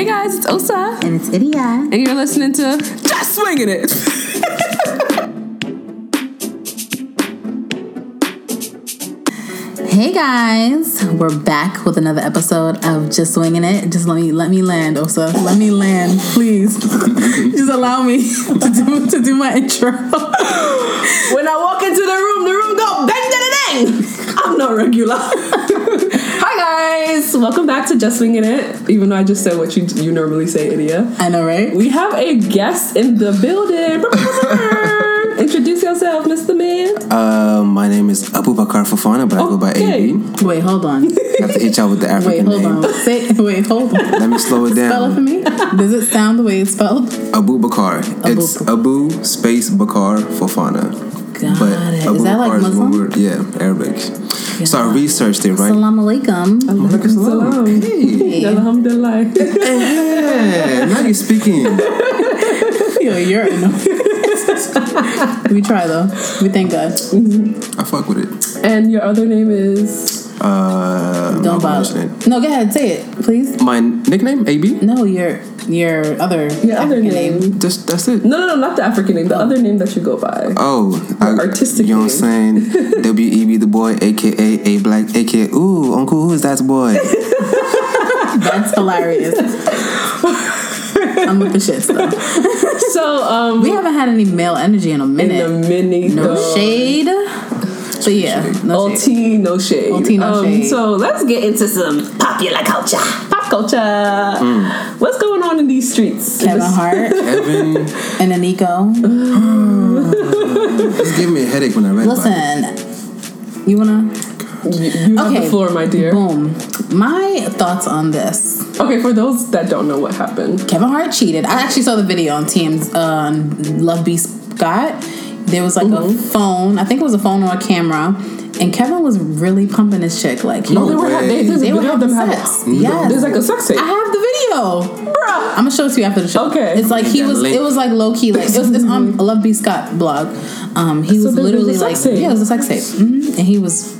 Hey guys, it's Osa, And it's Idia. and you're listening to Just Swinging It. Hey guys, we're back with another episode of Just Swinging It. Just let me let me land, Osa. Let me land, please. Just allow me to do to do my intro. when I walk into the room, the room go bang da da dang. I'm not regular. Hi guys, welcome back to Just Swinging It. Even though I just said what you you normally say, Idia. I know, right? We have a guest in the building. Introduce yourself, Mr. Man. Uh, my name is Abubakar Fafana, but I go by Okay. AB. Wait, hold on. I have to hit y'all with the Wait, African hold name. on. Say wait, hold on. Let me slow it down. Spell it for me. Does it sound the way it's spelled? Abubakar. It's Abu- Abu space Bakar Fafana. Got it. Is that like Abubakar is one Muslim? word- Yeah, Arabic. So I researched it, right? Salam alaikum. Alaikum oh, salam. Hey. Alhamdulillah. Yeah, now you're speaking. Yo, you're annoying. we try though. We thank God. I fuck with it. and your other name is Uh, Don't not bother. mentioning. No, go ahead. Say it, please. My nickname, AB. No, your your other your other African name. Just that's it. No, no, no, not the African name. The other name that you go by. Oh, I, artistic You know what I'm saying? W.E.B. the boy, aka A Black, aka Ooh, Uncle Who is that boy? That's hilarious. I'm with the shit stuff. So, um, We haven't had any male energy in a minute. in minute. the mini no dog. shade. But yeah, no All shade. tea, no shade. All tea, no um, shade. So let's get into some popular culture. Pop culture. What's going on in these streets? Kevin Hart Kevin, and Eniko. it's giving me a headache when I read about. Listen, you wanna You, you have the floor, my dear. boom. My thoughts on this. Okay, for those that don't know what happened. Kevin Hart cheated. I actually saw the video on TMZ uh, LoveBScott. There was like Mm-hmm. a phone. I think it was a phone or a camera. And Kevin was really pumping his chick. Like, he No, was- they were. Ha- they, there's they were video of having them having. sex. Yes. There's like a sex tape. I have the video. Bruh. I'm gonna show it to you after the show. Okay. It's like he was. link. It was like low key. Like it was, it's on LoveBScott blog. Um, he So was there- there's literally like, tape. yeah, it was a sex tape, hmm and he was.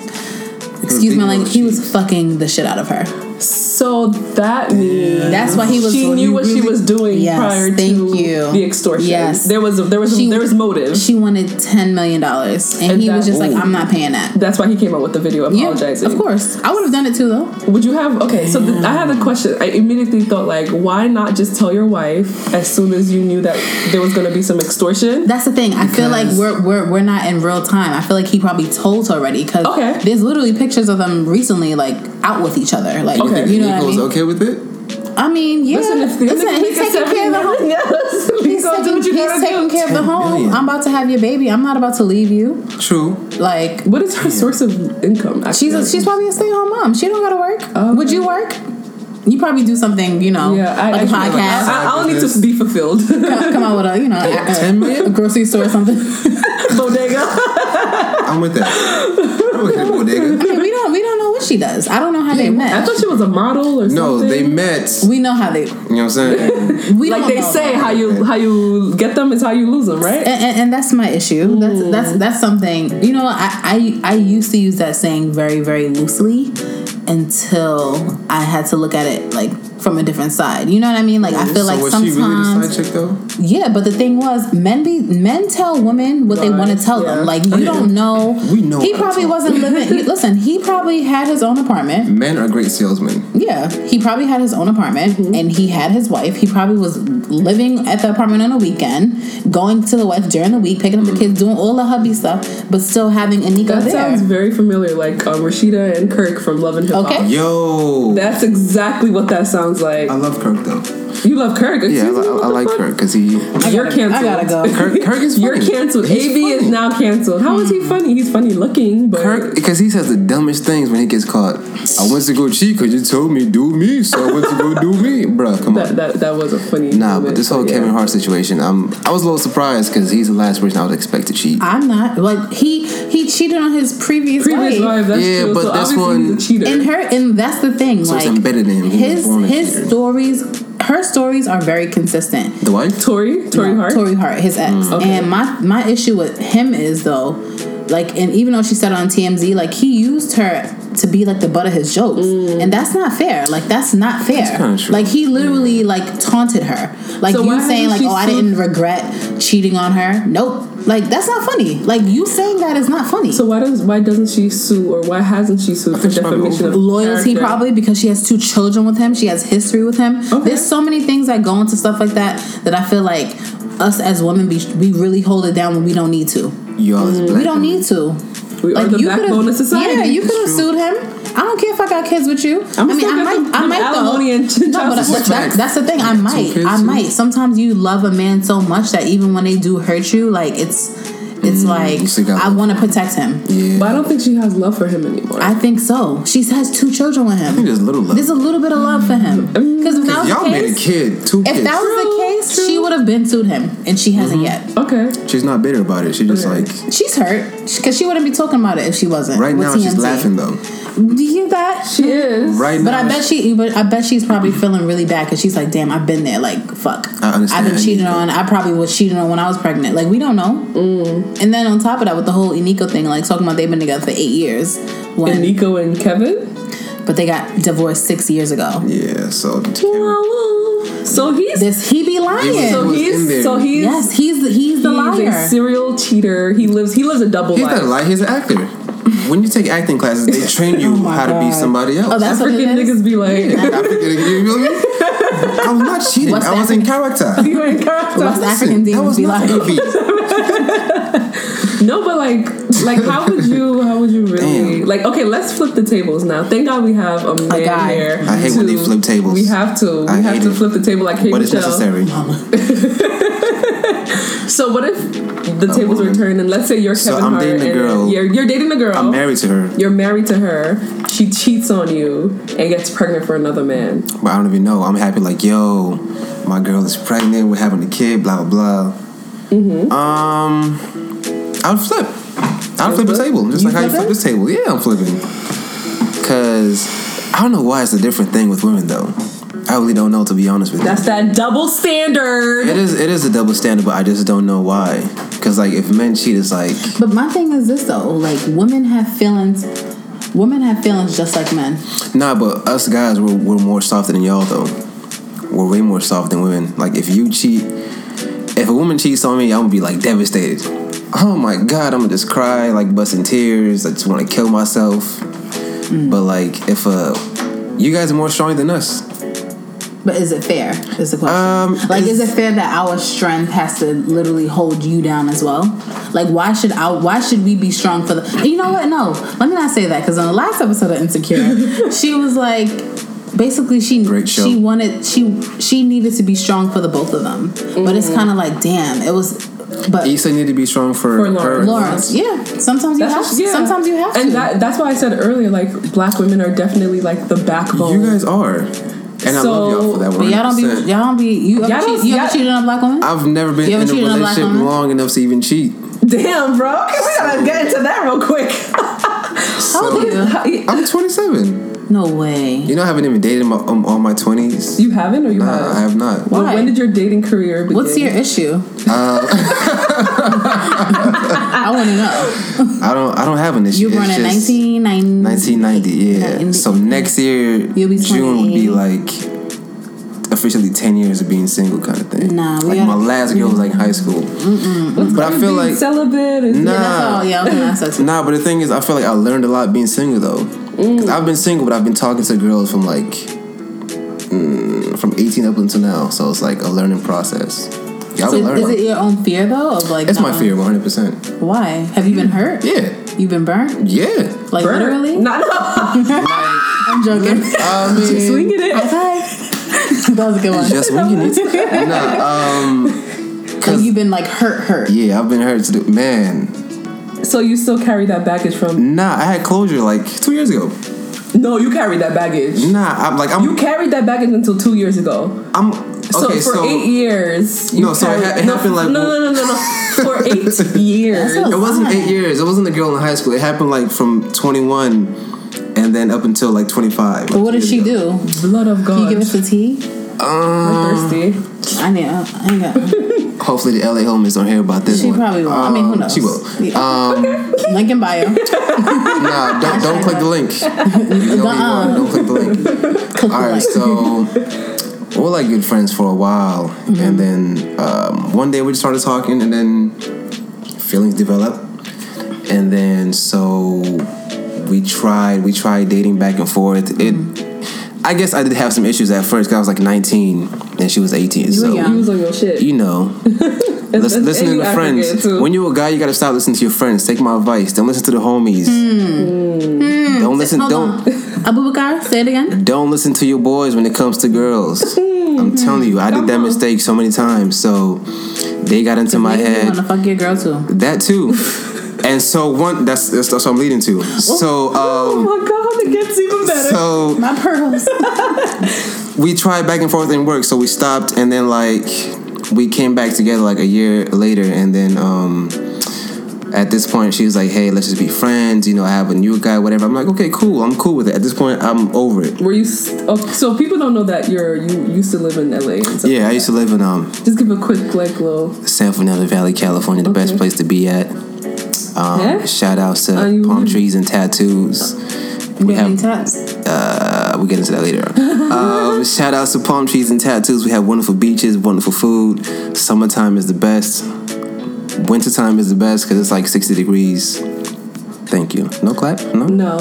Excuse my big language. He was fucking the shit out of her. So that means That's why he was. she knew what she was doing Yes, prior to you. the extortion. Yes. there was a, there was a, She- there was motive. She wanted ten million dollars, and, And he was that- just like, "I'm not paying that." That's why he came out with the video Yeah, of course. I would have done it too, though. Would you have okay? So the, I had a question. I immediately thought like, why not just tell your wife as soon as you knew that there was going to be some extortion? That's the thing. I feel like we're, we're we're not in real time. I feel like he probably told her already because Okay. there's literally pictures of them recently, like out with each other. Like, Okay. you know what I mean? okay with it? I mean, yeah. Listen, Listen, if the nigga he's taking care of the home. Yes, He's taking, he's taking care of the home. million. I'm about to have your baby. I'm not about to leave you. True. Like, What is her source of income? she's a, she's probably a stay at home mom. She don't gotta work. Oh, Would you work? You probably do something, you know, yeah. I, like a I, podcast. I, I, don't need to be fulfilled. come, come out with a, you know, a, 10 million? a grocery store or something. Bodega. I'm with that. I'm with that bodega. I mean, we don't we don't know what she does. I don't know how they met. I thought she was a model or No, something. No, they met. we know how they. You know what I'm saying? We like they say, how you how you get them is how you lose them, right? and, and, and that's my issue. That's that's that's something. You know, I, I I used to use that saying very very loosely until I had to look at it like from a different side. You know what I mean? Like I feel so like was she really the sometimes side chick though? yeah, but the thing was, men be men tell women what they want to tell yeah. them. Like you don't know. We know He probably wasn't living. he- listen, he probably had his own apartment. Men are great salesmen. Yeah, he probably had his own apartment Mm-hmm. and he had his wife. He probably was living at the apartment on the weekend, going to the wife during the week, picking up the kids, doing all the hubby stuff, but still having Eniko That there. sounds very familiar, like um, Rasheeda and Kirk from Love and Hip Hop. Okay. Yo, That's exactly what that sounds like. I love Kirk though. You love Kirk. Yeah, I, I, I like fuck? Kirk because he. You're gotta- canceled. I gotta go. Kirk, Kirk is funny. You're canceled. He's AB is now canceled. How is he funny? He's funny looking, but Kirk, because he says the dumbest things when he gets caught. I went to go cheat because you told me do me, so I went to go do me, bruh. Come on. that, that that was a funny. Nah, moment, but this whole yeah. Kevin Hart situation, um, I was a little surprised because he's the last person I would expect to cheat. I'm not like he he cheated on his previous, previous wife. wife. That's Yeah, true. but so this one- he's a cheater. And her and that's the thing. So like it's embedded in him. He his his cheater. stories her stories are very consistent. The wife? Torrei, Torrei No, Hart. Torrei Hart, his ex. Mm. Okay. And my my issue with him is though, like, and even though she said on TMZ, like he used her to be like the butt of his jokes, Mm. and that's not fair. Like that's not fair. kinda true. Like he literally like taunted her. Like So you saying like, she oh, I didn't regret cheating on her. Nope. Like that's not funny. Like you saying that is not funny. So why does why doesn't she sue or why hasn't she sued for think she probably defamation of loyalty character? probably because she has two children with him she has history with him Okay. there's so many things that go into stuff like that that i feel like us as women be, we really hold it down when we don't need to You all is black. Mm, we don't need to. We are the you backbone of society. yeah you could have sued him. I don't care if i got kids with you. I'm i mean i might i might alimony though and no, but that, support. that, that's the thing. I might i might. sometimes you love a man so much that even when they do hurt you like it's it's like i want to protect him Yeah. But I don't think she has love for him anymore. i think so she has two children with I think him there's little love. there's a little bit of love for him because if that was Y'all the made a case, kid, two if kids. that was the case, true. she would have been sued him, and she hasn't Mm-hmm. yet. okay. She's not bitter about it. She just Okay. like She's hurt because she wouldn't be talking about it if she wasn't. right with now she's laughing though. Do you hear that? She is. Right But now, I bet she, but I bet she's probably feeling really bad because she's like, "Damn, I've been there. Like, fuck, I understand. I've been cheated on. I probably was cheated on when I was pregnant. Like, we don't know." Mm. And then on top of that, with the whole Eniko thing, like talking about they've been together for eight years, when Eniko and Kevin. but they got divorced six years ago. Yeah. So So he's This he be lying. so was in he's so he's yes, he's the, he's the he's liar. a serial cheater. He lives he lives a double he's life. not a lie. He's an actor. When you take acting classes, they train you Oh my how to be somebody else. Oh, that's what it African is? niggas be like African, you feel me? I was not cheating. What's I the was in character. you ain't character. What's the African that demons was be like? Movie. No, but like, like, how would you, how would you really, Damn. like, okay, let's flip the tables now. Thank God we have a man guy. here. I hate when they flip tables. We have to, we I have hate to it. flip the table like Hey But it's Michelle. necessary. So what if the tables were turned and let's say you're So Kevin I'm Hart dating a and girl. You're, you're dating a girl. I'm married to her, You're married to her. She cheats on you and gets pregnant for another man. but I don't even know. I'm happy. Like, yo, my girl is pregnant. We're having a kid. Blah blah blah. Mm-hmm. Um, I would flip. I'll flip the flip? table, just You like how you flip this table. Yeah, I'm flipping. Cause I don't know why it's a different thing with women though. I really don't know to be honest with you. That's that double standard. It is it is a double standard, but I just don't know why. Cause like if men cheat, it's like But my thing is this though, like women have feelings. Women have feelings just like men. nah. But us guys, we're, we're more softer than y'all though. We're way more soft than women. Like if you cheat, if a woman cheats on me, I'm gonna be like devastated. Oh my god, I'm gonna just cry, like busting tears. I just want to kill myself. But like if uh, you guys are more strong than us. But is it fair? Is the question. Um, like, is it fair that our strength has to literally hold you down as well? Like, why should I? why should we be strong for the? You know what? No, let me not say that because on the last episode of Insecure, she was like, basically she Great show. she wanted she she needed to be strong for the both of them. But it's mm-hmm. kind of like, damn, it was. But Issa need to be strong for, For her. Lawrence. Lawrence, yeah, sometimes you have. That's just- yeah. Sometimes you have to. And that, that's why I said earlier, like, black women are definitely like the backbone. You guys are, and I love y'all for that. but y'all don't be y'all don't be you ever, Y'all don't- cheat, you ever cheated on a black woman? I've never been in a cheated on a black relationship long enough to even cheat. Damn, bro. Okay, we gotta get into that real quick. How old are you? I'm 27. No way. You know, I haven't even dated in my, um, all my 20s. You haven't, or you Nah, have? I have not. Well, Why? when did your dating career begin? What's your issue? I want to know. I don't. I don't have an issue. You were born in 1990. 1990. Yeah. in- so next year, You'll be June would be like officially 10 years of being single, kind of thing. Nah, we like gotta- my last girl was like high school. But I feel like celibate. Is, Nah. Yeah. Yeah, I was gonna ask. Nah, but the thing is, I feel like I learned a lot being single though. Mm. Cause I've been single, but I've been talking to girls from like mm, from 18 up until now. So it's like a learning process. Yeah, I So would learn. is it your own fear though of like? it's my fear, 100. percent Why have you been hurt? Yeah, You've been burnt? yeah. Like Burnt. literally? Not, no. I'm joking. I mean, Swinging it. Okay. that was a good one. just winging it. nah, um, like cause you've been like hurt, hurt. yeah, I've been hurt to do. Man, So you still carry that baggage from? nah, I had closure like two years ago. No, you carried that baggage. Nah, I'm like I'm. You carried that baggage until two years ago. I'm okay. So for so eight years, you No, so it ha- it no, happened like- no, no, no, no, no. For eight years, That's a- It wasn't eight years. It wasn't a girl in high school. It happened like from 21 and then up until like 25. But what did she do? blood of God. Can you give us the tea? Um, thirsty. I need. Uh, I ain't got. Hopefully the LA homies don't hear about this She one. probably won't. I mean, who Um, knows? She will. Yeah. Um, Link in bio. nah, don't, don't click the link. You know. Don't click the link. Click All right, so we were like good friends for a while, Mm-hmm. and then um, one day we just started talking, and then feelings developed, and then so we tried we tried dating back and forth. It, Mm-hmm. I guess I did have some issues at first because I was like 19 and she was 18. so young. You was on your shit. you know, That's- listen, that's- listening to you friends. When you're a guy, you gotta stop listening to your friends. Take my advice. Don't listen to the homies. Hmm. Hmm. Don't listen. Hold don't. on. Abubakar, say it again. Don't listen to your boys when it comes to girls. Hmm. I'm telling you, I did that on. mistake so many times. So they got into my Maybe you want head. to fuck your girl too. That too. And so one that's that's, that's what I'm leading to. So oh um my god, it gets even better. so My pearls. we tried back and forth and work, so we stopped and then like we came back together like a year later and then um at this point she was like, Hey, let's just be friends, you know, I have a new guy, whatever. I'm like, Okay, cool, I'm cool with it. At this point I'm over it. Were you? s- Oh, so people don't know that you're you used to live in LA. And stuff Yeah, I used to live in um. Just give a quick like little. San Fernando Valley, California, the best place to be at. Um, Yeah? Shout outs to palm trees and tattoos. We have tats. uh, we'll get into that later. um, shout outs to palm trees and tattoos. We have wonderful beaches, wonderful food. Summertime is the best. Wintertime is the best because it's like 60 degrees. Thank you. No clap? No? No,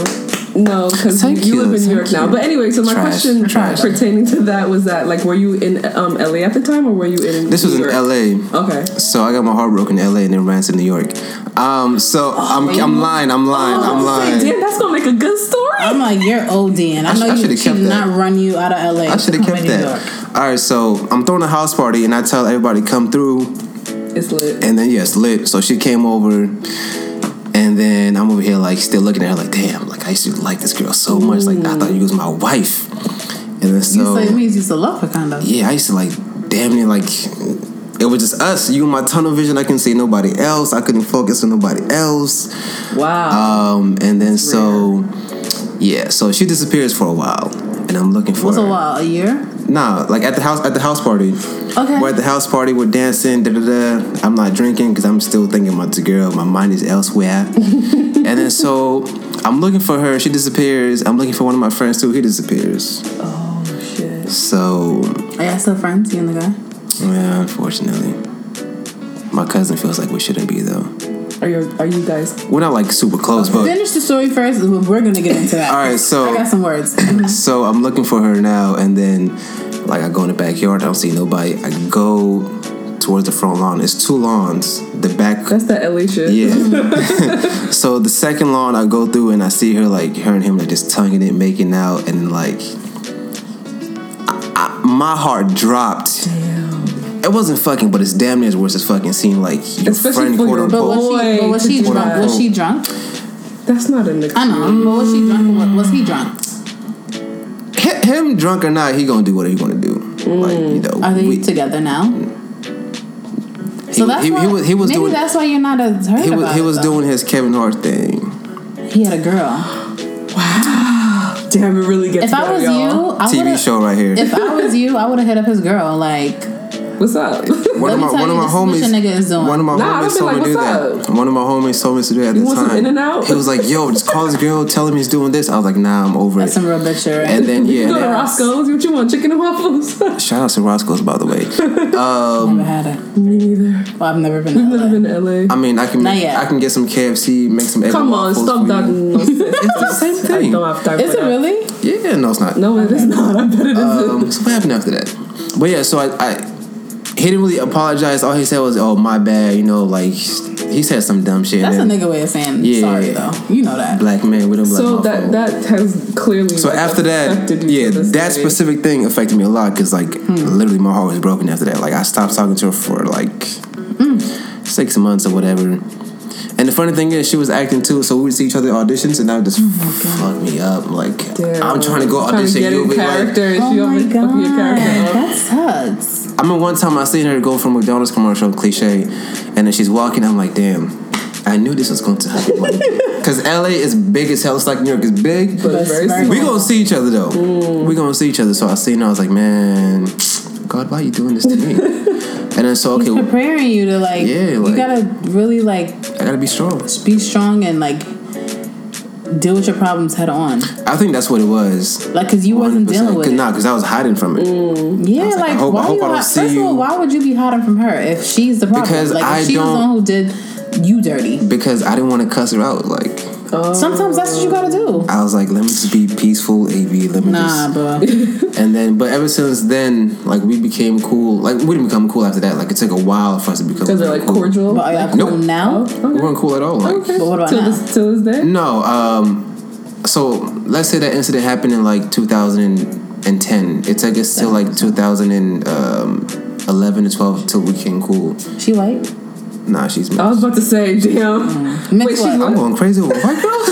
no, because you, you you, live in New York thank now. But anyway, so my Trash, question trash. pertaining to that was that like, were you in um, LA at the time, or were you in? This was New in York? LA. Okay. So I got my heart broken in LA and then ran to New York. Um, so I'm, I'm lying, I'm lying, I'm Oh, lying. Damn, that's gonna make a good story. I'm like, you're ODing. I I sh- know I you. should've kept did that. not run you out of LA. I should have to come kept that. All right, so I'm throwing a house party and I tell everybody come through, it's lit. and then yes, lit. So she came over, and then I'm over here like still looking at her like, damn, like I used to like this girl so much, like I thought you was my wife, and then You so say it means you used to love her, kind of. yeah, I used to like damn near like it was just us, you and my tunnel vision. I couldn't see nobody else. I couldn't focus on nobody else. Wow. Um, and then so yeah, so she disappears for a while, and I'm looking for What's her. a while? A year? Nah, like at the house at the house party. Okay. We're at the house party. We're dancing. Da da da. I'm not drinking because I'm still thinking about the girl. My mind is elsewhere. and then so I'm looking for her. She disappears. I'm looking for one of my friends too. He disappears. oh shit. So Are y'all still friends? You and the guy? yeah, unfortunately, my cousin feels like we shouldn't be though. Are you are you guys? We're not like super close, but Finish the story first. We're gonna get into that. all right. So I got some words. So I'm looking for her now, and then like I go in the backyard, I don't see nobody. I go towards the front lawn. It's two lawns. The back, That's the LA shit. yeah. so the second lawn, I go through and I see her like her and him like just tonguing it, making out, and like I, I, my heart dropped. Damn. It wasn't fucking, but it's damn near as worse as fucking seeing like your Especially friend, for quote your But unquote. was she? But was Boy, she to drunk? Was she drunk? That's not an excuse. I know. But was she drunk? Or was he drunk? Hi- Him drunk or not, he gonna do whatever he gonna do. Mm. Like you know, Are they we- together now? he, So that's he, why, he was he was maybe doing that's why you're not as hurt he was about he it, was though. doing his Kevin Hart thing. He had a girl. Wow Damn, it really gets If I better, was y'all. you, I TV would've- show right here. If I was you, I would have hit up his girl. Like, What's up? one of my one of my is homies, your nigga is doing. one of my Nah, homies told me to do that. One of my homies told me to do that at You the want some time. In-N-Out? He was like, "Yo, just call this girl, tell him he's doing this." I was like, "Nah, I'm over that's it." some real bitch? And then you go to Roscoe's. What you want? Chicken and waffles? shout out to Roscoe's by the way. Um, never had it. Me neither. Well, I've never been. We've to never been to LA. I mean, I can Not yet. I can get some KFC, make some egg Come on, stop that It's the same I thing. don't have time Is it really? Yeah, no, it's not. No, it is not. I bet it isn't. Um, so what happened after that? But yeah, so I, I he didn't really apologize. All he said was, "Oh, my bad," you know, like he said some dumb shit. That's a and then nigga way of saying Yeah. sorry, though. You know that. black man with a black so that hole. that has clearly. So like, after that, yeah, that day. specific thing affected me a lot because like hmm. literally my heart was broken after that. Like I stopped talking to her for like hmm. six months or whatever. And the funny thing is, she was acting too, so we would see each other auditions, and that would just oh fuck me up. Like Damn. I'm trying to go Trying to audition, get you'll in be like, character, and Oh she my over your god, character that sucks. I mean, one time I seen her go from McDonald's commercial, cliche, and then she's walking. I'm like, damn, I knew this was going to happen. Because LA is big as hell. It's like New York is big. But it's very Very we small. gonna see each other though. Mm. We gonna see each other. So I seen her. I was like, man, God why are you doing this to me? and then so He's okay, preparing you to like. Yeah, you gotta really like I gotta be strong. be strong and like deal with your problems head on. I think that's what it was. Like, cause you wasn't dealing with Cause, it. Nah, because I was hiding from it. Mm. Yeah, like, like, I hope- I why hope you I don't hi- see first of all, you. why would you be hiding from her if she's the problem? Because like, if I she was the don't- one who did you dirty. Because I didn't want to cuss her out. Like Sometimes that's what you gotta do. I was like, let me just be peaceful, AV. Let me Nah, just. bro. And then, but ever since then, like we became cool. Like we didn't become cool after that. Like it took a while for us to become. Because they're like cool. cordial. But are y'all cool Nope. now? We weren't cool at all. Like Okay. But what about till now? this, till this day? no. Um. So let's say that incident happened in like 2010. It took us till like 2011 to 12 till we became cool. She white? Nah, she's mixed. I was about to say, damn. Mm. Mixed Wait, she's what? I'm going crazy with white girls.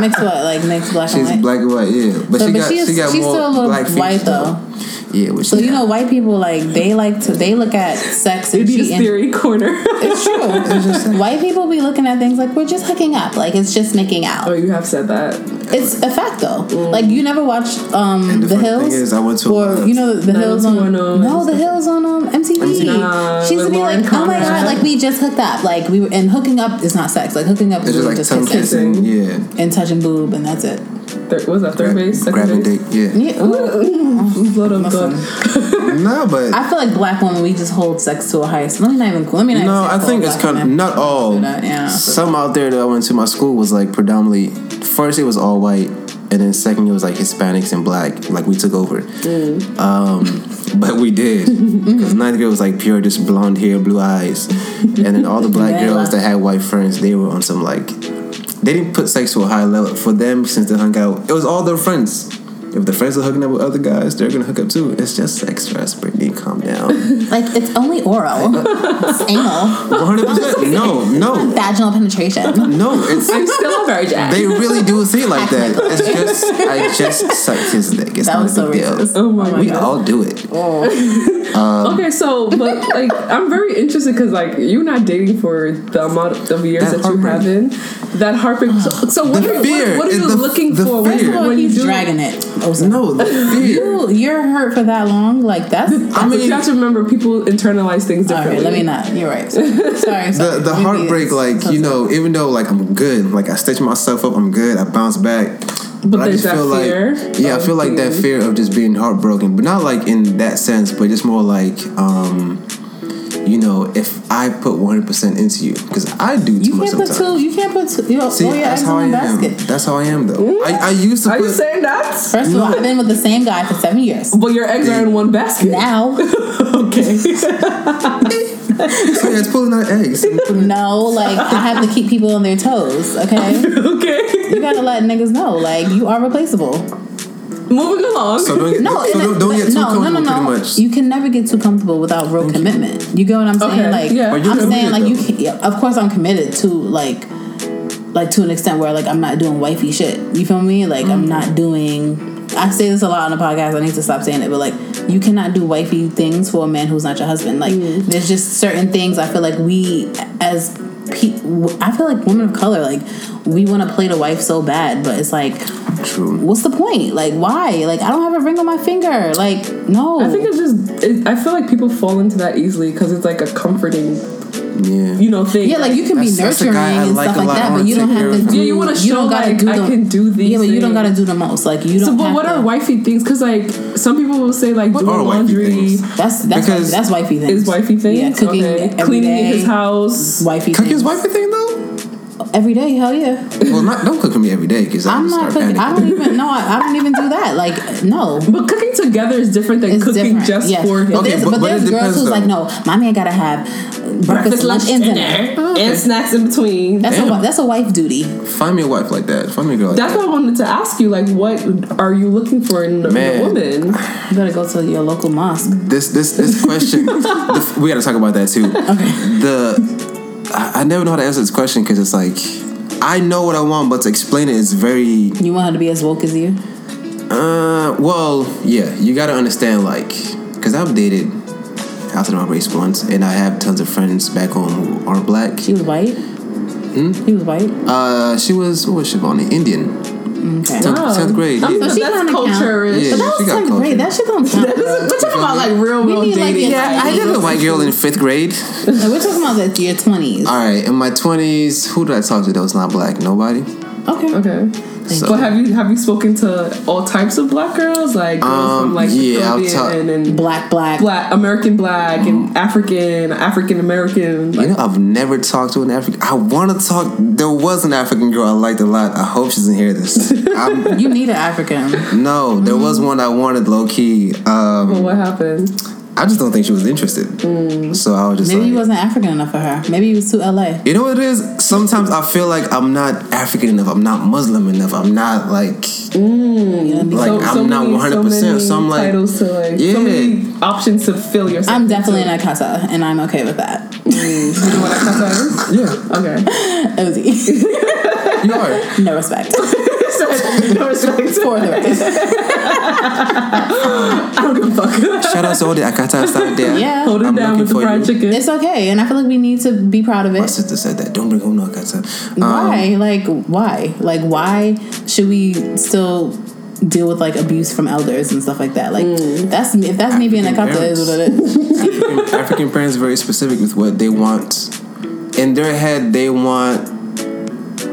Mixed what? Like mixed black and she's black and white, yeah. But So- she but got she is- she got she's more still a little black white, features, though. Yeah, but So you know, white people like they like to they look at sex and Idiot's cheating. theory corner. It's true. White people be looking at things like we're just hooking up, like it's just making out. oh, you have said that. It's a fact though. Like you never watched um the the, Hills, thing is, I went to, or you know the Hills on no the Hills on um MTV. Nah, she used to be Lauren like, oh my god, like we just hooked up, like we were and hooking up is not sex. Like hooking up is just really like just tongue kissing kissing, yeah. and touching boob and that's it. Third, was that third base? Second grabbing base? dick, yeah. Yeah, ooh. Blood up Listen. No, but I feel like black women we just hold sex to a higher. Let me not even. Let me not. no, even I think it's kind of not all. that, yeah. Some out there that I went to my school was like predominantly. First, it was all white, and then second, it was like Hispanics and black. Like we took over. Mm. Um, but we did because ninth grade was like pure, just blonde hair, blue eyes, and then all the black Bella. girls that had white friends, they were on some like. They didn't put sex to a high level for them since they hung out. It was all their friends. If the friends are hooking up with other guys, they're gonna hook up too. It's just sex stress, Brittany. Calm down. Like it's only oral. it's anal. One hundred percent. No, no, Vaginal penetration. no. It's I'm still a virgin. they really do think like that. It's just I just sucked his dick. It's That not was a so big deal. oh my We god. all do it. Oh. Um, okay, so but like I'm very interested because like you're not dating for the amount of years That that, you heartbreak. have been. That heartbreak. So, so what, are, what, what are you the- looking the for fear. First of all, when you he's do? dragging it. Osa. No. You, you're hurt for that long. Like that's. I but mean, you have to remember people internalize things differently. right, let me not. You're right. Sorry, sorry. the sorry. the Let me be- heartbreak, like you know, even though like I'm good, like I stitch myself up, I'm good, I bounce back. But I just that feel fear like yeah, I feel like that fear of just being heartbroken, but not like in that sense, but just more like um, you know, if I put 100 percent into you, because I do too You much can't put sometimes. two. You can't put two. You know, See, throw your that's eggs how I in one am. basket. That's how I am, though. Mm-hmm. I, I used to Are put. you saying that? First of all, I've been with the same guy for seven years. But your eggs are in one basket. Now, okay. So yeah, it's pulling out eggs. no, like I have to keep people on their toes. Okay, okay. you gotta let niggas know, like you are replaceable. Moving along. So don't No, so don't, don't get too no, comfortable. no, no, no. Much. You can never get too comfortable without real commitment. You get what I'm saying? Okay, Like, yeah. You're I'm saying, committed, like you. Can, yeah, of course, I'm committed to like, like to an extent where like I'm not doing wifey shit. You feel me? Like I'm mm-hmm. not doing. I say this a lot on the podcast. I need to stop saying it, but like you cannot do wifey things for a man who's not your husband. Like mm. there's just certain things I feel like we as pe- I feel like women of color like we want to play the wife so bad, but it's like True. what's the point? Like, why? Like, I don't have a ring on my finger. Like, no. I think it's just. It, I feel like people fall into that easily because it's like a comforting, Yeah. you know, thing. yeah, like you can be That's- that's a nurturing and like stuff like that, but you don't have to do. Yeah, you wanna don't show, gotta like, do I the- can do these Yeah, but you don't gotta do the most. Like, you don't. but have what to, are wifey things? Because like some people will say like What doing laundry? That's that's Because- wifey, that's wifey things. is wifey things. Yeah, cooking okay. every cleaning day. his house. Wifey Cooking's things. wifey thing though. Every day. Hell yeah. Well, not don't cook for me every day because I'm not cooking. I don't even. No, I, I don't even do that. Like, no. But cooking together is different than It's cooking different. just yeah. for him. But Okay, there's, but- but but there's it girls who's though. like, no, my man gotta have breakfast, lunch, and dinner. Mm. and snacks in between. That's Damn. a that's a wife duty. Find me a wife like that. Find me a girl like That's that. why I wanted to ask you, like, what are you looking for in, a- Man. a woman? You better go to your local mosque. This this this question. the, we got to talk about that too. Okay. The I, I never know how to answer this question because it's like I know what I want, but to explain it is very You want her to be as woke as you? Uh, well, yeah, you gotta understand, like, because I've dated outside of my race once, and I have tons of friends back home who aren't black. She was white. Hmm? He was white. Uh, she was what was she Shivani? Indian. Okay. Tenth, Wow. tenth grade. I'm- Yeah. So she that's kinda count. culture-ish. Yeah. But that was got tenth culture. grade. That shit don't count. We're talking about like real We world like, dating. Yeah, I dated a white girl in fifth grade. Like, we're talking about the, your twenties. All right, in my twenties, who did I talk to that was not black? Nobody. Okay. Okay. So- but have you have you spoken to all types of black girls, like girls Um, from like yeah, Caribbean talk- and Black, black. black American black and African African American? You know, I've never talked to an African. I want to talk. There was an African girl I liked a lot. I hope she doesn't hear this. I'm, You need an African. no, there was one I wanted low key. Um, well, what happened? I just don't think she was interested. Mm. So I was just Maybe like, he wasn't African enough for her. Maybe he was too LA. you know what it is? Sometimes I feel like I'm not African enough. I'm not Muslim enough. I'm not like mm. like I'm not 100. percent So I'm like, titles to like Yeah. so many options to fill yourself. I'm definitely into. an Akata, and I'm okay with that. Mm. You know what I cut that is? yeah, Okay. Ozy. you are. no respect. no respect. For the. I don't give a fuck. Shout out to all the Akatas out there. Yeah. Hold it I'm down looking with the for fried you. chicken. It's okay, and I feel like we need to be proud of it. My sister said that. Don't bring home no Akata. Um, Why? Like, why? Like, why should we still deal with like abuse from elders and stuff like that? Like, that's if that's me being a African Akata, is what it is. African, African parents are very specific with what they want. In their head, they want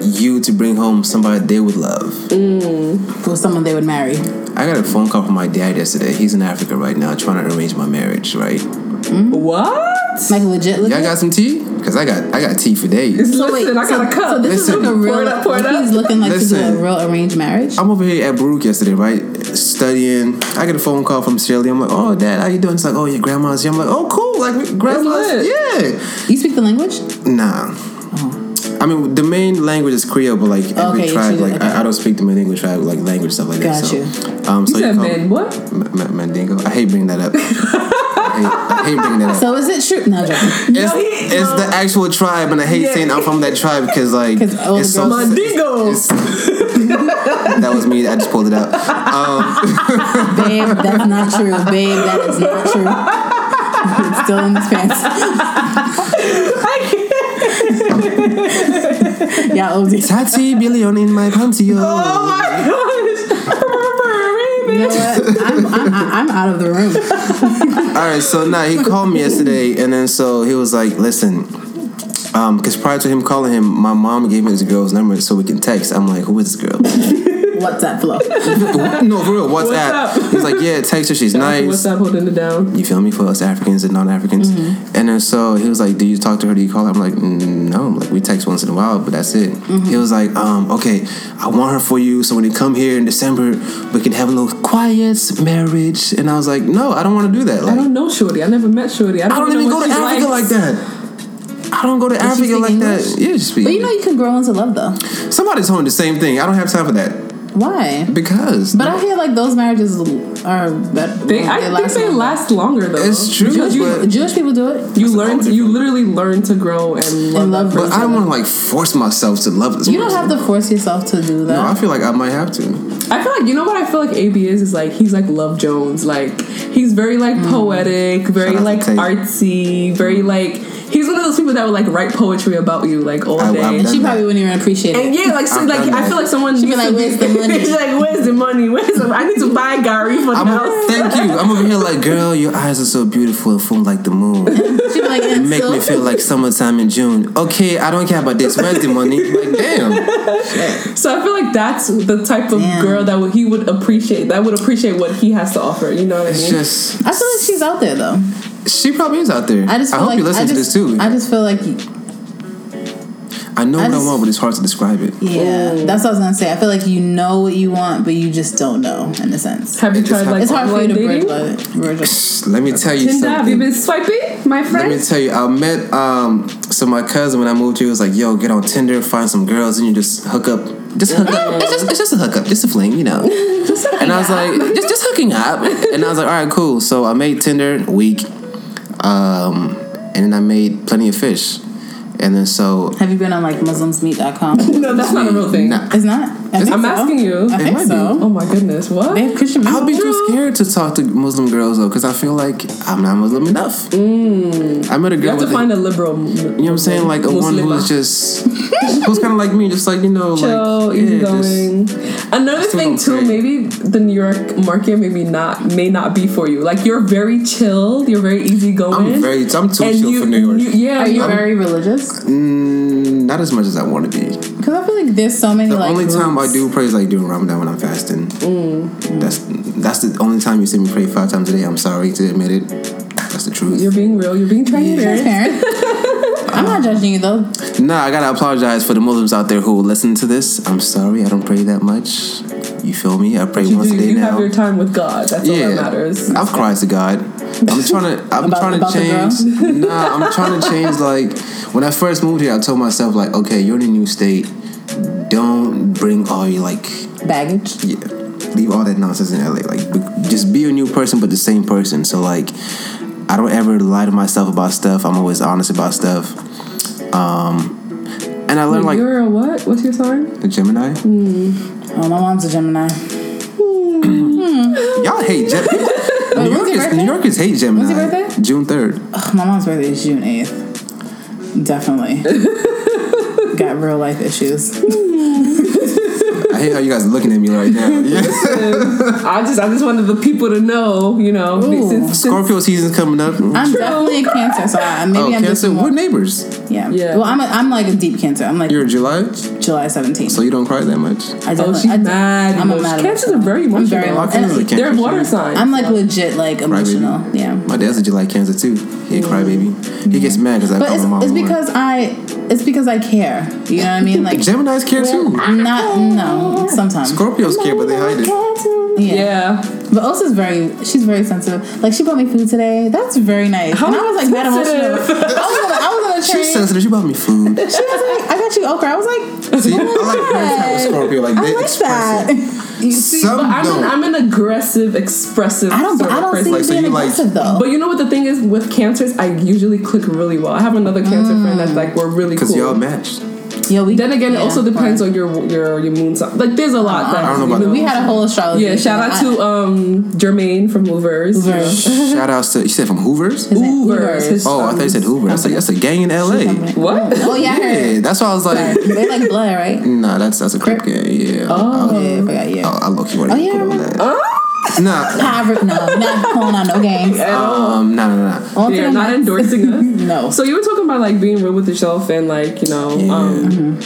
you to bring home somebody they would love. Mm. With someone they would marry. I got a phone call from my dad yesterday. He's in Africa right now trying to arrange my marriage, right? Hmm? What? Like legit, legit. Y'all got some tea? Because I got I got tea for days. Listen, wait, I got a cup. So this is like a real. Pour it up, pour it up. He's looking like to do a real arranged marriage. I'm over here at Baruch yesterday, right? Studying. I get a phone call from Shirley. I'm like, oh, dad, how you doing? It's like, oh, your grandma's here. I'm like, oh, cool. Like, grandma's, yeah. You speak the language? Nah. I mean, the main language is Creole, but like every Okay, tribe, you do- like okay. I, I don't speak the Mandingo tribe, like language stuff like that. Got so, you. Um, so You said call- man, what? Ma- Ma- Mandingo. I hate bringing that up. I, hate, I hate bringing that up. So is it true? No, I'm. It's, No, he- it's no. the actual tribe, and I hate Yeah. saying I'm from that tribe because like 'Cause all it's so. Mandingo. it's- that was me. I just pulled it out. Um, Babe, that's not true. Babe, that is not true. it's still in his pants. Yeah, OD. Tati billion in my panty. Oh my You know gosh. what? I'm, I'm, I'm out of the room. All right, so now he called me yesterday, and then so he was like, "Listen, um, because prior to him calling him, my mom gave me this girl's number so we can text." I'm like, "Who is this girl?" What's that flow? no, for real, WhatsApp. up? He's like, "Yeah, text her. She's nice." What's up holding it down? You feel me for us Africans and non-Africans, and then so he was like, "Do you talk to her? Do you call her?" I'm like, "Mm, "No, like we text once in a while, but that's it." He was like, um, "Okay, I want her for you, so when you come here in December, we can have a little quiet marriage." And I was like, "No, I don't want to do that. I don't know Shorty. I never met Shorty. I don't, I don't even know go to what she Africa likes. like that. I don't go to she Africa like English? that. Yeah, just speak. But you know you can grow into love though. Somebody told me the same thing. I don't have time for that Why? because But I feel like those marriages are better. They, I think they longer. last longer though. It's true, Because you, but- Jewish people do it. you learn. To, you literally learn to grow and love. And love but I don't want to like force myself to love this. You don't have to force yourself to do that. No, I feel like I might have to. I feel like you know what I feel like AB is is like he's like Love Jones. Like he's very like Mm. poetic, very Shout out to like artsy, very like he's one of those people that would like write poetry about you like all I- day. I've and done she that. probably wouldn't even appreciate it. and it. yeah, like so, I've like I feel like someone She'd be like, "Where's the money?" She's like, "Where's the money? Where's the? I need to buy Gary for the I'm house." thank you. I'm over here like, girl, your eyes are so beautiful and full like the moon. She'd like, You and make so, me feel like summertime in June. Okay, I don't care about this. Where's the money? Like, damn. So I feel like that's the type of Damn. girl that he would appreciate. That would appreciate what he has to offer. You know what I It's mean? just I feel like she's out there though. she probably is out there. I just I feel hope like you listen I to this too. I just feel like I know I what I want, but it's hard to describe it. yeah, that's what I was gonna say. I feel like you know what you want, but you just don't know in a sense. Have you It's tried like It's hard for you to bridge, love it. bridge. Let me tell you Tinder, have you something. been swiping, my friend? Let me tell you, I met um so my cousin when I moved here was like, yo, get on Tinder, find some girls, and you just hook up. Just hook up. It's just it's just a hookup, just a fling, you know. and I was like, just just hooking up. And I was like, all right, cool. So I made Tinder week, um, and then I made plenty of fish, and then so Have you been on like MuslimsMeet.com? no, that's not a real thing. Nah, It's not. I think I'm so. asking you. I think might be. so. Oh my goodness, what? They have Christian I'll be too scared to talk to Muslim girls though, because I feel like I'm not Muslim enough. Mm. I met a girl. You have to with, a- find a liberal. you know what I'm saying, like a one who's just who's kind of like me, just like you know, chill, like easy yeah, just- Another thing too, pray. maybe the New York market maybe not may not be for you. Like you're very chilled, you're very easygoing. I'm very, I'm too and chill you, for New York. you- yeah, Are you you're- very religious? Mm, not as much as I want to be. Because I feel like there's so many The like. only time I do pray is like during Ramadan when I'm fasting. Mm. That's that's the only time you see me pray five times a day. I'm sorry to admit it. That's the truth. you're being real. You're being transparent. I'm not judging you though. Nah, I gotta apologize for the Muslims out there who will listen to this. I'm sorry, I don't pray that much. You feel me? I pray once do, a day you now. have your time with God. That's all that matters. I've cried to God. I'm trying to. I'm About- trying to change. nah, I'm trying to change. Like when I first moved here, I told myself like, okay, you're in a new state. Don't bring all your like Baggage. yeah, leave all that nonsense in LA. Like, be, just be a new person, but the same person. So like, I don't ever lie to myself about stuff. I'm always honest about stuff. Um, and I learned like you're a what? What's your sign? a Gemini. Oh, my mom's a Gemini. Y'all hate Gemini. New Yorkers? New Yorkers hate Gemini. When's your birthday? June third. My mom's birthday is June 8th. Definitely. Got real life issues. I hate how you guys are looking at me right now. Yeah. I just I just wanted the people to know, you know, Ooh. since, since Scorpio season's coming up. I'm mm-hmm. definitely a Cancer, so I, maybe oh, I'm Cancer, just more, we're neighbors. yeah. Yeah. Well, I'm a, I'm like a deep Cancer. I'm like You're July, July 17th. so you don't cry that much. I oh definitely, she's I, mad. I'm a emotional. mad Cancers are very I'm emotional. very My and cousin's a Cancer. They're water signs. I'm like legit like baby. emotional. Yeah. My dad's a July Cancer too. He a crybaby. He gets mad because I But call it's, my mom. it's because I it's because I care. You know what I mean? Like Gemini's care too. not no sometimes. Scorpios care, but they hide it. Yeah. yeah. But Osa's very she's very sensitive. Like she bought me food today. That's very nice. How and I was like that emotional. sensitive? I was on, I was on a train. She's sensitive. She bought me food. She was like, I got you okra. I was like, See, I like her type Scorpio. Like I they like express that. it. You see, Some But I'm don't. an, I'm an aggressive, expressive. I don't sort I of don't person. see Like, you so being you like- aggressive though. But you know what the thing is with cancers, I usually click really well. I have another cancer friend that's like we're really Because y'all matched. Yo, we, then again, it also depends on your your your moon sign. Like there's a lot. that, I don't know about you that. We had a whole astrology. Yeah, shout out to um Jermaine from Hoovers. Hoovers. Shout outs to you said from Hoover's. His name- Hoovers. Oh, I thought you said Hoover. That's a, that's a gang in L.A. What? Oh yeah, Yeah, that's why I was like, They like blood, right? nah, that's that's a crip gang. Yeah. Oh. Oh, yeah, I forgot. Yeah. I, I look you want Oh, to yeah, put on that. Nah. Nah, no, not calling out no games. Um. Nah. Nah. Nah. All You're not endorsing us. No. So you were talking about like being real with yourself and like you know um,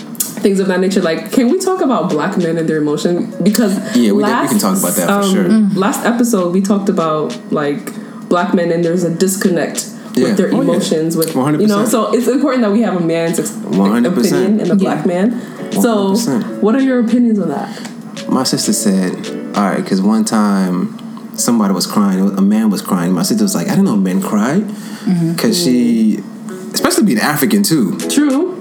things of that nature. Like, can we talk about black men and their emotion? Because Yeah, we did- we can talk about that for sure. Last episode we talked about like black men and there's a disconnect Yeah. with their Oh, yeah. emotions. With 100%. you know, so it's important that we have a man's ex- 100%. opinion and a black man. So, 100%. what are your opinions on that? My sister said, all right, because one time somebody was crying, a man was crying. My sister was like, I didn't know men cry. Because mm-hmm. she, especially being African too, True.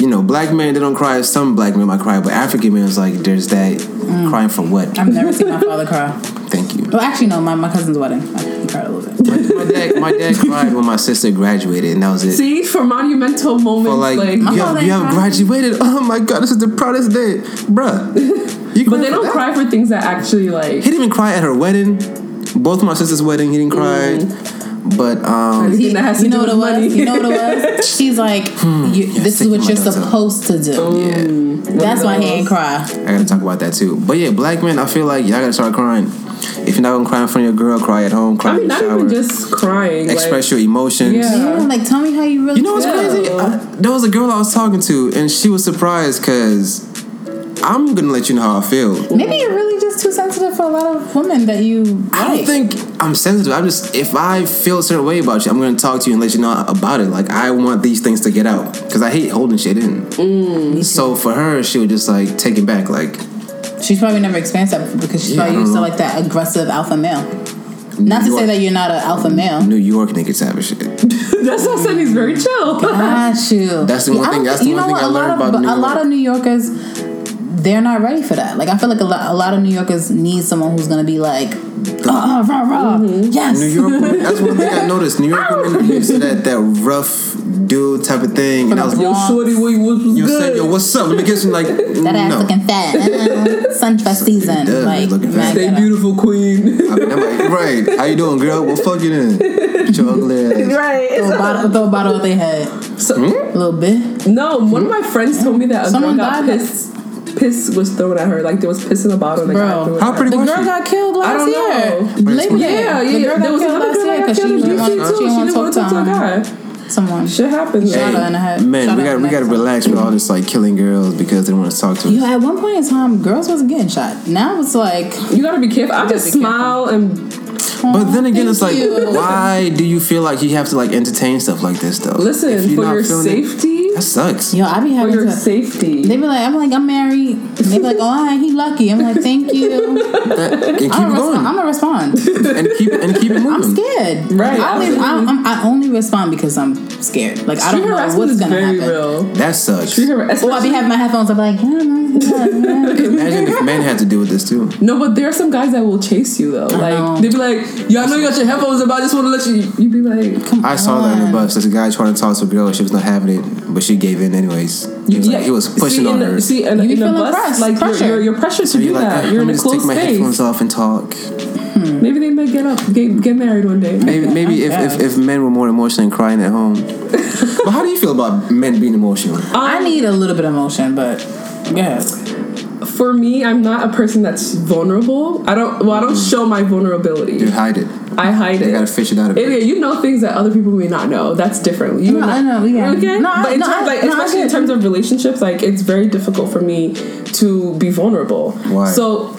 you know, black men, they don't cry. Some black men might cry, but African men is like, there's that mm. crying for what? I've never seen my father cry. Thank you. Well, actually, no. My, my cousin's wedding. I, cried a little bit. My, my dad, my dad cried when my sister graduated, and that was it. See, for monumental moments, For like, like, you, have, father you have graduated. Oh my god, this is the proudest day, bruh. You but they don't that? cry for things that actually like. He didn't even cry at her wedding. Both my sister's wedding, he didn't cry. But um, Anything that has to you do know what it was? money. You know what it was? She's like, you, this is what you're guts out. supposed to do. yeah, That's why he ain't cry. I gotta talk about that too. But yeah, black men, I feel like y'all gotta start crying. If you're not gonna cry in front of your girl, cry at home, cry I mean, in the not shower, even just crying. express like, your emotions. Yeah. Yeah, like tell me how you really. You know what's feel. crazy? I, there was a girl I was talking to, and she was surprised because I'm gonna let you know how I feel. Maybe you're really just too sensitive for a lot of women that you I don't think I'm sensitive. I'm just if I feel a certain way about you, I'm gonna talk to you and let you know about it. Like I want these things to get out because I hate holding shit in. Mm, so for her, she would just like take it back. Like She's probably never experienced that before because she's Yeah, probably used to like that aggressive alpha male. Not to New say that you're not an alpha male. New York niggas have a shit. That's why I said he's very chill. Got you. That's the one I thing- that's the one thing what? I learned of, about New A lot of New Yorkers, they're not ready for that. Like I feel like a lot, a lot of New Yorkers need someone who's gonna be like, ah, rah, rah, yes. New York women, that's one thing I noticed. New York women are used to that that rough dude type of thing, and I was Yo, shorty, what was, was you good? said, yo, what's up? Let me get some like That ass no. looking fat. Uh, sunfest season. does like, looking fat. Stay beautiful, queen. I mean, I'm like, right? How you doing, girl? What fuck you in? Get your ugly ass. right. Throw a bottle, throw a bottle at their head. So, A little bit. no, one of my friends told me that a Someone girl got died. Piss. Piss was thrown at her. Like there was piss in a bottle. And the guy Bro. threw How pretty her. The was girl she? got killed last don't year. know. Labor Day. Yeah, The yeah. girl There was killed another last girl that got because she killed in DC to too. She didn't want to talk to a guy. someone. Shit happens. Shot her man. in the head. Man, Shot we got we got to neck. relax with all this like killing girls because they want to talk to us. Yo, at one point in time, girls wasn't getting shot. Now it's like, You gotta be careful. I just smile and But then again, thank it's like, you. why do you feel like you have to like entertain stuff like this though? Listen for your feeling it, safety. That sucks. yo, I be having For your to. safety. They be like, I'm like, I'm married. They be like, oh, he lucky. I'm like, thank you. That- and keep I'm gonna respond. I'm gonna respond. and keep and keep it moving. I'm scared. Right, I only, I, absolutely. I'm, I only respond because I'm scared. Like I don't know what's gonna very happen. real. That sucks. Street harassment. Or I be having my headphones. I'm like, yeah, yeah, yeah. Imagine if men had to deal with this too. No, but there are some guys that will chase you though. Like they be like, "Yeah, I know you got your headphones, but I just want to let you." You be like, "Come I saw that in the bus. There's a guy trying to talk to a girl. She was not having it, but she gave in anyways. He was, like, he was pushing see, on in her. See, in, You be in the feeling bus, pressed, like pressure. you're, you're, you're pressured to so do you're like, that. "Ah, You're let in me a just take closed my headphones off and talk. Maybe they might get up, get, get married one day. Maybe, maybe if, if, if men were more emotional and crying at home. but how do you feel about men being emotional? I need a little bit of emotion, but yeah. For me, I'm not a person that's vulnerable. I don't. Well, I don't mm-hmm. show my vulnerability. You hide it. I hide You it. gotta fish it out of Yeah, you know things that other people may not know. That's different. You No, and I know, yeah. Okay, No, but in no, terms, I- like no, especially in terms of relationships, like it's very difficult for me to be vulnerable. Why? So.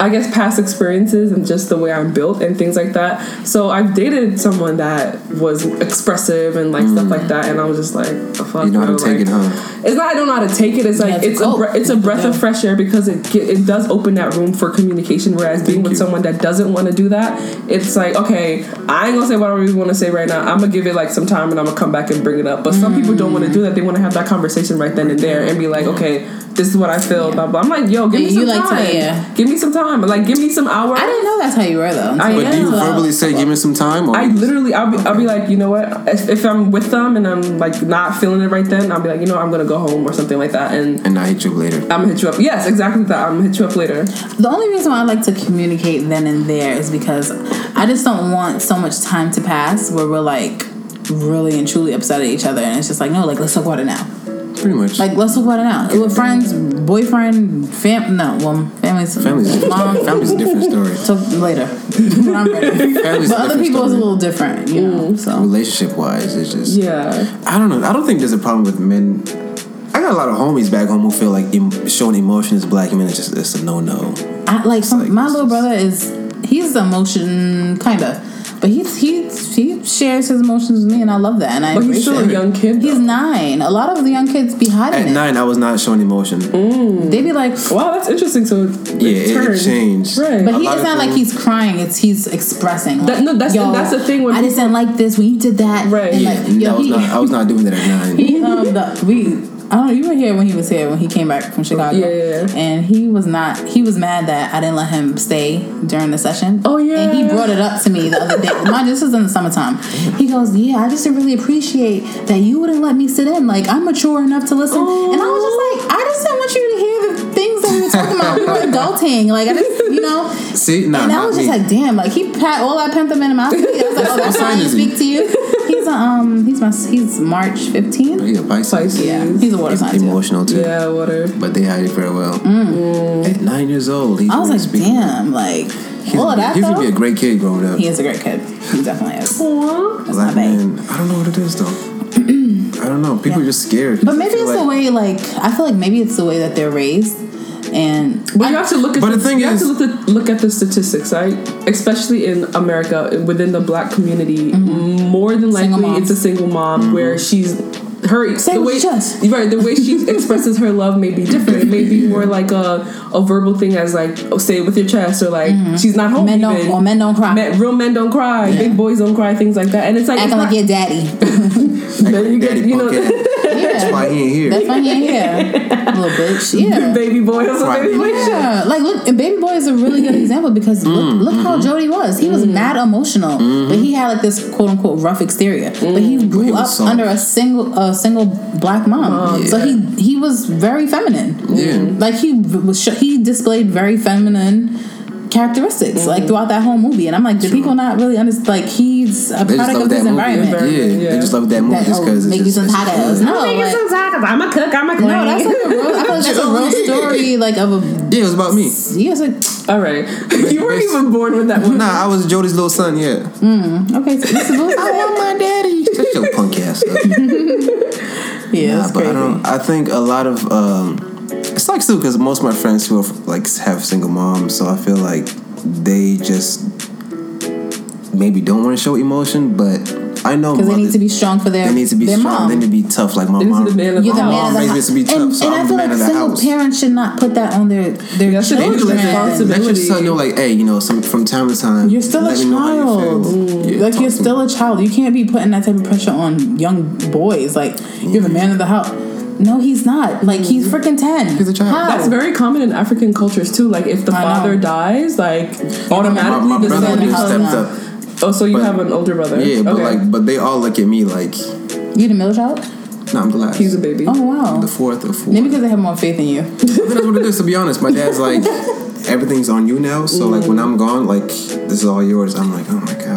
I guess past experiences and just the way I'm built and things like that. So I've dated someone that was expressive and like stuff like that, and I was just like, oh, fuck, Mm. You know how to bro, take like- it, huh? It's not I don't know how to take it. It's like have to it's a cope. bre- it's a breath of fresh air because it get, it does open that room for communication. Whereas being with you. someone that doesn't want to do that, it's like okay, I ain't gonna say what I really want to say right now. I'm gonna give it like some time and I'm gonna come back and bring it up. But some people don't want to do that. They want to have that conversation right then and there and be like, okay, this is what I feel. Blah blah. I'm like, yo, give me some you like to- time. yeah. Give me some time. Like, give me some hours. I didn't know that's how you were though. I until- But do you verbally say, give me some time? Or I literally, I'll be, I'll be like, you know what? If, if I'm with them and I'm like not feeling it right then, I'll be like, you know. I'm gonna go home or something like that, and and I hit you up later. I'm gonna hit you up. Yes, exactly that. I'm gonna hit you up later. The only reason why I like to communicate then and there is because I just don't want so much time to pass where we're like really and truly upset at each other, and it's just like, no, like let's talk about it now. Pretty much. Like let's talk about it now. With friends, boyfriend, fam. No, well, family's family's different. mom. Family's a different story. So later when I'm ready. Family's But a other different people is a little different, you know. Mm. So Relationship wise, it's just Yeah. I don't know. I don't think there's a problem with men. I got a lot of homies back home who feel like em- showing emotion as black men is just it's a no no. I like, some, like, my little is- brother is he's emotion kind of, but he he he shares his emotions with me, and I love that. And I But he's still it. a young kid. He's nine. A lot of the young kids be hiding At it. nine, I was not showing emotion. They be like, Wow, that's interesting. So Yeah, it, it changed. Right. but A he, lot it's of not like he's crying. It's he's expressing. Like, That- no, that's- Yo, that's the thing when I just didn't like this when you did that. Right. And Yeah, like, no, yo, I, was he, not, I was not doing that at nine. he um the we. I don't know. You were here when he was here when he came back from Chicago. Yeah. And he was not. He was mad that I didn't let him stay during the session. Oh, yeah. And he brought it up to me the other day. Mind this is in the summertime. He goes, "Yeah, I just didn't really appreciate that you wouldn't let me sit in. Like I'm mature enough to listen." And I was just like, "I just didn't want you to hear talking about. We were adulting. Like I just, you know." See, nah, and I not was me. just like, "Damn!" Like he pat all that pent up in mouth. I was like, "Oh, that's What why I sign didn't speak to you." He's a, um, he's my he's March 15th. He's a Pisces. Pisces. Yeah, he's a water sign too. emotional too. Yeah, water. But they hide it very well. At nine years old, he's Mm. I was like, speaking. damn, like He's, all of that he's gonna be a great kid growing up. He is a great kid. He definitely is. Aww. That's Black my babe. man, I don't know what it is though. I don't know. People are just scared. But maybe I feel it's the way, like I feel like maybe it's the way that they're raised, and But you have to look at But the thing you is- have to look at, look at the statistics, right? Especially in America, within the black community, more than Mm-hmm. Single likely it's a single mom Mm-hmm. where she's her Say the way just. right the way she expresses her love may be different. It may be more like a, a verbal thing as like oh, say it with your chest or like she's not home. Mm-hmm. men don't even. or men don't cry. Men- real men don't cry. Yeah. Big boys don't cry. Things like that. And it's like it's Acting like not- your daddy. then you get you know punk Yeah. why he ain't here. That's why he ain't here. Little bitch. Yeah. Baby boy or Right. something. Like that. Yeah, like look, and Baby Boy is a really good example because Mm, look, look how Jody was. He was mm-hmm. mad emotional, but he had like this quote unquote rough exterior. But he grew he up soft. under a single a single black mom, so he he was very feminine. Yeah. like he was he displayed very feminine characteristics like throughout that whole movie. And I'm like, do people not really understand? Like he's a They product of his movie. environment. Yeah, Yeah. they just love that movie That just oh, because make it's you some just, hot it's ass. fun. No, Making like, some tacos. I'm a cook. I'm a clean. no, that's like a real. I feel like that's a real story. Like of a Yeah, it was about me. yeah, it's like All right, you weren't even born with that one. Nah, I was Jody's little son. Yeah. okay. So this is I want my daddy. Shut your punk ass up. yeah, Nah, it's but crazy. I don't. I think a lot of um, it's like still because most of my friends who are like have single moms, so I feel like they just maybe don't want to show emotion, but I know Because they need to be strong for their they need to be strong. mom. They need to be tough. Like my They need to mom. the You're the the My man mom of the raised me house. to be tough, and, so and I'm I the feel man like of the single house. parents should not put that on their their That should be children. responsibility. Let your son know, like, hey, you know, some from time to time. You're still a let me know how you child. Yeah, like you're to me. still a child. You can't be putting that type of pressure on young boys. Like you're the man of the house. No, he's not. Like he's mm-hmm. freaking ten. He's a child. How? That's very common in African cultures too. Like if the I know. father dies, like oh, automatically my the brother son in the just house becomes. stepped up. Oh, so you But- have an older brother? Yeah, but Okay. like, but they all look at me like, you the middle child? nah, I'm the last. He's a baby. Oh wow. The fourth or fourth. Maybe because they have more faith in you. I that's what it is. To be honest, my dad's like, everything's on you now. So like, when mm. I'm gone, like, this is all yours. I'm like, oh my god,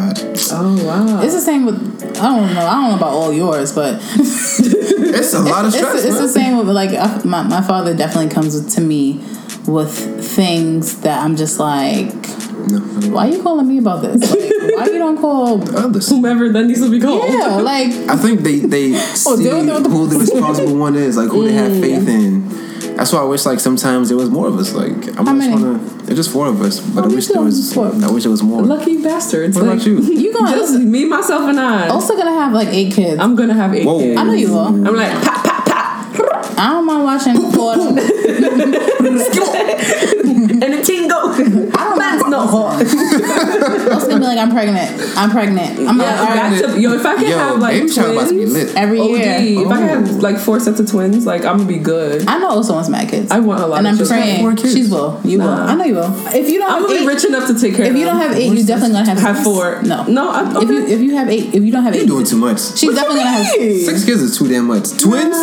Oh wow. It's the same with I don't know. I don't know about all yours, but it's a lot of it's, stress. it's man. the same with like uh, my my father definitely comes to me with things that I'm just like, No, why you calling me about this? Like, why you don't call? others. Whomever that needs to be called. Yeah, like I think they they see they're- they're the- who the responsible one is, like who they have Mm. faith in. That's why I wish like sometimes there was more of us. Like I'm How just many? wanna. It's just four of us, but Oh, I wish too, there was. four. I wish there was more. Lucky bastards. What like, about you? you gonna Just me, myself, and I. also gonna have like eight kids. I'm gonna have eight Whoa. kids. I know you will. I'm like pop, pop, pop, I don't mind watching four. and the team go. That's not hot. It's gonna be like I'm pregnant. I'm pregnant. I'm like, Yeah, all right, back to, yo, if I can Yo, have like baby shower about to be twins lit. every OD, year. if I could Oh. have like four sets of twins, like I'm gonna be good. I know also wants mad kids. I want a lot and of I'm children. praying Four kids. she will. You will. I know you will. If you don't I'm gonna be rich enough to take care. if of you don't have eight, you're definitely gonna have have six. four. No, no. I, okay. If you if you have eight, if you don't have You're eight, doing too much. she's definitely gonna have. Six kids is too damn much. Twins?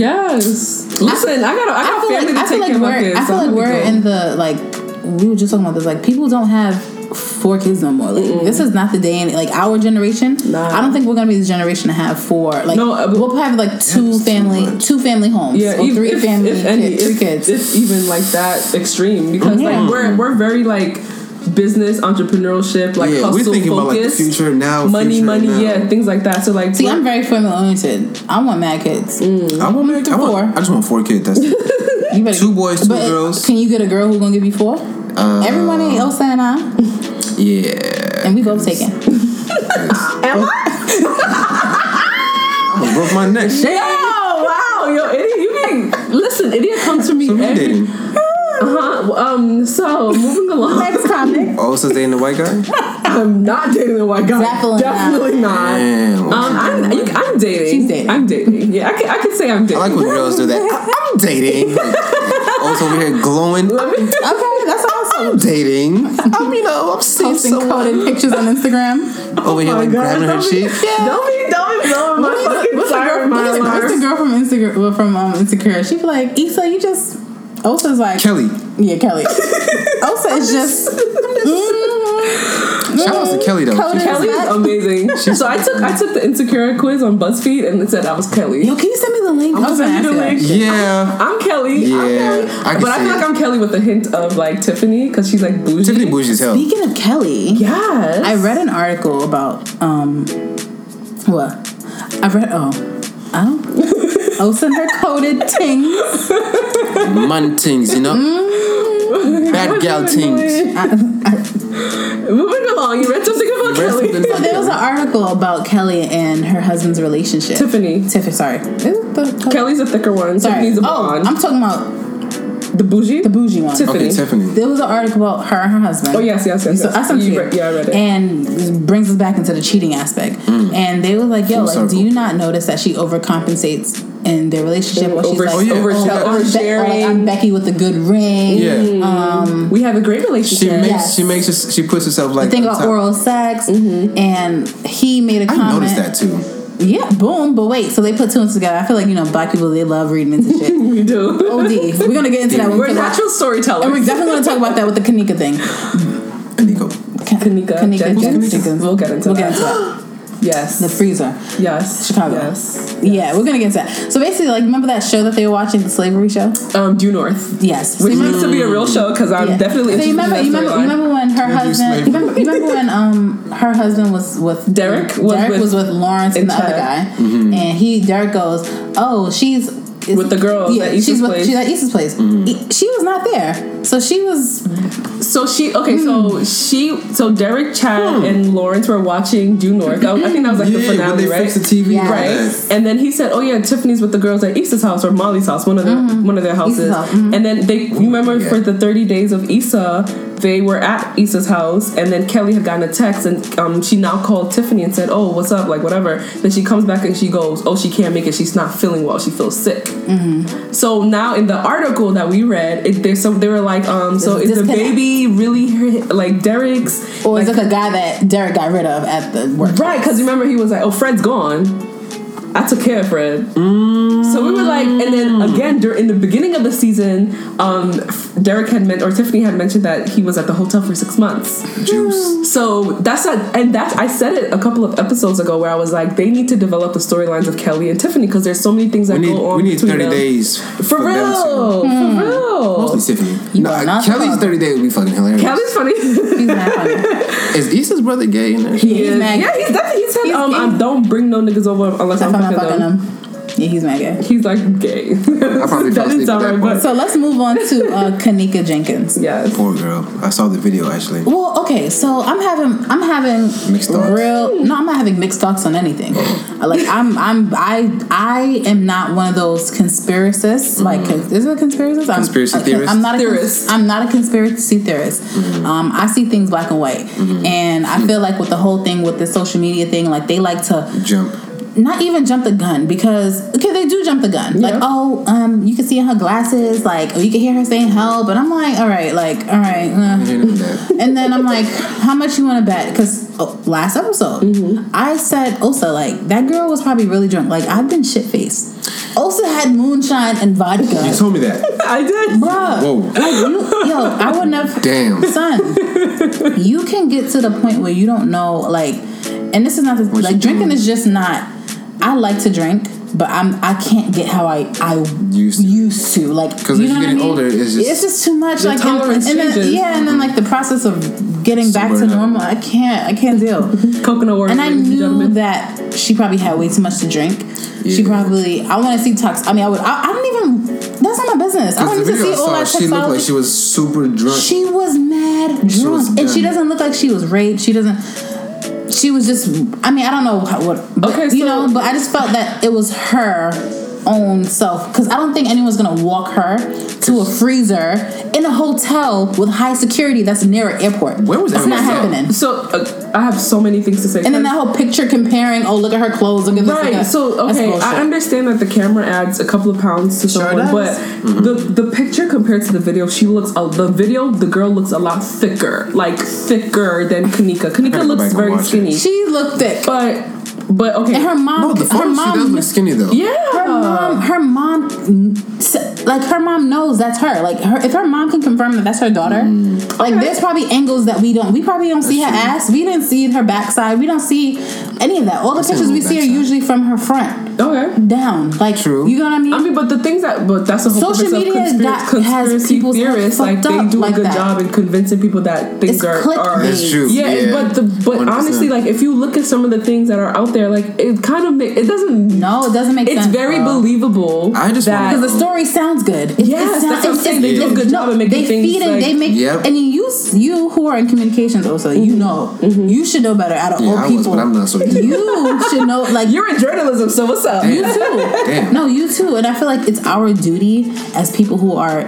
yes. Listen, I got a, I I got feel family like to feel take like care of my we're kids. I feel so like I'm we're gonna be in the like we were just talking about this like people don't have four kids no more. Like this is not the day and like our generation. Nah. I don't think we're gonna be the generation to have four. Like No, we'll have like two family two family homes. yeah, or even three if, family if any, kids, three kids. if even like that extreme because Yeah. like we're we're very like business entrepreneurship like yeah, hustle we're thinking about like the future now. money future money now. yeah things like that so like See, we're- I'm very family oriented. I want mad kids. I want, make, I, want Four. I just want four kids. That's it. You better Two boys, two but girls. Can you get a girl who's gonna give you four? Uh, Everyone ain't Elsa and I, Yeah. and we both taken. am I I almost broke my neck. yo wow yo idiot you mean listen idiot comes to me So every dating. Uh-huh um so moving along Next topic. Oh, so dating the white guy? I'm not dating the white guy Definitely not. definitely not, Damn. Um, I'm, you, I'm dating. She's dating. I'm dating. Yeah, I can, I can say I'm dating. I like when girls do that. I- I'm dating. also over here glowing. Okay, that's awesome. I'm dating. I'm, you know, I'm seeing Posting someone coded pictures on Instagram. over here Oh my like God, grabbing her don't be- cheek. Don't be, don't be blowing my fucking What's the girl, my what's the- what's the girl from Instagram? Well, from um, Insecure. She be like, Issa, you just. Osa's like, Kelly. yeah, Kelly. Osa is just. mm, Shout out to Kelly though. Coded She- Kelly is amazing. so I took I took the insecure quiz on BuzzFeed and it said I was Kelly. Yo, can you send me the link? I'm I was gonna gonna send you the link. Yeah. I'm Kelly. Yeah, I'm Kelly. I but I see feel like. I'm Kelly with a hint of like Tiffany because she's like bougie. Tiffany bougie as hell. Speaking of Kelly, Yes. I read an article about um what? I read oh I don't Osa and her coded things. Man things, you know? Mm. Bad gal things. Moving along, you read something about read Kelly. something- So there was an article about Kelly and her husband's relationship. Tiffany. Tiffany, sorry. Is the- Kelly's a thicker one. Sorry. Tiffany's a Oh, blonde. I'm talking about the bougie. the bougie one. Tiffany. Okay, Tiffany. There was an article about her and her husband. Oh yes, yes, yes. So yes. I sent You you. read- yeah, I read it. And this brings us back into the cheating aspect. Mm. And they were like, "Yo, Full like, circle. do you not notice that she overcompensates in their relationship. Or she's Over- like, Oh, yeah. over- oh, I'm Be- like. I'm Becky with a good ring. Yeah. we have a great relationship. She makes Yes. she makes us, she puts herself like The thing about top. oral sex, Mm-hmm. and he made a I comment. I noticed that too. Yeah, boom. But wait, so they put two and together. I feel like you know, black people they love reading into shit. we do. Od, we're gonna get into that. when we We're talk about- natural storytellers. and we're definitely gonna talk about that with the Kenneka thing. And Nico. Kenneka, Kenneka Jenkins. Jenkins. We'll get into We'll that. get into that. Yes. The freezer. yes. Chicago. Yes. Yeah, we're gonna get into that. So basically, like, remember that show that they were watching, the slavery show? Um, due north. Yes. So Which you needs to be a real show because I'm Yeah. definitely So you remember, in you remember, you remember when her husband, you remember, you remember when um her husband was with Derek was Derek with- was with Lawrence and and the other guy, Mm-hmm. and he Derek goes, oh, she's is- With the girl Yeah, at she's with place. she's at Issa's place. Mm-hmm. She was not there, so she was So she okay. Hmm. So she so Derek, Chad, and Lawrence were watching Due North. I, I think that was like the yeah, when finale, they right? fix the TV. Yeah. Right, and then he said, "Oh yeah, Tiffany's with the girls at Issa's house or Molly's house, one of their one of their houses." house, mhm. And then they, you remember yeah. for the thirty days of Issa, they were at Issa's house, and then Kelly had gotten a text, and um, she now called Tiffany and said, "Oh, what's up? Like whatever." Then she comes back and she goes, "Oh, she can't make it. She's not feeling well. She feels sick." So now in the article that we read, it, there's some they were like, um, so is the baby really like Derek's? or like, is it the guy that Derek got rid of at the work? Right, because remember he was like, "Oh, Fred's gone. I took care of Fred." So we were like, and then again, during in the beginning of the season, um, Derek had meant or Tiffany had mentioned that he was at the hotel for six months. Juice. So that's a, and that I said it a couple of episodes ago where I was like, they need to develop the storylines of Kelly and Tiffany because there's so many things that We need go on. we need thirty them. days For them real, to- for real. Mostly Tiffany. You No, Kelly's thirty days would be fucking hilarious. Kelly's funny. He's not funny. Is Issa's brother gay in there? He is Yeah, mad. yeah, he's definitely. He said, He's um, gay. I don't bring no niggas over unless I'm I'm not fucking fucking him. Yeah, he's mad gay. He's like gay. I probably fell asleep is at that point. So let's move on to uh, Kenneka Jenkins. yes. Poor girl. I saw the video actually. Well, okay, so I'm having I'm having Mixed thoughts. real no, I'm not having mixed thoughts on anything. like I'm I'm I I am not one of those conspiracists. Like is it a conspiracist? I'm, Conspiracy I- theorist? I'm not a cons- Theorist. I'm not a conspiracy theorist. Um, I see things black and white, and I feel like with the whole thing with the social media thing, like they like to Jump. Not even jump the gun because okay they do jump the gun like oh um you can see in her glasses like oh you can hear her saying help and I'm like all right like all right uh. Hear none of that. and then I'm like how much you want to bet because oh, last episode I said Osa like that girl was probably really drunk like I've been shit faced Osa had moonshine and vodka You told me that. I did. bruh Whoa. like you yo I wouldn't have Damn. son you can get to the point where you don't know like and this is not the, like drinking doing? is just not i like to drink but i'm i can't get how i i Used to. used to like 'Cause you as know you're what I getting mean? older, it's just- too much like tolerance and, and then, changes. yeah and then like the process of getting back to enough. normal i can't i can't deal Coconut water. and i ladies knew gentlemen. that she probably had way too much to drink she probably i want to see tox i mean i would i, I don't even that's not my business i Because don't need to see all that saw, she looked like she was super drunk. She was mad She drunk, was and she doesn't look like she was raped. She doesn't. She was just. I mean, I don't know what. But, Okay, you know, but I just felt that it was her own self because I don't think anyone's gonna walk her to a freezer in a hotel with high security that's near an airport. Where was That's not happening. So uh, I have so many things to say. And then that whole picture comparing. Oh, look at her clothes. Look at this. look Right. at- So okay. I understand that the camera adds a couple of pounds to Sure someone, does. but the the picture compared to the video, she looks a, the video. The girl looks a lot thicker, like thicker than Kenneka. Kenneka looks very watch it. skinny, She looked thick. but but okay. And her mom. no, the her photo she mom. does look skinny though. yeah. her mom her mom like her mom knows that's her like her if her mom can confirm that that's her daughter mm. like there's probably angles that we don't we probably don't see her true. ass we didn't see her backside we don't see any of that all the I've pictures we see are usually from her front Okay. down like True. you know what I mean I mean, but the things that, but that's the whole Social media of conspira- got- conspiracy people's theorists. Like they do like a good that. job in convincing people that things It's are, clickbait. are. That's true. Yeah, Yeah. but the but 100%. honestly, like if you look at some of the things that are out there, like it kind of make it doesn't. no it doesn't make It's sense very bro. believable. I just that because the story sounds good. It, Yes, it that's what I'm saying. They do a good job of making they things feed and like- they make. Yep. And you, you who are in communications also, you mm-hmm. know, mm-hmm. you should know better. Out of Yeah, all I people, was, but I'm not so good. you should know. Like you're in journalism, so what's up? you too. Damn. No, you too. And I feel like it's our duty as people who are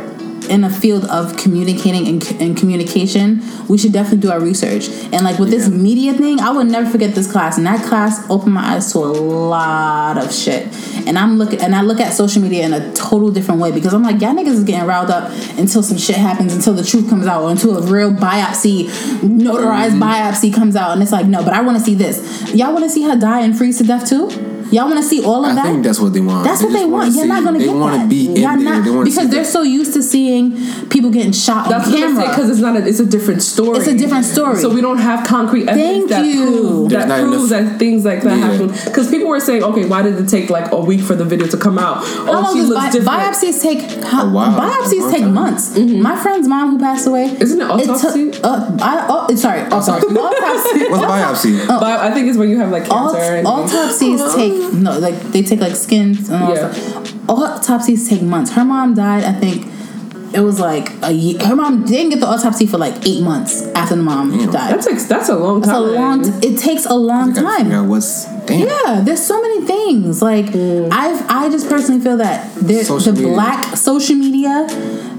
in a field of communicating and, and communication, we should definitely do our research. And like with this media thing, I will never forget this class. And that class opened my eyes to a lot of shit. And I'm looking, and I look at social media in a total different way because I'm like, y'all niggas is getting riled up until some shit happens, until the truth comes out, or until a real biopsy, notarized mm-hmm. biopsy comes out. And it's like, no, but I want to see this. Y'all want to see her die and freeze to death too? Y'all want to see all of I that? I think that's what they want. That's what they wanna. You're see- not gonna They get want that. to be in You're there. not- they because they're so used to seeing people getting shot That's on what camera. because it's not. A, it's a different story. It's a different story. So we don't have concrete evidence Thank that you. prove that proves enough- that things like that Yeah. happen. Because people were saying, okay, why did it take like a week for the video to come out? How Oh, long she does looks bi- different. biopsies take? How, A while. biopsies A long take time. months. My friend's mom who passed away. Mm-hmm. Isn't it autopsy? took- uh, I, oh, sorry. Autopsy. autopsy. What's biopsy? Oh. I think it's when you have like cancer. Aut- autopsies take no, like they take like skins and all Yeah. that stuff. Autopsies take months. Her mom died. I think it was like a year. Her mom didn't get the autopsy for like eight months after the mom Damn. died. that takes that's a long It's time. a long. It takes a long I figure time. out what's damn. Yeah, there's so many things. Like Mm. I've, I just personally feel that there, the media. black social media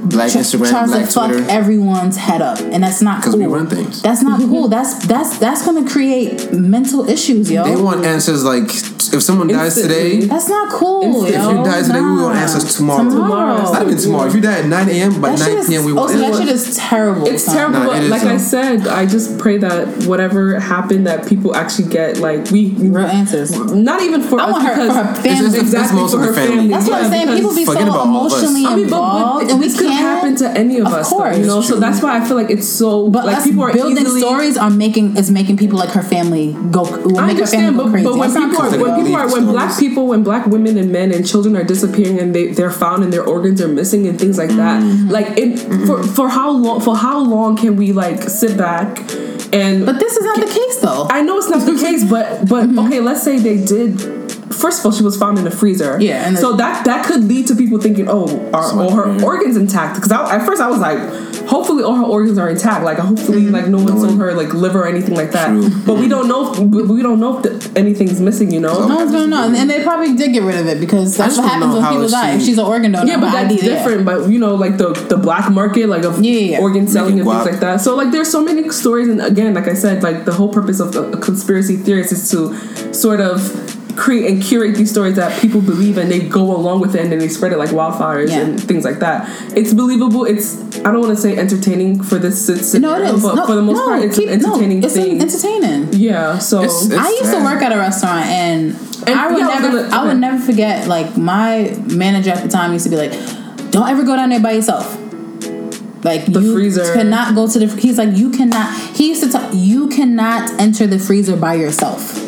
Black tr- Instagram, tries Black to fuck Twitter. everyone's head up, and that's not 'Cause cool. we run things. That's not cool. That's that's that's gonna create mental issues, yo. They want answers like if someone dies today. that's not cool, If yo. you die today, we Nah. want answers tomorrow. Tomorrow. It's not even tomorrow. If you die at 9 a.m., by That 9 p.m. we want also, that shit is terrible. It's son. terrible. Nah, but it is, like I said, I just pray that whatever happened, that people actually get like we Real answers. not even for I us want her- because for her family. It's it's exactly most for of her family. family. That's what I'm saying. People be so Forget about all of us. emotionally I mean, but, involved, but and we can't. Happen to any of, Of us, though, course. you know. So that's why I feel like it's so But like people are building easily, stories are making is making people like her family go. Will I make her family understand, but, crazy. but when people are when people are when black people when black women and men and children are disappearing and they they're found and their organs are missing and things like that. Mm-hmm. Like it for for how long for how long can we like sit back and But this is not the case, though. I know it's not the case, but but okay, let's say they did. First of all, she was found in a freezer. Yeah, and so that that could lead to people thinking, oh, are all her organs intact? Because at first I was like, hopefully all her organs are intact. Like hopefully Mm-hmm. like no one sold one- her like liver or anything like that. True. But we don't know. If, we we don't know if the, anything's missing. You know. no one's gonna know, and, and they probably did get rid of it because that's what happens when people is die. she- If she's an organ donor, Yeah, but that's ID there. different. But you know, like the the black market, like of Yeah, yeah, yeah. organ selling and Making things like that. So like, there's so many stories, and again, like I said, like the whole purpose of the conspiracy theorists is to sort of create and curate these stories that people believe, and they go along with it, and then they spread it like wildfires Yeah. and things like that. It's believable. It's I don't want to say entertaining for this No, scenario, it is. but no, for the most no, part, it's keep- an entertaining no, it's thing. entertaining. yeah. So It's- it's- I used to work at a restaurant, and, And- I would yeah, never, gonna- I would never forget. Like my manager at the time used to be like, "Don't ever go down there by yourself." Like The you freezer. cannot go to the. He's like, you cannot. He used to tell you cannot enter the freezer by yourself.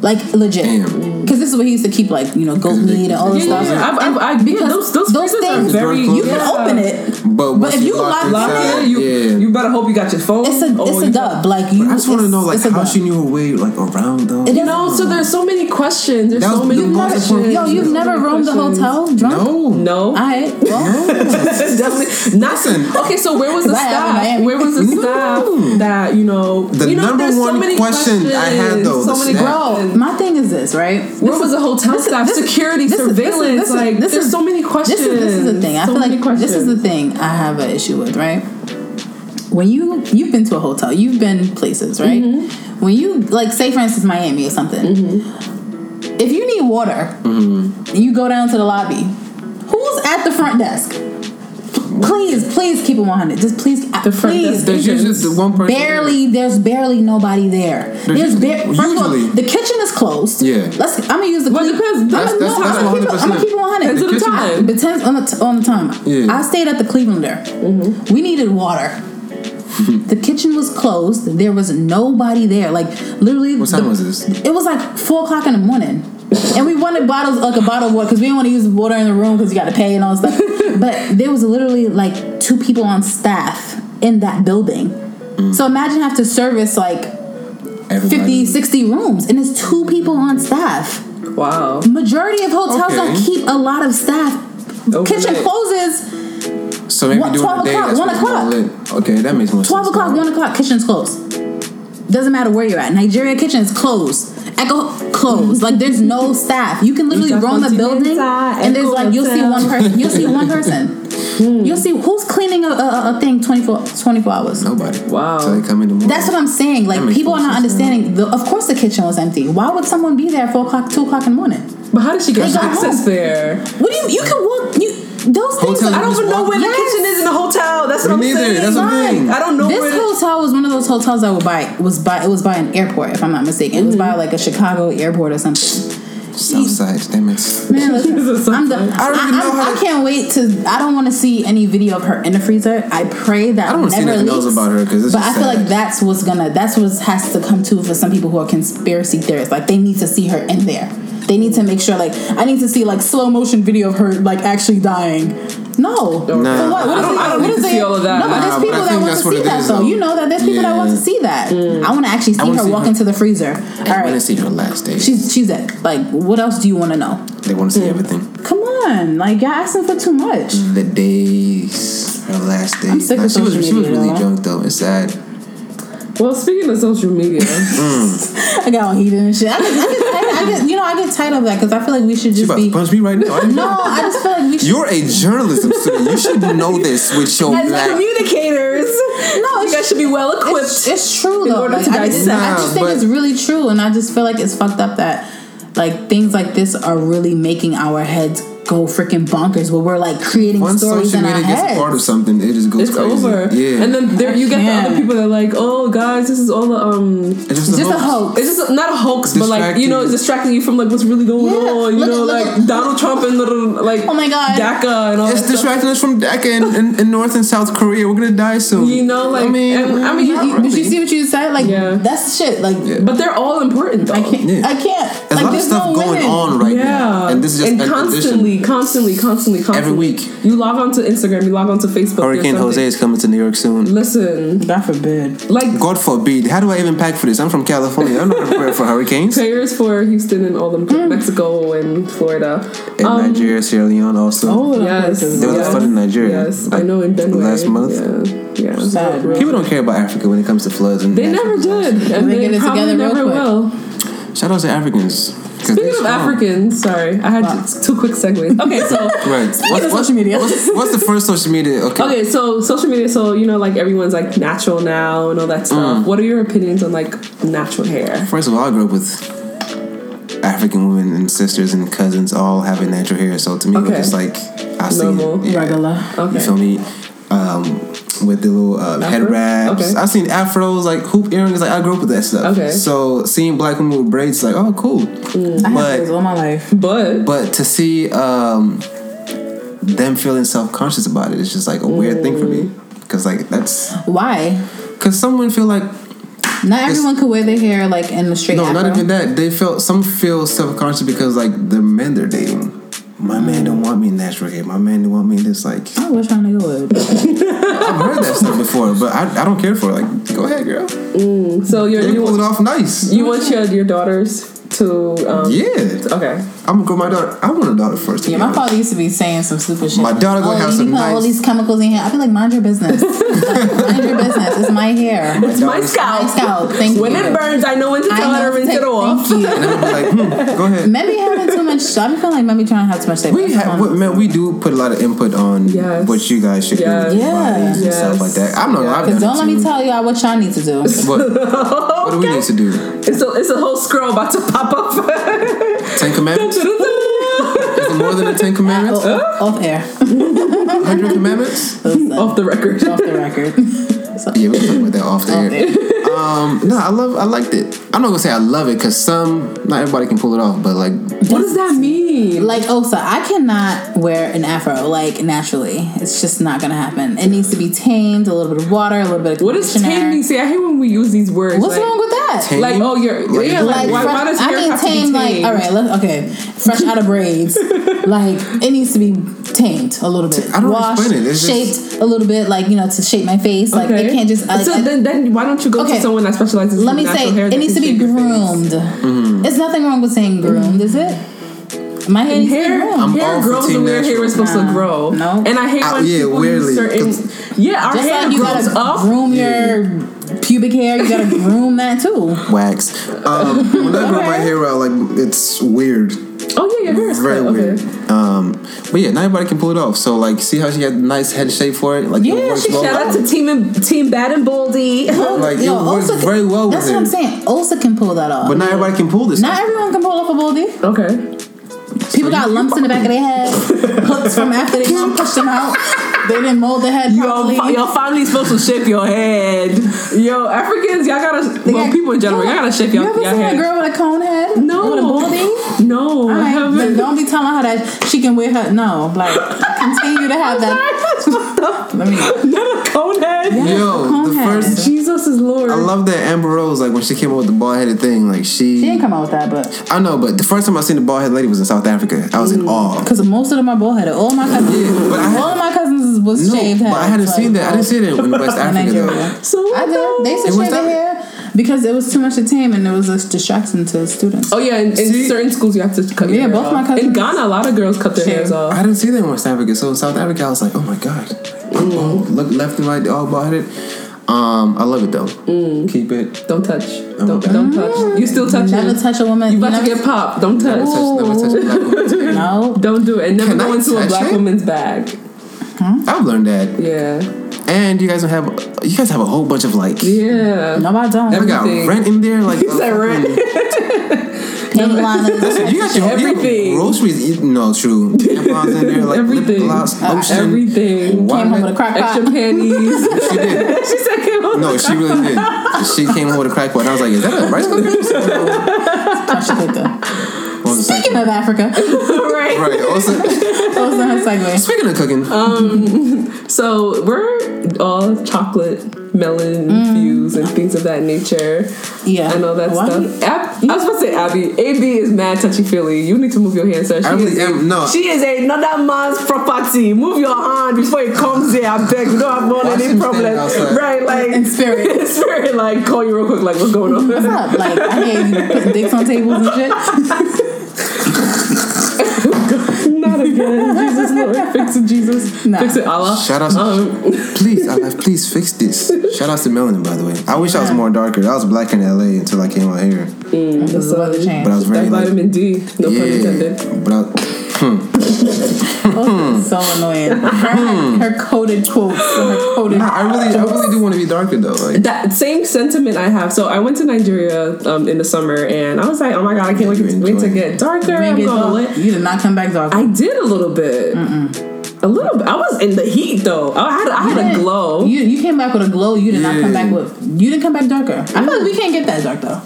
Like legit, because this is what he used to keep, like you know, goat meat and all this yeah, stuff. yeah. I've, I've, I, yeah, because those those, those things- are very. You can yeah. open it, But, but if you lock lock Lock it, you, yeah. you better hope you got your phone. it's a or it's a dub. Like you, I just want to know like it's a how dub. she knew her way like around though. It You know, so there's so many questions. There's so many the most questions. Yo, you've So never roamed the hotel drunk? no, No. All right. Well, Definitely nothing. Okay, so where was the I have staff? Where was the staff that you know? The number one question I had, though, so many bro, questions. My thing is this, right? Where This was the hotel this staff? this is- Security, this is- this is- surveillance, this is- like, this there's is- so many This is, this is the questions. thing. I So feel like this is the thing I have an issue with, right? When you you've been to a hotel, you've been places, right? Mm-hmm. When you like, say for instance, Miami or something. If you need water, Mm-hmm. you go down to the lobby. Who's at the front desk? Please, please keep it 100. Just please, The front please. desk There's usually the one person. Barely, there's barely nobody there. There's, usually- bare, first of all, the kitchen is closed. Yeah. Let's. I'm gonna use the. Well, it clean- depends. I'm That's- no, that's I'm gonna keep it- I'm gonna 100%. keep it 100. Depends on the kitchen- time. Depends on the t- on the time. Yeah. I stayed at the Clevelander. Mm-hmm. We needed water. the kitchen was closed. There was nobody there. Like literally. What time the- was this? It was like four o'clock in the morning. And we wanted bottles like a bottle of water because we didn't want to use water in the room because you got to pay and all this stuff. but there was literally like two people on staff in that building. Mm. So imagine have to service like Everybody. 50, 60 rooms, and it's two people on staff. Wow. Majority of hotels don't keep a lot of staff. Kitchen closes So maybe What, during 12 the day, o'clock, that's 1 what's more o'clock? Okay, that makes more 12 sense. o'clock, 1 o'clock, kitchen's closed. Doesn't matter where you're at. Nigeria kitchen is closed. Echo closed. Like there's no staff. You can literally roam the building and there's like you'll see one person. You'll see one person. Hmm. You'll see who's cleaning a, a, a thing 24, 24 hours. Nobody. Wow. So they come in the morning. That's what I'm saying. Like That makes people are not understanding. The, of course, the kitchen was empty. Why would someone be there at four o'clock, two o'clock in the morning? But how did she get access home. there? What do you? You can walk. You those things. Hotel I don't even know walk- where the kitchen is in the hotel. That's what I'm neither. saying. That's what I'm. I don't know this where. the- hotel was one of those hotels that were by was by it was by an airport, if I'm not mistaken. It was by like a Chicago airport or something. Southside. Damn it. Man, listen, I'm done. I don't I, know I'm- how I to- can't wait to. I don't want to see any video of her in the freezer. I pray that I don't see never nothing else leaks. about her 'cause it's But I feel sad. like that's what's gonna. That's what has to come to for some people who are conspiracy theorists. Like they need to see her in there. They need to make sure. Like I need to see like slow motion video of her like actually dying. No, Nah. For what? What I is don't- it- I don't what need is to it- see all of that. No, but there's people I that want to see it that is, though. though. You know that there's people that want to see that. I want to actually see her see walk her- into the freezer. All I want to see her last day. she's she's dead. Like, what else do you want to know? they want to see everything. Come on, like y'all asking for too much. The days, her last day. I'm sick Nah, of she was social she was really though. drunk though. It's sad. Well, speaking of social media, I got all heated and shit. I get, I get, tired, I get you know, I get tired of that because I feel like we should She just about be. to punch me right now. I No. I just feel like we should. You're a journalism student. You should know this with your as black. communicators, No, you guys should be well equipped. It's, it's true in though. order Like, to I, just, dissect. I just think Nah, it's really true, and I just feel like it's fucked up that like things like this are really making our heads go freaking bonkers. Where we're like creating Once stories social in our media gets heads. part of something, it just goes it's crazy. over. Yeah, And then there you get the other people that are like, oh guys, this is all the um it's just, just a hoax. It's just not a hoax, but like you know, it's distracting you from like what's really going Yeah. on. You Look know, look like at- Donald Trump and little like Oh my God. DACA and all It's that stuff. distracting us from DACA in, in, in North and South Korea. We're gonna die soon. You know, like I mean, and, I mean, You- not you- Did you see what you said? Like Yeah. that's shit. Like But they're all important though. I can't. Yeah. I can't. There's like a lot of there's stuff no going on right now, and this is just and an constantly, constantly, constantly, constantly. Every week. you log on to Instagram, you log on to Facebook. Hurricane Jose is coming to New York soon. Listen, God forbid. like God forbid. How do I even pack for this? I'm from California. I'm not prepared for hurricanes. prayers for Houston and all them Mm. Mexico and Florida. And Um, Nigeria, Sierra Leone also. Oh, Yes. There was a flood in Nigeria, Yes, like, I know in Benue last month. Yeah, yeah. Sad. real- People don't care about Africa when it comes to floods. And They never did, and They they, get it probably together real never quick. will. Shout out to Africans. 'Cause Speaking of strong. Africans, sorry, I had Wow. two quick segues. Okay, so Right. What's, of what's- social media. What's, what's the first social media? Okay. okay, so social media. So you know, like everyone's like natural now and all that Mm. stuff. What are your opinions on like natural hair? First of all, I grew up with African women and sisters and cousins all having natural hair. So to me, it was Okay. just like I see Normal. it. Yeah. Regular. Okay. You feel me? Um, with the little uh, head wraps. Okay. I seen afros, like hoop earrings. Like I grew up with that stuff. Okay. So seeing black women with braids, like oh cool. Mm. I But- have all my life. But But to see um, them feeling self conscious about it, it's just like a weird thing for me. Mm. Because like that's Why? because someone feel like Not everyone could wear their hair like in the straight. no, afro. not even that. They felt some feel self conscious because like the men they're dating. My man don't want me natural hair. My man don't want me this like. I wish my nigga would. I've heard that stuff before, but I, I don't care for it. Like, go ahead, girl. Mm, so you're, you pull it off nice. you want your your daughters to um, Yeah, okay. I'm gonna grow my daughter. I want a daughter first. to Yeah, my father used to be saying some stupid shit. My daughter gonna oh, have you some be putting all these chemicals in here. I feel like, mind your business. mind your business. It's my hair. It's my daughter's- scalp. My scalp. Thank When you. it burns, I know when to I tell her to rinse it off. Thank you. And I'm like, hmm, go ahead. Men be having too much. I be feeling like men be trying to have too much. We have, we, man, we do put a lot of input on Yes. what you guys should Yes. do with Yeah. bodies and Yes. stuff like that. I'm not. Yeah. I've Because done don't let me tell y'all what y'all need to do. What, what do we need to do? It's a it's a whole scroll about to pop up. Ten commandments? Is it more than the Ten Commandments? off, off air. Hundred commandments? Off the record. off the record. So, Yeah, we can talk about that off the off air. air. Um, no, I love. I liked it. I'm not gonna say I love it because some, not everybody can pull it off, but like, What does that mean? Like Osa, I cannot wear an afro like naturally. It's just not gonna happen. It needs to be tamed, a little bit of water, a little bit of what does conditioner. tame mean? See, I hate when we use these words. What's like, wrong with that? Tame? Like, oh, you're Like, yeah. Like, Like, why, fresh, why does I hair mean, have to be tamed, like, all right, let's, okay, fresh out of braids, like it needs to be tamed a little bit, I don't washed, explain it. It's just- shaped a little bit, like you know, to shape my face. Like Okay. it can't just. Like, so I- then, then why don't you go Okay. to someone that specializes let in me natural say, hair? it needs to be shape your face? groomed. Mm-hmm. It's nothing wrong with saying groomed, is it? My hair needs Hair, groomed. I'm hair all for grows the team way hair is supposed to grow. No. and I hate Uh, when yeah, people weirdly, use certain. 'cause- Yeah, our Just hair like you grows gotta up. groom your pubic hair, you gotta groom that too. wax. Um, when I grow my hair out, like it's weird. Oh yeah, your hair is very cut, okay. weird. Um, but yeah, not everybody can pull it off. So like, see how she had a nice head shape for it. Like, it Yeah, works she- well. Shout out to Team and Team Bad and Boldy. Like, it works Osa can- very well with That's what her. I'm saying. Osa can pull that off. But not everybody can pull this. Not everyone can pull off a baldy. Okay. People got lumps in the back of their head, hooks from after they pushed them out. They didn't mold their head Yo, properly. family's supposed to shape your head. Yo, Africans, y'all gotta. They well, got- people in general, y'all gotta shape your, You your, ever your seen a girl with a cone head? No. With a baldy? No, I haven't. don't be telling her that she can wear her. No, like continue to have that. Let me. Not a cone head. Yo, cone the head. first. Jesus is Lord. I love that Amber Rose. Like when she came up with the bald headed thing. Like she. She didn't come out with that, but I know, but the first time I seen the bald headed lady was in South Africa. I was in mm. awe. because most of them are bald-headed. All my cousins, Yeah, but I had- all of my cousins was No, shaved heads. but I hadn't like, seen that. I didn't see that in West in Africa Nigeria. though. so I did. They used to In shave West their hair because it was too much to tame and it was a distraction to students. Oh yeah, in, in See? certain schools you have to cut your Yeah, hair both off. my cousins In Ghana, a lot of girls cut their shave. hairs off. I didn't see that in West Africa. So in South Africa, I was like, oh my god, Mm. oh, look left and right, all bald headed. Um, I love it though. Mm. Keep it. Don't touch. Don't don't touch. You still touching. Never touch a woman. You about never, to get popped. Don't touch. Never touch, never touch a black woman too. no. Don't do it. And never Can go I into a black it? woman's bag. I've learned that. Yeah. And you guys have. You guys have a whole bunch of like. Yeah. No, I don't. They got Everything. rent in there, like said uh, rent. Panty. You got your Everything. You got groceries. You, no, true. Tampons in there, like Everything. lip gloss, lotion. Everything. Why Came home with a crack Extra pot. panties. She did. she said came on. No, she really did. She came home with a crack pot. And I was like, "Is that a rice cooker?" Touch it with the- What was the Speaking of Africa, right. Right. Also, that was her segue. speaking of cooking, Um, So we're all chocolate, melanin infused, and things of that nature. Yeah. And all that Why stuff. Ab- I was supposed to say Abby. AB is mad touchy feely. You need to move your hand, sir. She I really is am- no. She is another man's property. Move your hand before it comes there. I'm beg. We don't have Watch any him problem. Right, like In spirit. in spirit, like call you real quick. Like what's going on? What's up? Like I hear you putting dicks on tables and shit. Not again. Jesus Lord, fix it, Jesus. Nah. Fix it, Allah. shout out. Um, please, Allah, please fix this. Shout out to Melanin, by the way. I wish I was more darker. I was black in LA until I came out here, This is weather but I change. was that very like, vitamin D. No pun intended. yeah. But I, Oh, so annoying. Her, her coded quotes. Her coded. nah, I really, I really do want to be darker though. Like, That same sentiment I have. So I went to Nigeria um, in the summer, and I was like, "Oh my god, I can't wait, to, wait to get darker." You I'm get going dark. You did not come back dark. I did a little bit. A little bit. I was in the heat though. I had I had a glow. You you came back with a glow. You did not come back with. You didn't come back darker. I feel like we can't get that dark though.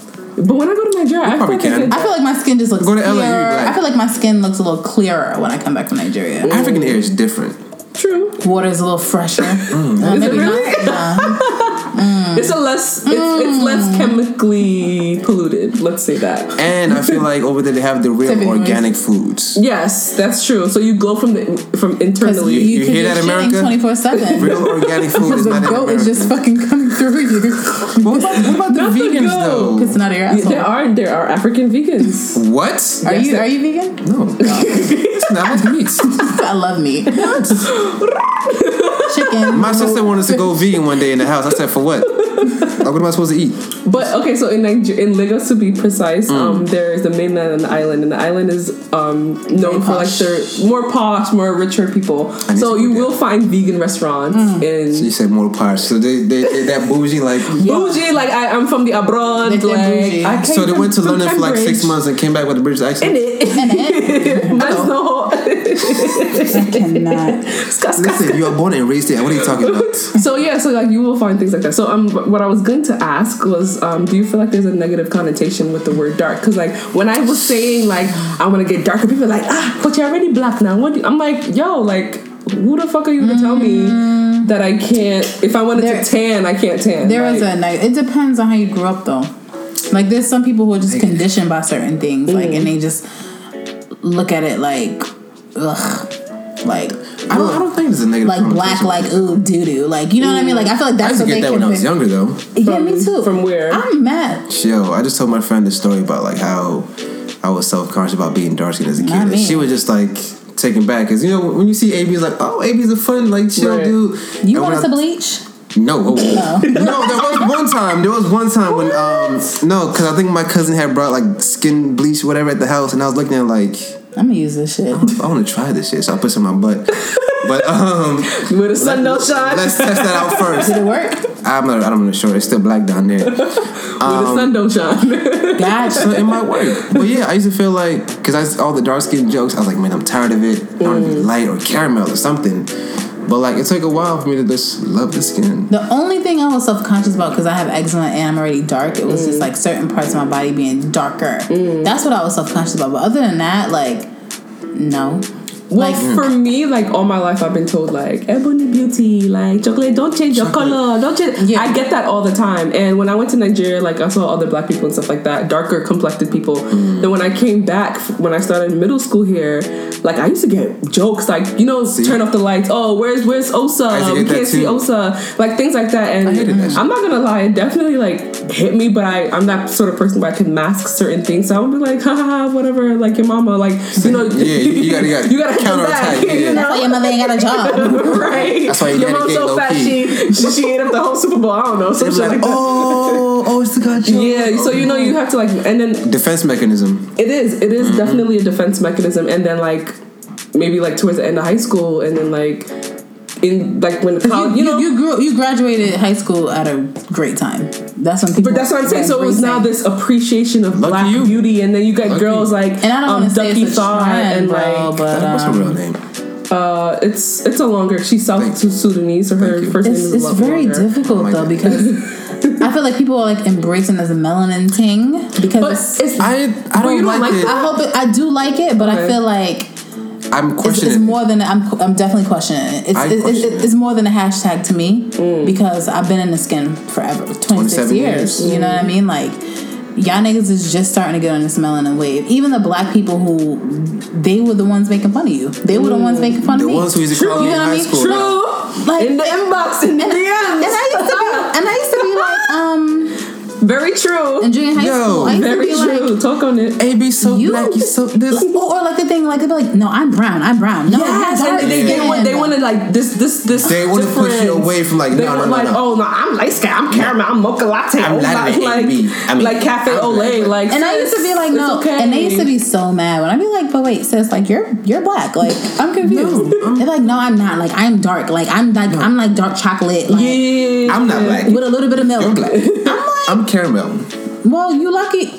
But when I go to Nigeria, I probably feel like I can. I feel like my skin just looks Go to LA, you be clearer. black. I feel like my skin looks a little clearer when I come back from Nigeria. African air is different. true. Water's a little fresher. Uh, Is it maybe really? not. Nah. It's a less. It's, it's less mm. chemically polluted. Let's say that. And I feel like over there they have the real Typically. organic foods. Yes, that's true. So you glow from the from internally. You- you hear that, America? Twenty four seven. Real organic food is The not in goat America. is just fucking coming through you. what about, what about the Not the vegans goat. though? It's not your asshole. there are there are African vegans. What? Are Yes, you there- are you vegan? No. it's not meat. I love meat. Chicken. My sister wanted to go vegan one day in the house. I said, for what? Like, what am I supposed to eat? But okay, so in Niger- in Lagos to be precise, Mm. um, there is the mainland and the island, and the island is um known for like posh. their more posh, more richer people. So you go will find vegan restaurants Mm. in So you said more parts. So they, they, they that bougie like. bougie. Like I, I'm from the abroad. Like they're Like. I came So they went to London for like six months and came back with a British In accent. it. And it. That's the whole. I cannot. Ska, ska, Listen, you are born and raised here. What are you talking about? So yeah, so like you will find things like that. So um, what I was going to ask was, um, do you feel like there's a negative connotation with the word dark? Because like when I was saying like I want to get darker, people are like, ah, but you're already black now. What? Do you-" I'm like, yo, like who the fuck are you to tell me that I can't? If I wanted There- to tan, I can't tan. There like, is a night. It depends on how you grew up, though. Like, there's some people who are just conditioned by certain things, like, and they just look at it like, ugh, like, I don't, I don't think it's a negative. like black, like ooh, doo doo, like, you know what I mean? Like, I feel like that's. I that's used to what they get that can. when I was younger though. Yeah, me too. From where? I'm mad. Yo, I just told my friend this story about like how I was self conscious about being dark skinned as a kid. Not And me. she was just like taken back because you know when you see AB, it's like, oh, AB's a fun like chill Right. dude. You And want when us I- to bleach? No, oh, no. There was one time. There was one time when um no, because I think my cousin had brought like skin bleach whatever at the house, and I was looking at like I'm gonna use this shit. I want to try this shit, so I put some in my butt. But um, with a sun don't shine. let's test that out first. Did it work? I'm not. I'm not sure. It's still black down there. Where the sun don't shine. Gotcha. So it might work. But yeah, I used to feel like because I all the dark skin jokes, I was like, man, I'm tired of it. I want to be light or caramel or something. But like it took a while for me to just love the skin. The only thing I was self conscious about because I have eczema and I'm already dark, it was just mm. like certain parts of my body being darker. Mm. That's what I was self conscious about. But other than that, like, no. Well, Like, mm. for me, like all my life, I've been told like ebony beauty, like chocolate, don't change your color, don't change. Yeah. I get that all the time. And when I went to Nigeria, like I saw other black people and stuff like that, darker complected people. Mm. Then when I came back, when I started middle school here, like I used to get jokes like you know, See? turn off the lights. Oh, where's where's I used to Osa? We can't see. Osa. Like things like that. And that I'm not gonna lie, it definitely like hit me. But I I'm that sort of person where I can mask certain things. So I would be like, ha ha ha, whatever. Like your mama, like you know, Yeah, you- you gotta- you gotta you gotta counterattack, yeah. You that's why your mother ain't got a job. right. That's why you Your mom's so fat she, she ate up the whole Super Bowl. I don't know. Some shit like like, oh, oh, it's the you. Yeah, so you know you have to like, and then Defense mechanism. it is it Mm-hmm. definitely a defense mechanism, and then like maybe like towards the end of high school, and then like in like when the college, you, you, know. you, grew you graduated high school at a great time. That's when people. but that's what I'm saying. So it was now this appreciation of Lucky black you. beauty, and then you got Lucky girls like And I don't um, want to say Ducky it's a Thought trend, and bro, like but What's her um, real name? uh, it's it's a longer. She's South Thank. Sudanese, so her you. first name it's, is it's very longer. difficult Oh though God. because I feel like people are like embracing as a melanin thing because But it's, it's I I don't, you don't like, like it. I hope it, I do like it, but I feel like I'm it's, questioning. it's more than I'm. I'm definitely questioning it. It's, it's, question it's, it's more than a hashtag to me mm. because I've been in the skin forever, 26 27 years. years. You know what I mean? Like y'all niggas is just starting to get on this melanin wave. Even the black people who they were the ones making fun of you. They were the ones mm. making fun the of me. The ones who used to call You me in know what I high mean? school. True. Like- in the inbox, in the and, DMs. and I used to be, and I used to be like, um, Very true. in junior high Yo, school, I used Very to be like. true. Talk on it. A be so You- black, you so this. Or, or like the thing, like they'd be like, "No, I'm brown. I'm brown. No, Yes, you're dark and they, they, skin." want they want to like this this this. They wanna push you away from, like, they no, want no, no, like no. oh no I'm light skin I'm caramel I'm mocha latte I'm oh, Latin like like, AB. I mean, like cafe I'm ole like And I used to be like, no, okay. and they used to be so mad when I'd be like, but wait, sis, like you're you're black, like I'm confused. They're like, no, I'm not, like I'm dark, like I'm like I'm like dark chocolate, like yeah I'm not black. with a little bit of milk. You're black. I'm like, I'm caramel. well, you lucky.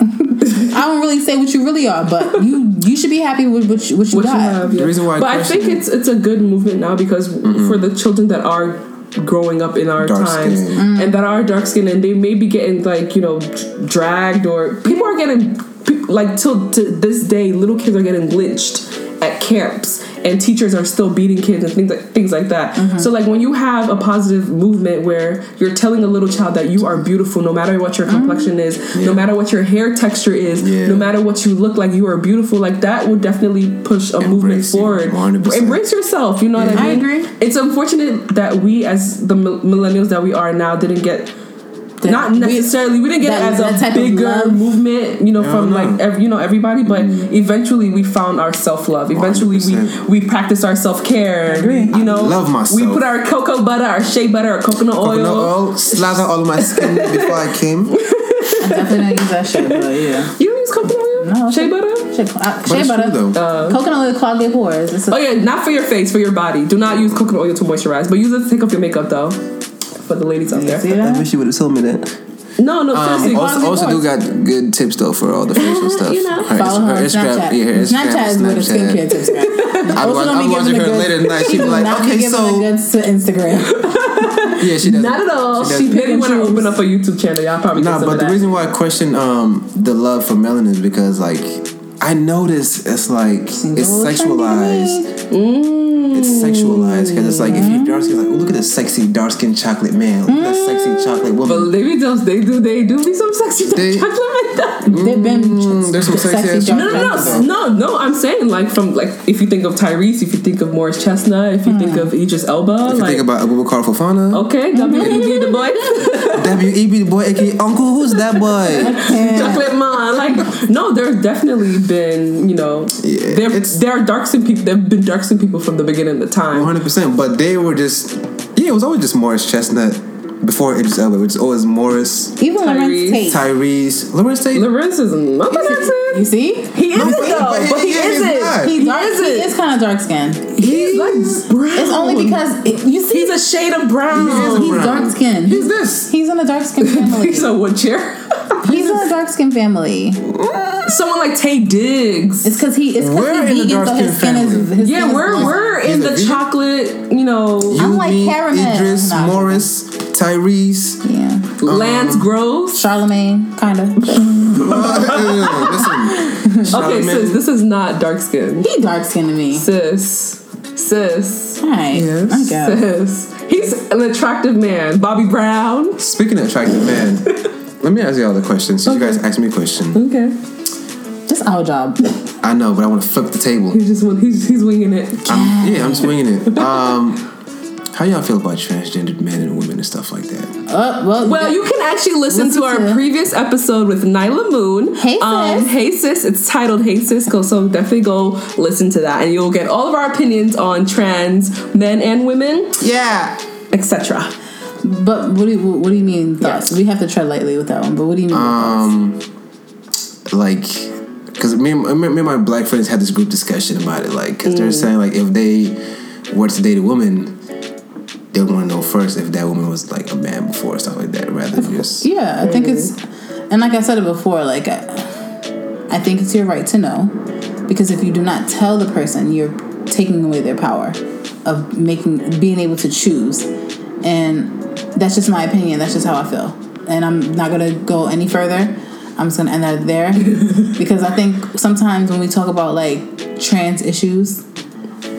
I don't really say what you really are, but you you should be happy with what you, what you what you got. have. Yeah. The reason why I but I question think it- it's it's a good movement now because mm-hmm. for the children that are growing up in our Dark times skin. Mm. and that are dark skinned and they may be getting like you know dragged or people are getting like till to this day little kids are getting lynched at camps and teachers are still beating kids and things like things like that Mm-hmm. so like when you have a positive movement where you're telling a little child that you are beautiful no matter what your complexion is no matter what your hair texture is Yeah. no matter what you look like you are beautiful like that would definitely push a movement Embrace you, forward 100%. embrace yourself you know what i I mean agree. it's unfortunate that we as the millennials that we are now didn't get That not necessarily we didn't get that- it as a bigger movement you know from no. like ev- you know everybody but eventually we found our self-love eventually we 100%. we practiced our self-care agree. you know I love myself. we put our cocoa butter our shea butter our coconut oil, Coconut oil, slather all my skin before I came. I definitely don't use that shit, but yeah. you don't use coconut oil No, shea butter Shea, uh, shea butter. true though. Coconut oil clog your pores. A, oh yeah not for your face for your body do not use coconut oil to moisturize but use it to take off your makeup though for the ladies out there See that? wish you would have told me that. no no seriously Um, also, also do got good tips though for all the facial stuff. you know. Her, Follow her on Instagram- Snapchat. yeah, her Instagram, Snapchat is where the Snapchat. skincare tips are. I Also was, don't I be was watching giving her the later goods- tonight. She'd she be do like, not okay, giving the so goods to Instagram. yeah, she does. not at all She does. she maybe and when I choose. open up a YouTube channel y'all probably Nah, but the reason why I question um the love for melanin is because like I notice it's like it's sexualized. Mm. It's sexualized because it's like if you're dark skin, like oh look at this sexy dark skinned chocolate man, look at that sexy chocolate woman. But. Lady Jones, they do, they do be some sexy They- chocolate like that. They've been Mm, there's some sexy dark No, no, no, no, no. I'm saying like from like if you think of Tyrese, if you think of Morris Chestnut, if you think of Idris Elba, If you like think about Abubakar Fofana, okay, WEB the boy, W.E.B. the boy, aka Uncle, who's that boy? chocolate man. Like no, there's definitely been you know Yeah, there it's- there are dark skin people. There've been dark skin people from the beginning of the time. 100. percent But they were just yeah, it was always just Morris Chestnut. before Idris Elba. It's always Morris, Even Larenz Tyrese. Tate. Tyrese, Larenz Tate. Larenz is not an You see? He isn't but- though, but but, he- he, yeah, he's isn't. not. He, He dark, he isn't. is kind of dark skinned. He's like brown. It's only because it, you see he's a shade of brown. He is a he's brown. dark skinned. He's this? He's in a dark skinned family. He's a wood chair. He's dark skinned family. Someone like Taye Diggs. It's because he. It's because in he's the vegan, so his skin dark-skinned is. His yeah, skin we're blonde. we're in the vegan? chocolate, you know, You, I'm like me, caramel. Idris, Nah. Morris, Tyrese. Yeah, uh-huh. Lance Gross. Charlamagne, kind of. Okay, sis, this is not dark skin. he dark skinned to me. Sis, sis, All right, Yes. I guess. sis. He's an attractive man. Bobby Brown. Speaking of attractive man, let me ask you all the questions. Since you guys asked me a question, Okay. That's our job. I know, but I want to flip the table. He's just he's he's winging it. I'm, yeah, I'm just winging it. Um, how y'all feel about transgendered men and women and stuff like that? Uh, well, Well, you can actually listen, Listen to our to- previous episode with Nyla Moon. Hey, um, sis. hey sis. It's titled Hey sis. Go so definitely go listen to that, and you'll get all of our opinions on trans men and women, Yeah. etc. But what do you, what do you mean thoughts? We have to tread lightly with that one. But what do you mean? Um, like, because me, and- me, me and my black friends had this group discussion about it. Like, because they're saying like if they were to date a woman, they would want to know first if that woman was like a man before or stuff like that, rather than just yeah, I think it's, and like I said it before, like I, I think it's your right to know, because if you do not tell the person, you're taking away their power of making being able to choose, and that's just my opinion. That's just how I feel, and I'm not gonna go any further. I'm just gonna end that there because I think sometimes when we talk about like trans issues,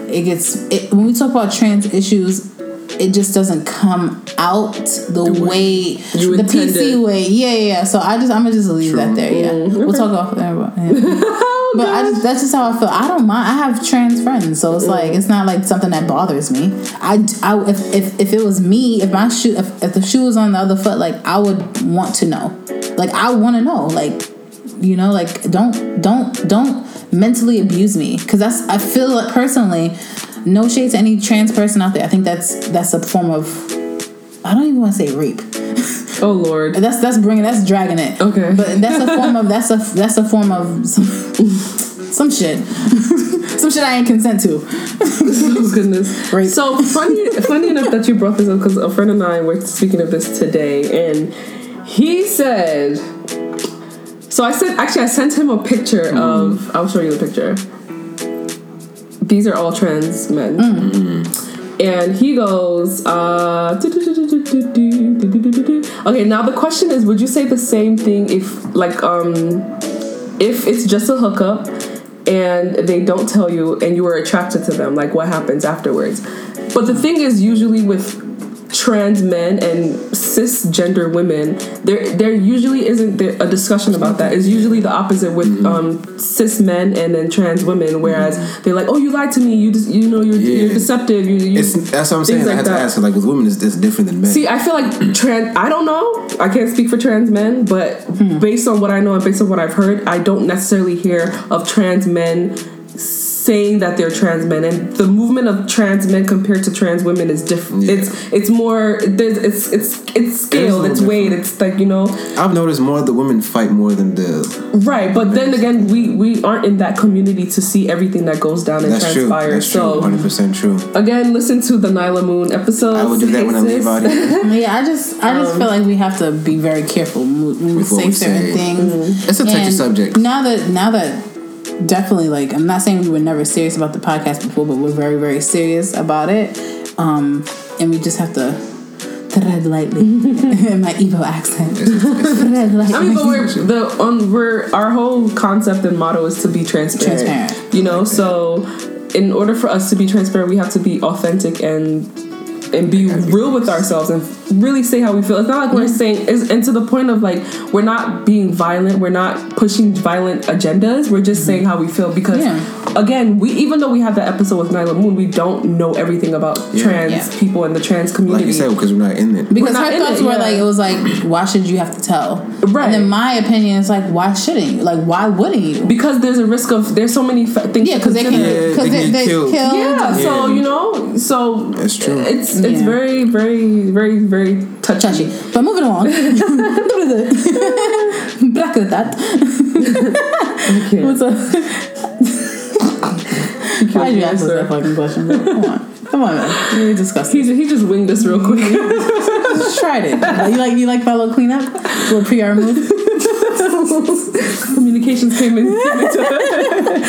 it gets it, when we talk about trans issues it just doesn't come out the, way, you the intended. pc way yeah yeah yeah so i just i'm gonna just leave that there yeah Mm, we'll talk off there about yeah. But i just that's just how i feel. I don't mind. I have trans friends so it's like it's not like something that bothers me. I, I if, if, if it was me if my shoe if, if the shoe was on the other foot like i would want to know. Like i want to know like you know like don't don't don't mentally abuse me. Because that's i feel like personally no shade to any trans person out there. I think that's that's a form of i don't even want to say rape Oh Lord. that's that's bringing that's dragging it Okay. but that's a form of that's a that's a form of some, some shit some shit i ain't consent to Oh goodness. Right. So funny, funny enough that you brought this up because a friend and I were speaking of this today, and he said. So I sent actually I sent him a picture mm. of. I'll show you the picture. These are all trans men. Mm. Mm. And he goes, uh, okay, now the question is, would you say the same thing if, like, um, if it's just a hookup and they don't tell you and you were attracted to them, like what happens afterwards? But the thing is, usually with trans men and cisgender women, there there usually isn't there a discussion about that. It's usually the opposite with mm-hmm. um, cis men and then trans women, whereas mm-hmm. they're like, "Oh, you lied to me. You just, you know you're, Yeah. you're deceptive." You, you that's what I'm saying. things I like had to that. ask. Like with women, is this different than men. See, I feel like trans. I don't know. I can't speak for trans men, but hmm. based on what I know and based on what I've heard, I don't necessarily hear of trans men saying that they're trans men. And the movement of trans men compared to trans women is different. Yeah. It's it's more. There's it's it's it's scaled. little It's weighed. It's like you know. I've noticed more of the women fight more than the. Right, but then again, we we aren't in that community to see everything that goes down and That's true. transpires. That's true. so Hundred percent true. again, listen to the Nyla Moon episode. I would do that when I leave out here. yeah i just i just um, feel like we have to be very careful when we With what say certain say. things It's a touchy And subject. Now that now that definitely like I'm not saying we were never serious about the podcast before, but we're very very serious about it. Um, and we just have to tread lightly in my evil accent. tread lightly. I mean, but we're the on we're our whole concept and motto is to be transparent. Transparent. You know, so in order for us to be transparent, we have to be authentic and and be real with ourselves and really say how we feel. It's not like we're saying, is and to the point of like we're not being violent, we're not pushing violent agendas. We're just saying how we feel because Yeah. again, we even though we have that episode with Nyla Moon, we don't know everything about Yeah. trans Yeah. people and the trans community. Like you said, because we're not in it. because not her thoughts it, were yeah. like it was like why should you have to tell Right. and then my opinion is like why shouldn't you like why wouldn't you because there's a risk of there's so many fa- things yeah because they can. Yeah, because they they, can they get killed, killed. Yeah, so you know, so That's true. It's it's Yeah. very very very very very touchy. touchy. But moving along. Back to that. Okay. What's up? Why did you Sir. that fucking question? bro? Come on. Come on, man. Disgusting. He, he just winged us real quick. Just tried it. You like you like my little cleanup? Little PR move? Communications came in. came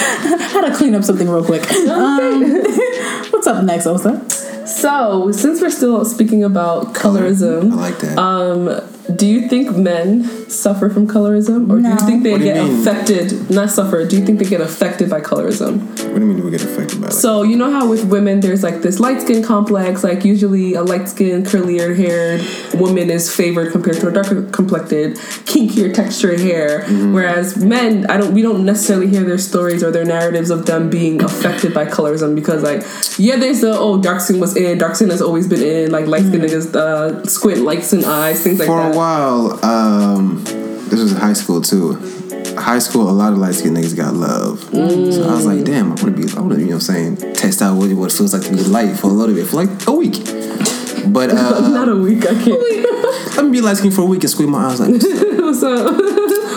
How to clean up something real quick. Um, what's up next, Osa? So, since we're still speaking about colorism, I like that. um, do you think men suffer from colorism, or do you think they What do get affected? Not suffer. Do you think they get affected by colorism? what do you mean we get affected by it? So you know how with women there's like this light skin complex. Like usually a light skinned, curlier haired woman is favored compared to a darker complected, kinkier textured hair. Mm-hmm. Whereas men, I don't we don't necessarily hear their stories or their narratives of them being affected by colorism because like yeah, there's the oh dark skin was in, dark skin has always been in, like light skin niggas uh, squint lights in eyes, things like For that. A while, um, this was in high school too. High school, a lot of light skinned niggas got love. So I was like, damn, I want to be, I want to, you know what I'm saying, test out what, what it feels like to be light for a little bit, for like a week. But uh, Not a week, I can't. let me be light skinned for a week and squeeze my eyes like this. What's up?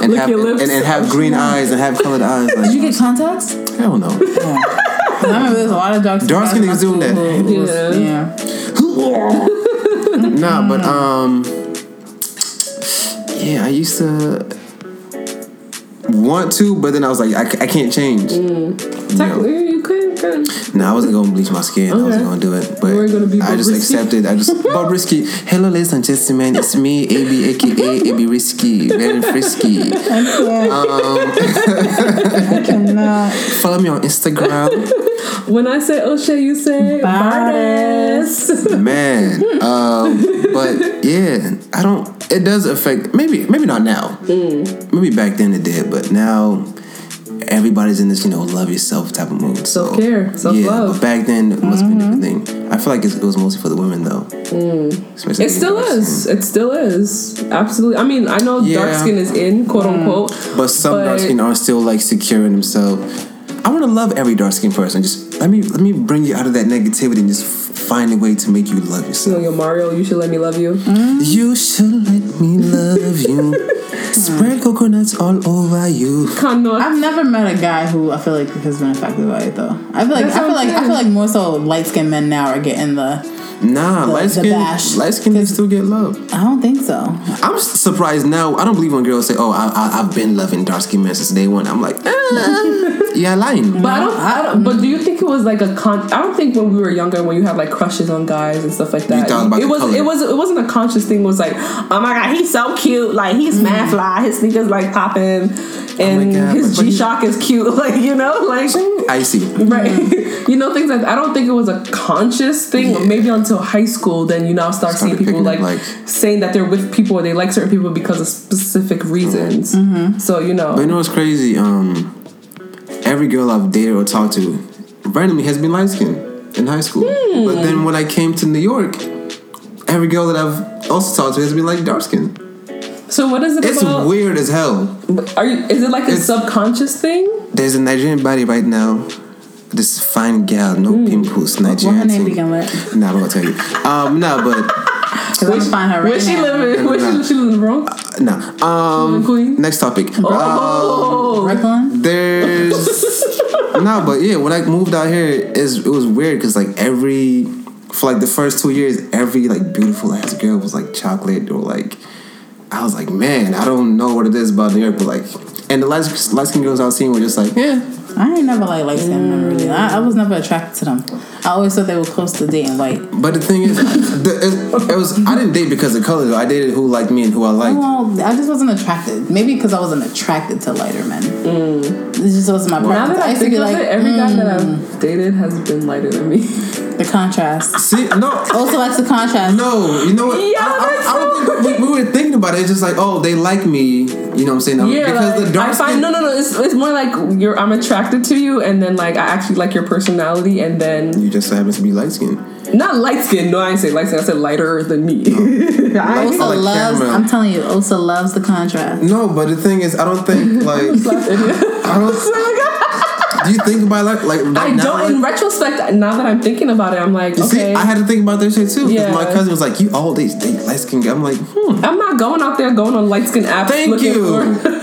And Lick have, your lips. and, and have green eyes and have colored eyes. Did you get contacts? hell no. 'Cause I remember there's a lot of dark Dark skin niggas doing that. Yeah. Yeah. Nah, but um, yeah, I used to want to, but then I was like, I, I can't change. You know? You could. could. No, I wasn't gonna bleach my skin. I wasn't gonna do it. But You weren't gonna be I just Bobrisky? accepted. I just Bobrisky. Hello, ladies and gentlemen. It's me, AB, aka AB Risky, very frisky. Um, I cannot. follow me on Instagram, When I say O'Shea, you say Bardis. Bardis. man. Um, but yeah, I don't. It does affect. Maybe, maybe not now. Mm. Maybe back then it did, but now. Everybody's in this, you know, love yourself type of mood. So, Self-care, self-love. Yeah, but back then it must be a different thing. I feel like it was mostly for the women though. Mm. It still is. skin. It still is. Absolutely. I mean, I know dark skin is in, quote unquote. But some But- dark skin are still like securing themselves. I want to love every dark skin person. Just let me let me bring you out of that negativity and just f- find a way to make you love You yourself. know, yo, Mario, you should let me love you. Mm. You should let me love you. Spread coconuts all over you. Kano. I've never met a guy who I feel like has been affected by it though. I feel like That's I feel I'm like I feel like more so light skinned men now are getting the. Nah, The- light the skin, bash. light skin they still get love. I don't think so. I'm surprised now. I don't believe when girls say, "Oh, I, I, I've been loving dark skin men since day one." I'm like, eh, yeah, lying. But I don't, I don't. But do you think it was like a con? I don't think when we were younger, when you had like crushes on guys and stuff like that, thought about it the was. color. It was. It wasn't a conscious thing. It was like, oh my god, he's so cute. Like he's mad fly. His sneakers like popping, and God, his but- but G Shock is cute. Like you know, like Icy. right. you know things like. I don't think it was a conscious thing. Yeah. Maybe until high school, then you now start Started seeing people like, like- saying that they're with people or they like certain people because of specific reasons. So you know. But you know what's crazy? Um, every girl I've dated or talked to randomly has been light skinned in high school. Hmm. But then when I came to New York, every girl that I've also talked to has been like dark skinned. so what is it It's about? weird as hell. Are you? Is it like a It's- subconscious thing? There's a Nigerian body right now. This fine gal, no Hmm. pimples, What her name thing. begin with? Nah, I'm gonna tell you. Um, nah, but Because I'm find her right Where she now. living? Where no. she, she live in the Bronx? nah. Um, Queen? next topic. Oh, Brooklyn. There's no, but yeah, when I moved out here, it's, it was weird because like every for like the first two years, every like beautiful ass girl was like chocolate or like I was like, man, I don't know what it is about New York, but like, and the light light skin girls I was seeing were just like, yeah, I ain't never like light skinned men really. I, I was never attracted to them. I always thought they were close to dating white. but the thing is, the, it, it was I didn't date because of color. Though. I dated who liked me and who I liked. Well, I just wasn't attracted. Maybe because I wasn't attracted to lighter men. Mm. It just wasn't my Now that I used to think of like, it, every guy that mm, I've dated has been lighter than me. the contrast. See, no, Also likes the contrast. No, you know what? Yeah, I, I, that's I don't think we, we were thinking about it. It's just like, oh, they like me. You know what I'm saying? yeah, because like, the dark I find skin. no, no, no. It's, it's more like you're. I'm attracted to you, and then like I actually like your personality, and then You just happen to be light skinned. not light skin. No, I didn't say light skin. I said lighter than me. I Osa like loves. caramel. I'm telling you, Osa loves the contrast. No, but the thing is, I don't think like I don't. Do you think about like like I now, don't. In retrospect, now that I'm thinking about it, I'm like, You okay, See, I had to think about this shit too. 'cause Yeah. My cousin was like, "You all these light skin." Guys I'm like, hmm. I'm not going out there going on light skin apps. Thank you. For,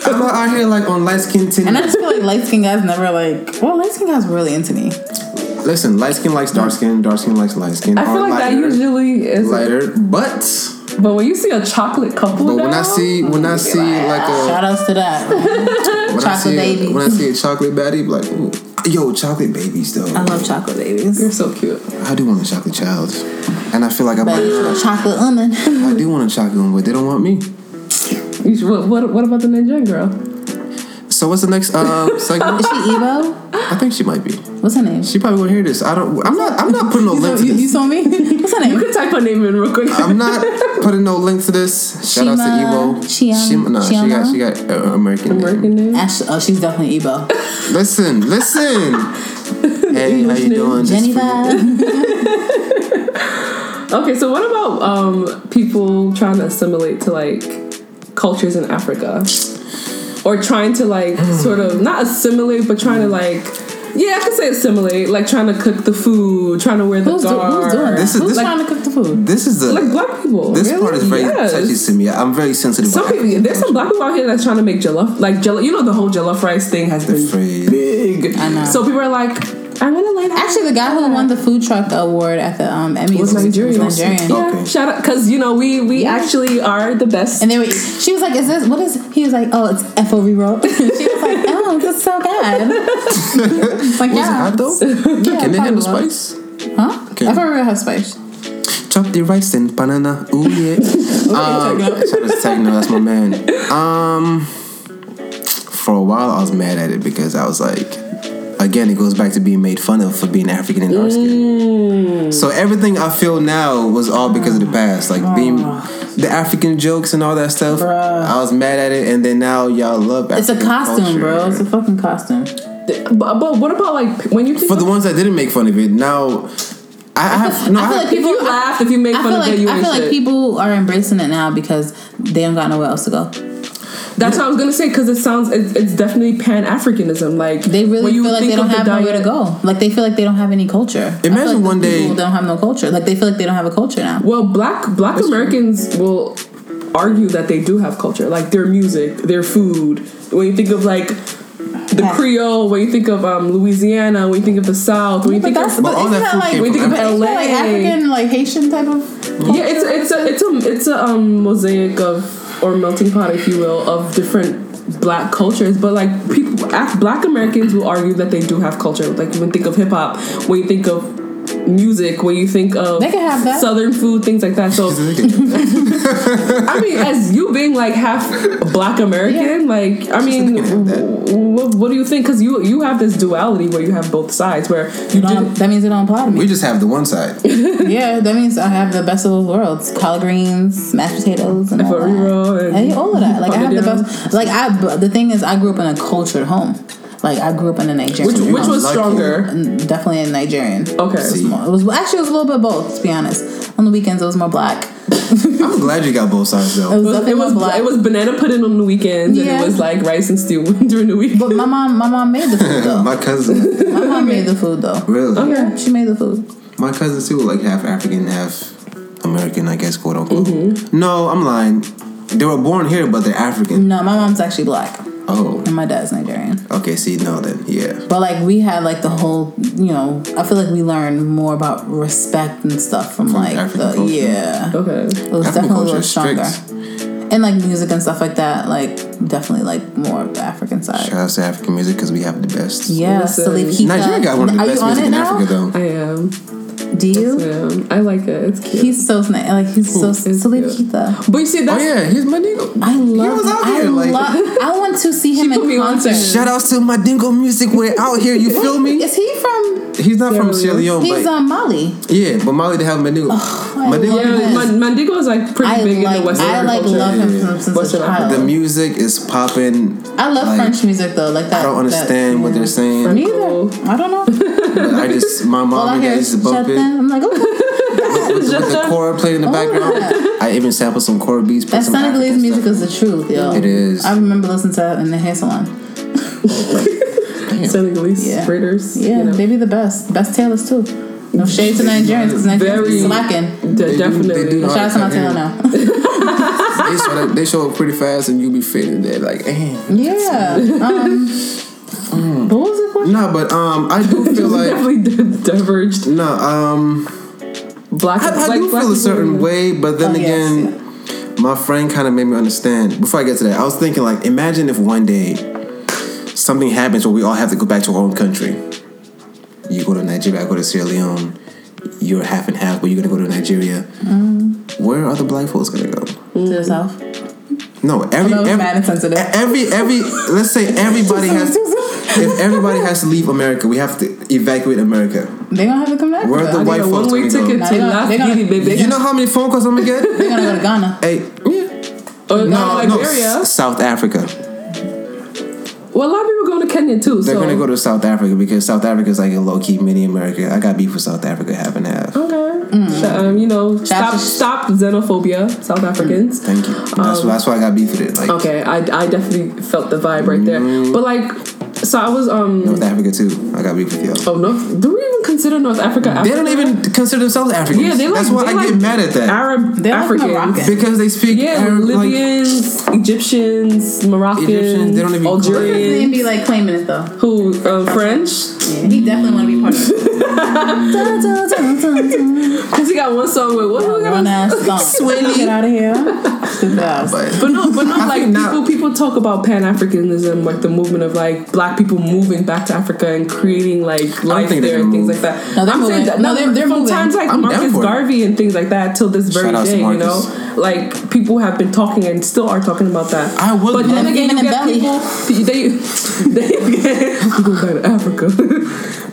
I'm not out here like on light skin tint. And I just feel like light skinned guys never like. Well, light skin guys were really into me. Listen, light skin likes dark skin, dark skin likes light skin. I feel or like that usually is. lighter, but But when you see a chocolate couple, but when I see when I see like a Shout outs to that. when I chocolate see a, when I see a chocolate baddie, be like, ooh, yo, chocolate babies though. I love chocolate babies. you're so cute. I do want a chocolate child, and I feel like I'm But like, chocolate almond. I do want a chocolate one, but they don't want me. What, what, what about the Nigerian girl? So what's the next uh, segment? Is she Evo? I think she might be. What's her name? She probably won't hear this. I don't. I'm not. I'm not putting no link to You, you this. saw me? What's her name? You name? could type her name in real quick. I'm not putting no link to this. Shout out to Shima- Evo. Chiam- Shima- no, she got she got uh, American. name. American name. Ash- oh, she's definitely Evo. Listen, listen. hey, how you doing? Just for Okay, so what about um people trying to assimilate to like cultures in Africa, or trying to like Hmm. sort of not assimilate, but trying to like. Yeah, I could say assimilate, like trying to cook the food, trying to wear the Who's, do, who's doing that? This is- who's this- trying to cook the food? This is the Like black people. this Really? part is very Yes. touchy to me. I'm very sensitive. Some about people, African there's some black people out here that's trying to make jollof, like jollof. You know, the whole jollof rice thing has been Afraid. big. I know. So people are like, I'm gonna learn. how Actually, the guy who won the food truck award at the um, Emmys was Nigerian. Was Nigerian. Yeah, Okay. shout out because you know we we Yeah. actually are the best. And then were, she was like, "Is this what is?" He was like, "Oh, it's FOV roll." she was like, "Oh, this is so good." It's like, Was it yeah, hot though? yeah, Can they handle was. spice? Huh? Okay. FOV roll has spice. Chop the rice and banana. Ooh yeah. um, shout out to Tekno, that's my man. Um, for a while I was mad at it because I was like, again, it goes back to being made fun of for being African and dark skinned. Mm. So everything I feel now was all because of the past, like being the African jokes and all that stuff. Bruh. I was mad at it, and then now y'all love. It. It's a costume, culture. bro. It's a fucking costume. But, but what about like when you think For the ones that didn't make fun of it, now I, I have no. I feel I, like if you laughed, if you make I fun of like it, you I feel like shit. people are embracing it now because they don't got nowhere else to go. That's what I was gonna say because it sounds it's, it's definitely Pan Africanism. Like They really feel like they don't of the have nowhere to go. Like they feel like they don't have any culture. I feel Imagine like one those day- people don't have no culture. Like they feel like they don't have a culture now. Well, black black Americans will argue that they do have culture, like their music, their food. When you think of like the Okay. Creole, when you think of um, Louisiana, when you think of the South, when you think of But all that that food like came when you think of isn't LA, that like African like Haitian type of yeah, it's a, it's a it's a it's a um, mosaic of or melting pot, if you will, of different black cultures. But like people, black Americans will argue that they do have culture. Like when you think of hip hop, when you think of music, when you think of They can have that. southern food, things like that. So I mean, as you being like half black American, like I mean, Just thinking what, what do you think? Because you you have this duality where you have both sides, where you don't- do. that means it don't apply to me. we just have the one side. yeah, that means I have the best of both worlds: collard greens, mashed potatoes, and all that. and- Yeah, all of that. Like I have the best. Like I, but the thing is, I grew up in a cultured home. Like I grew up in a Nigerian. Which which was stronger? Mm, definitely a Nigerian. Okay. It was, more, it was actually it was a little bit both. To be honest, on the weekends it was more black. I'm glad you got both sides though. It was, It was, it was black. it was banana pudding on the weekends, and it was like rice and stew during the week. but my mom, my mom made the food though. My cousin, my mom made the food though. really, Okay. She made the food. my cousins too, like half African, half American, I guess, quote unquote. Mm-hmm. No, I'm lying. They were born here, but they're African. No, my mom's actually black, Oh, and my dad's Nigerian. okay. See, no, then yeah. But like we had like the whole, you know, I feel like we learned more about respect and stuff from, like African the culture. yeah. Okay. It was African definitely a little stronger. And like music and stuff like that, like definitely like more of the African side. Shout out to African music because we have the best. Yeah, Listen. Salif Keita. Nigeria got one of the Are best you on music it in now? Africa, though. I am. Do you? Yeah, I like it. It's cute. He's so nice. Like he's so It's Salif cute. Keita. but you see, that? Oh yeah, he's my nigga. I love. was out I like- love. I want to see him She put in concert. to- Shout outs to my dingo music. We're out here. You feel me? Is he from? He's not from Sierra Sierra Leone, He's but um Mali. yeah, but Mali they have Mandingo. I Mandingo yeah. Yes. Man- Mandigo is like pretty I big in the Western I like culture. love him Yeah. from since Western a child. the music is popping. I love like, French music though. Like that. I don't understand that, what they're saying. Neither. I don't know. But I just my mom I and hear dad used to bump it Chatin. I'm like, oh, with, with the chord playing in the Oh, background. yeah. I even sampled some chord beats. put that some Senegalese African music stuff. is the truth, yo. It is. I remember listening to that in the hair salon. Damn. Senegalese Yeah. braiders. Yeah, you know. they be the best. Best tailors too. No shade to Nigerians because Nigerians Very- be slacking. De- They do- definitely. they do Shout out to my tailor now. they, show that, they show up pretty fast and you be fitting there like, eh. yeah. Um, what was the question? No, but um, I do feel like definitely diverged. no, um, Black. I, I like do black feel a certain in- way, but then Oh, yes, again, my friend kind of made me understand. Before I get to that, I was thinking like, imagine if one day something happens where we all have to go back to our own country. You go to Nigeria, I go to Sierra Leone. You're half and half, but you're gonna go to Nigeria. Mm. Where are the black folks gonna go? To the south. No, every Although it's every, every every let's say everybody has if everybody has to leave America, we have to evacuate America. They gonna have to come back. Where are the I white got folks one-way gonna go? ticket Nah, to they gonna- Last they gonna- You know how many phone calls I'm gonna get? They're gonna go to Ghana. hey, yeah. or No, no, Liberia. S- South Africa. well, a lot of people going to Kenya too. They're so. gonna go to South Africa because South Africa is like a low key mini America. I got beef with South Africa half and half. Okay. Sh- um, you know, stop, stop xenophobia, South Africans. Thank you. That's that's why I got beef with it. Like Okay, I, I definitely felt the vibe right there. Mm. But like, so I was um. North Africa too. I got beef with y'all. Oh no! Do we even consider North Africa? They don't even consider themselves Africans. Yeah, they like. That's why they I like get mad at that. Arab They like Africans. Moroccan. because they speak Yeah, Arab, like, Libyans, Egyptians, Moroccans, Egyptians, they don't even call it- They be like claiming it though. Who um, French? Yeah, he definitely want to be part of it. Because he got one song with what? who got Run a- ass stomp. Get out of here. Stupid ass. But But no, but no, like think now- people people talk about Pan Africanism, like the movement of like black people moving back to Africa and creating like life there and gonna things move. like that. No, they're I'm saying that No, they're- they're from moving. times like I'm Marcus. Garvey and things like that till this very Shout day, you know, like people have been talking and still are talking about that. I would but then love- again, Even you in get Belly. people they they get go back to Africa.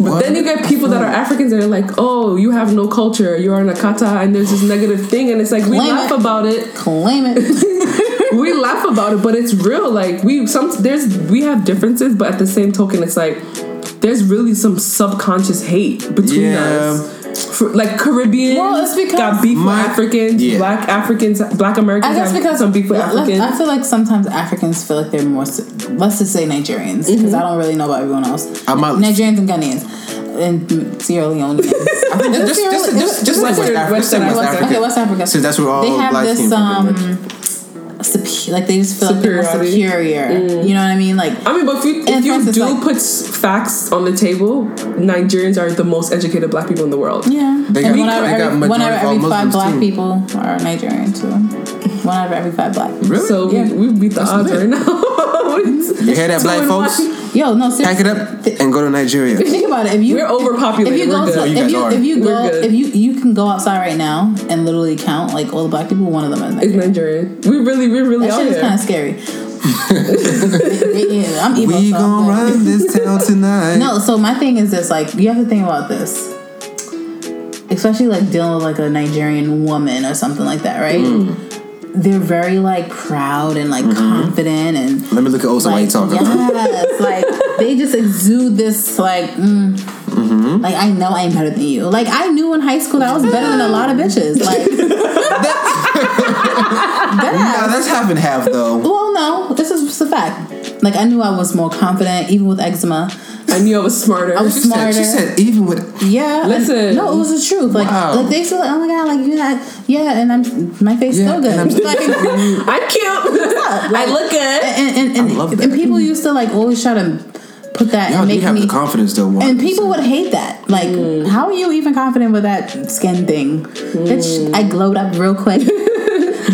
But What? then you get people that are Africans that are like, oh, you have no culture, you're an Akata, and there's this negative thing, and it's like we Claim laugh it. about it Claim it. we laugh about it, but it's real. Like we some there's we have differences, but at the same token, it's like there's really some subconscious hate between Yeah. us. For, like Caribbean, Well, it's because- got beef My- with Africans, yeah. black Africans, black Americans I guess have because some beef with let- Africans. I feel like sometimes Africans feel like they're more. Let's just say Nigerians because I don't really know about everyone else. I might- Nigerians and Ghanaians and Sierra Leoneans. I just, just, just, just, just like West Western- Africa. Western West Africa. Africa. Okay, West Africa. So that's where all they have black this came from. um, pretty like they just feel like they're more Superiority. superior. Mm. You know what I mean? Like I mean, but if you, if you do like- put facts on the table, Nigerians are the most educated black people in the world. yeah, They and got- one out of they got every, one out of of every five Muslims, black too. people are Nigerian too. One out of every five black. people. Really? So Yeah. we, we beat the That's odds right now. You hear that, black folks? one. Yo, no, Pack it up and go to Nigeria. Think about it. If you We're overpopulated. if you We're go to good. You if you if you go if you you can go outside right now and literally count like all the black people, one of them is It's Nigerian. Nigerian. We really, we really That shit is kind of scary. yeah, I'm emo, We so I'm gon' run this town tonight. No, so my thing is this: like, you have to think about this, especially like dealing with like a Nigerian woman or something like that, right? Mm. They're very like proud and Mm-hmm. like confident and Let me look at Osa while you like talking. yes, like they just exude this like. Mm, Mm-hmm. Like I know I'm better than you. Like I knew in high school that I was better than a lot of bitches. Like Nah, that's half and half though. Well, no, this is just a fact. Like I knew I was more confident, even with eczema. I knew I was smarter. I was She said, smarter. she said even with Yeah, and- Listen. no, it was the truth. Like, Wow. like they feel like, oh my god, like you had, yeah, and I'm my face Yeah, still good. and I'm like, I'm cute. I look good. and, and, I love and, that. people used to like always try to put that y'all and make have me. the confidence though. and people would hate that. Like, mm. how are you even confident with that skin thing? Bitch, I glowed up real quick.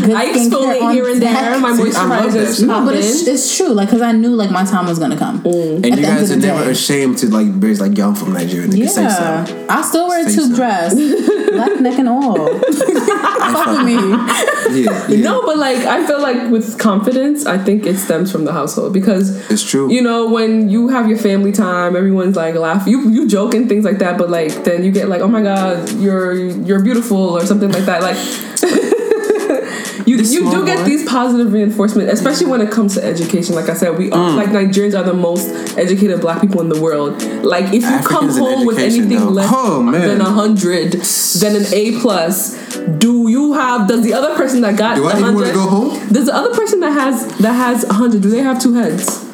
Good I skincare exfoliate on here and deck. there. My I love moisturizer that is shit. No, but it's, it's true. Like, cause I knew like my time was gonna come. Mm. and at you the guys of are never day. ashamed to like be like, yo, I'm from Nigeria. Nigga, say Yeah. I still wear a tube so. dress, black neck and all. Fuck with me. Yeah, yeah. No, but like I feel like with confidence, I think it stems from the household because It's true. You know, when you have your family time, everyone's like laugh. You you joke and things like that, but like then you get like, oh my god, you're you're beautiful or something like that. Like you you do get boy. these positive reinforcement, especially when it comes to education. Like I said, we Mm. like Nigerians are the most educated black people in the world. Like if you come Africans in home with anything though. less Oh, than a hundred, than an A plus, do you have? Does the other person that got Do I the even want to hundred? go home? Does the other person that has that has a hundred? Do they have two heads?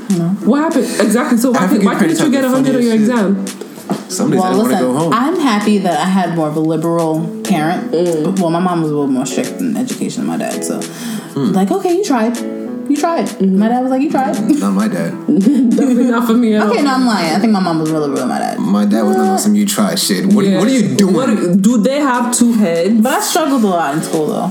What happened exactly? So why, African could, why couldn't you get a hundred on your funniest exam? Some days I Well, want to go listen, home. I'm happy that I had more of a liberal parent. Mm. Well, my mom was a little more strict in education than my dad, so Hmm. like, okay, you tried, you tried. Mm-hmm. My dad was like, you tried. Not my dad. Definitely not for me at all. okay, no, I'm lying. I think my mom was really liberal. My dad, My dad was not on some you tried shit. What, Yeah. what are you doing? What- do they have two heads? but I struggled a lot in school though.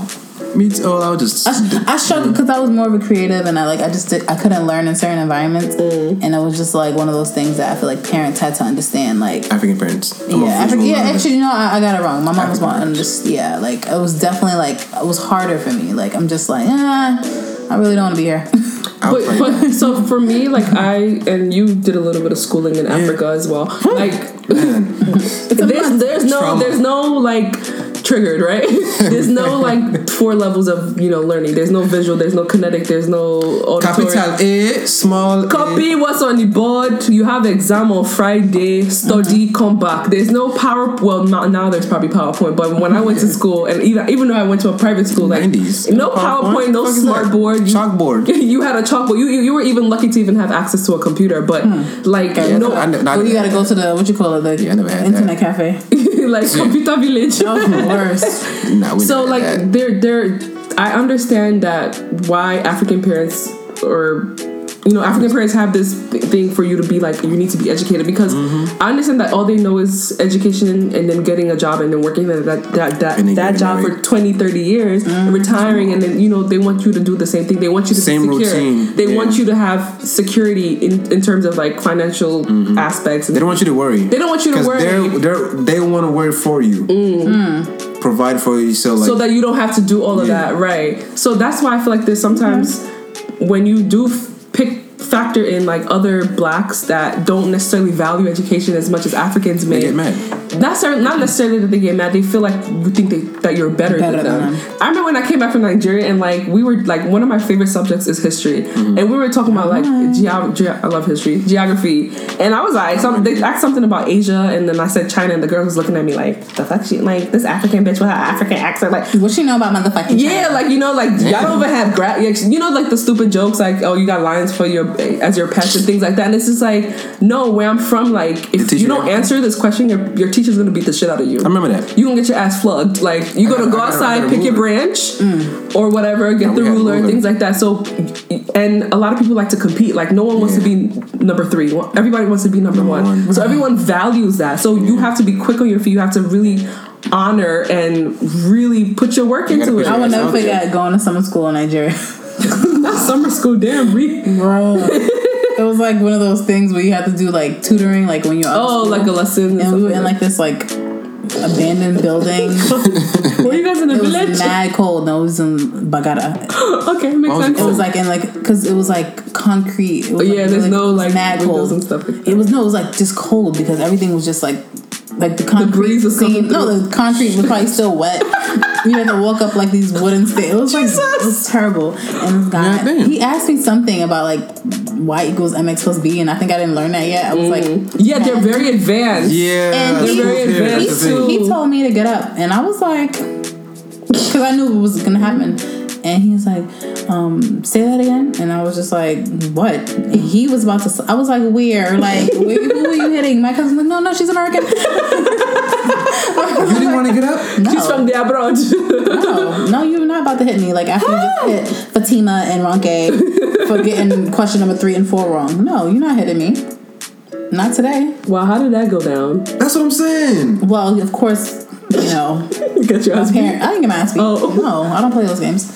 Me too. Oh, I was just. I, I struggled because I was more of a creative, and I like I just did, I couldn't learn in certain environments, Mm. and it was just like one of those things that I feel like parents had to understand. Like, African parents. I'm yeah, Afri- visual yeah. learner. Actually, no, I, I got it wrong. My mom was African one, and just yeah, like it was definitely like it was harder for me. Like I'm just like, ah, I really don't want to be here. But, but so for me, like I and you did a little bit of schooling in Africa as well. Like there's there's no Trauma. there's no like triggered right. there's no like four levels of you know learning. There's no visual. There's no kinetic. There's no auditory. capital A, small. A. Copy what's on the board. You have exam on Friday. Study, come back. There's no power. Well, not now. There's probably PowerPoint. But when I went to school, and even even though I went to a private school, like 90s. no PowerPoint, no Fuck is that? smartboard. You- Chalkboard. You had a chalkboard. You, you you were even lucky to even have access to a computer. But hmm. like Okay, no, I, ne- I, well, you got to go to the what you call it, the Yeah, I never had internet cafe. like computer village. That was the worst. Nah, we so like had that. they're they're i understand that why african parents or you know african parents have this thing for you to be like you need to be educated because Mm-hmm. i understand that all they know is education and then getting a job and then working that that that, that, that getting job for married. 20 30 years and retiring and then you know they want you to do the same thing they want you to Same be secure routine, they yeah. want you to have security in, in terms of like financial aspects Mm-hmm. They don't want you to worry. They don't want you to worry. They're, they're, they want to work for you. Provide for you. So, like, so that you don't have to do all of that right so that's why i feel like there's sometimes when you do f- pick factor in like other blacks that don't necessarily value education as much as africans may they get mad. not, cer- not necessarily that they get mad they feel like you think they, that you're better, Better than, them. them. i remember when i came back from nigeria and like we were like one of my favorite subjects is history Mm-hmm. and we were talking about like geo- ge- i love history geography and i was like some, they asked something about asia and then i said china and the girl was looking at me like the fuck she like this african bitch with her african accent like What she know about motherfucking yeah, like you know, like y'all don't even have gra- you know, like the stupid jokes, like oh, you got lions for your as your pets and things like that. And it's just like, no, where I'm from, like if you you don't answer this question, your your teacher's gonna beat the shit out of you. I remember that. You gonna get your ass plugged. Like you I gonna go got- I outside, got a pick your ruler. branch or whatever, get No, the we ruler, ruler. things like that. So, and a lot of people like to compete. Like no one wants to be number three. Everybody wants to be number, Number one. one. So everyone values that. So you have to be quick on your feet. You have to really honor and really put your work You into it. I will never forget going to summer school in Nigeria. Not summer school, damn. Re- Bro. it was like one of those things where you have to do like tutoring, like when you're oh, school. like a lesson. and we were in like this like abandoned building. were you guys in a It was village? mad cold. No, it was in Bagada. okay, makes it sense. It was like in like because it was like concrete. It was, oh, yeah, like, there's really- no like mad windows cold. and stuff. Like. It was no, it was like just cold because everything was just like like the concrete. breeze was coming seemed- no, the concrete was probably still wet. we had to walk up like these wooden stairs. It was like it was terrible. And this guy, Yeah, he asked me something about like y equals mx plus b, and I think I didn't learn that yet. I was like, mm. Yeah, they're very advanced. Yeah. And They're very advanced that's the too. he told me to get up, and I was like, because I knew it was gonna happen. And he's like, um, say that again. And I was just like, what? And he was about to. I was like, where? Like, where, who are you hitting? My cousin's like, no, no, she's American. You didn't want to get up? No, She's from the abroad. no, no, you're not about to hit me. Like after you just hit Fatima and Ronke for getting question number three and four wrong. No, you're not hitting me. Not today. Well, how did that go down? That's what I'm saying. Well, of course, you know, Get your ass beat. parent. I didn't get my ass beat. Oh. No, I don't play those games.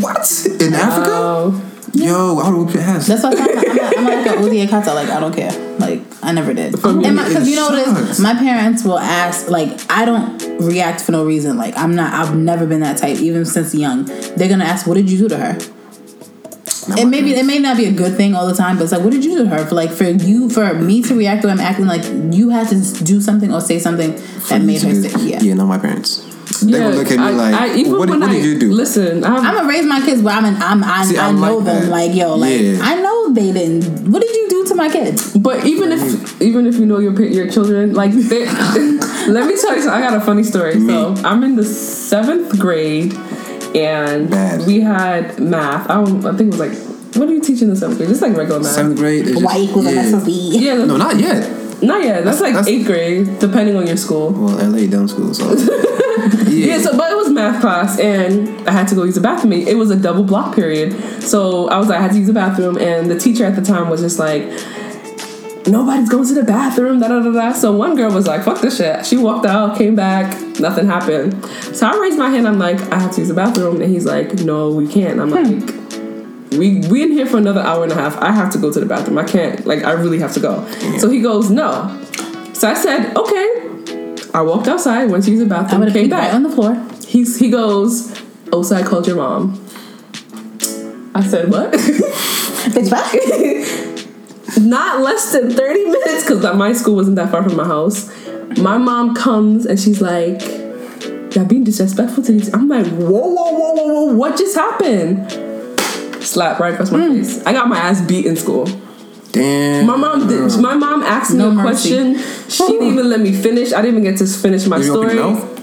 What? In Africa? Oh, Yo, I would whoop your ass. That's why I'm, I'm, I'm like a Uzi Akata. Like I don't care. Like I never did. because you know what it sucks. is, my parents will ask. Like I don't react for no reason. Like I'm not. I've never been that type. Even since young, they're gonna ask, "What did you do to her?" It may be. It may not be a good thing all the time, but it's like, what did you do to her? For like, for you, for me to react to them acting like you had to do something or say something that made her sick. Yeah. Yeah, no, my parents. They yeah, would look at me I, like, I, even what, when what I, did you do? Listen, I'm, I'm gonna raise my kids where I'm. An, I'm. I, See, I I'm know like them. that. Like yo. Like Yeah. I know they didn't. What did you do to my kids? But even if even if you know your your children, like they, let me tell you, something. I got a funny story. So I'm in the seventh grade, and Bad. we had math. I don't, I think it was like What are you teaching in seventh grade? Just like regular math. Seventh grade. it's Y equals yeah. MSOB. Yeah, No, not yet. not yet. That's, like that's- eighth grade, depending on your school. Well, LA dumb school, so Yeah, so but it was math class, and I had to go use the bathroom. It was a double block period, so I was like, I had to use the bathroom, and the teacher at the time was just like, nobody's going to the bathroom. Da da da da. So one girl was like, fuck this shit. She walked out, came back, nothing happened. So I raised my hand. I'm like, I have to use the bathroom, and he's like, No, we can't. I'm hmm. like. We we in here for another hour and a half. I have to go to the bathroom. I can't. Like I really have to go. So he goes no. So I said okay. I walked outside, went to use the bathroom, came back. right on the floor. He's he goes, Osa, I called your mom. I said, what? Bitch, back. Not less than 30 minutes, because my school wasn't that far from my house. My mom comes and she's like, Y'all being disrespectful to these. I'm like, whoa, whoa, whoa, whoa, whoa, what just happened? Slap right across my Hmm. face. I got my ass beat in school. Damn. My mom did, my mom asked me No a mercy. question. She didn't even let me finish. I didn't even get to finish my You story.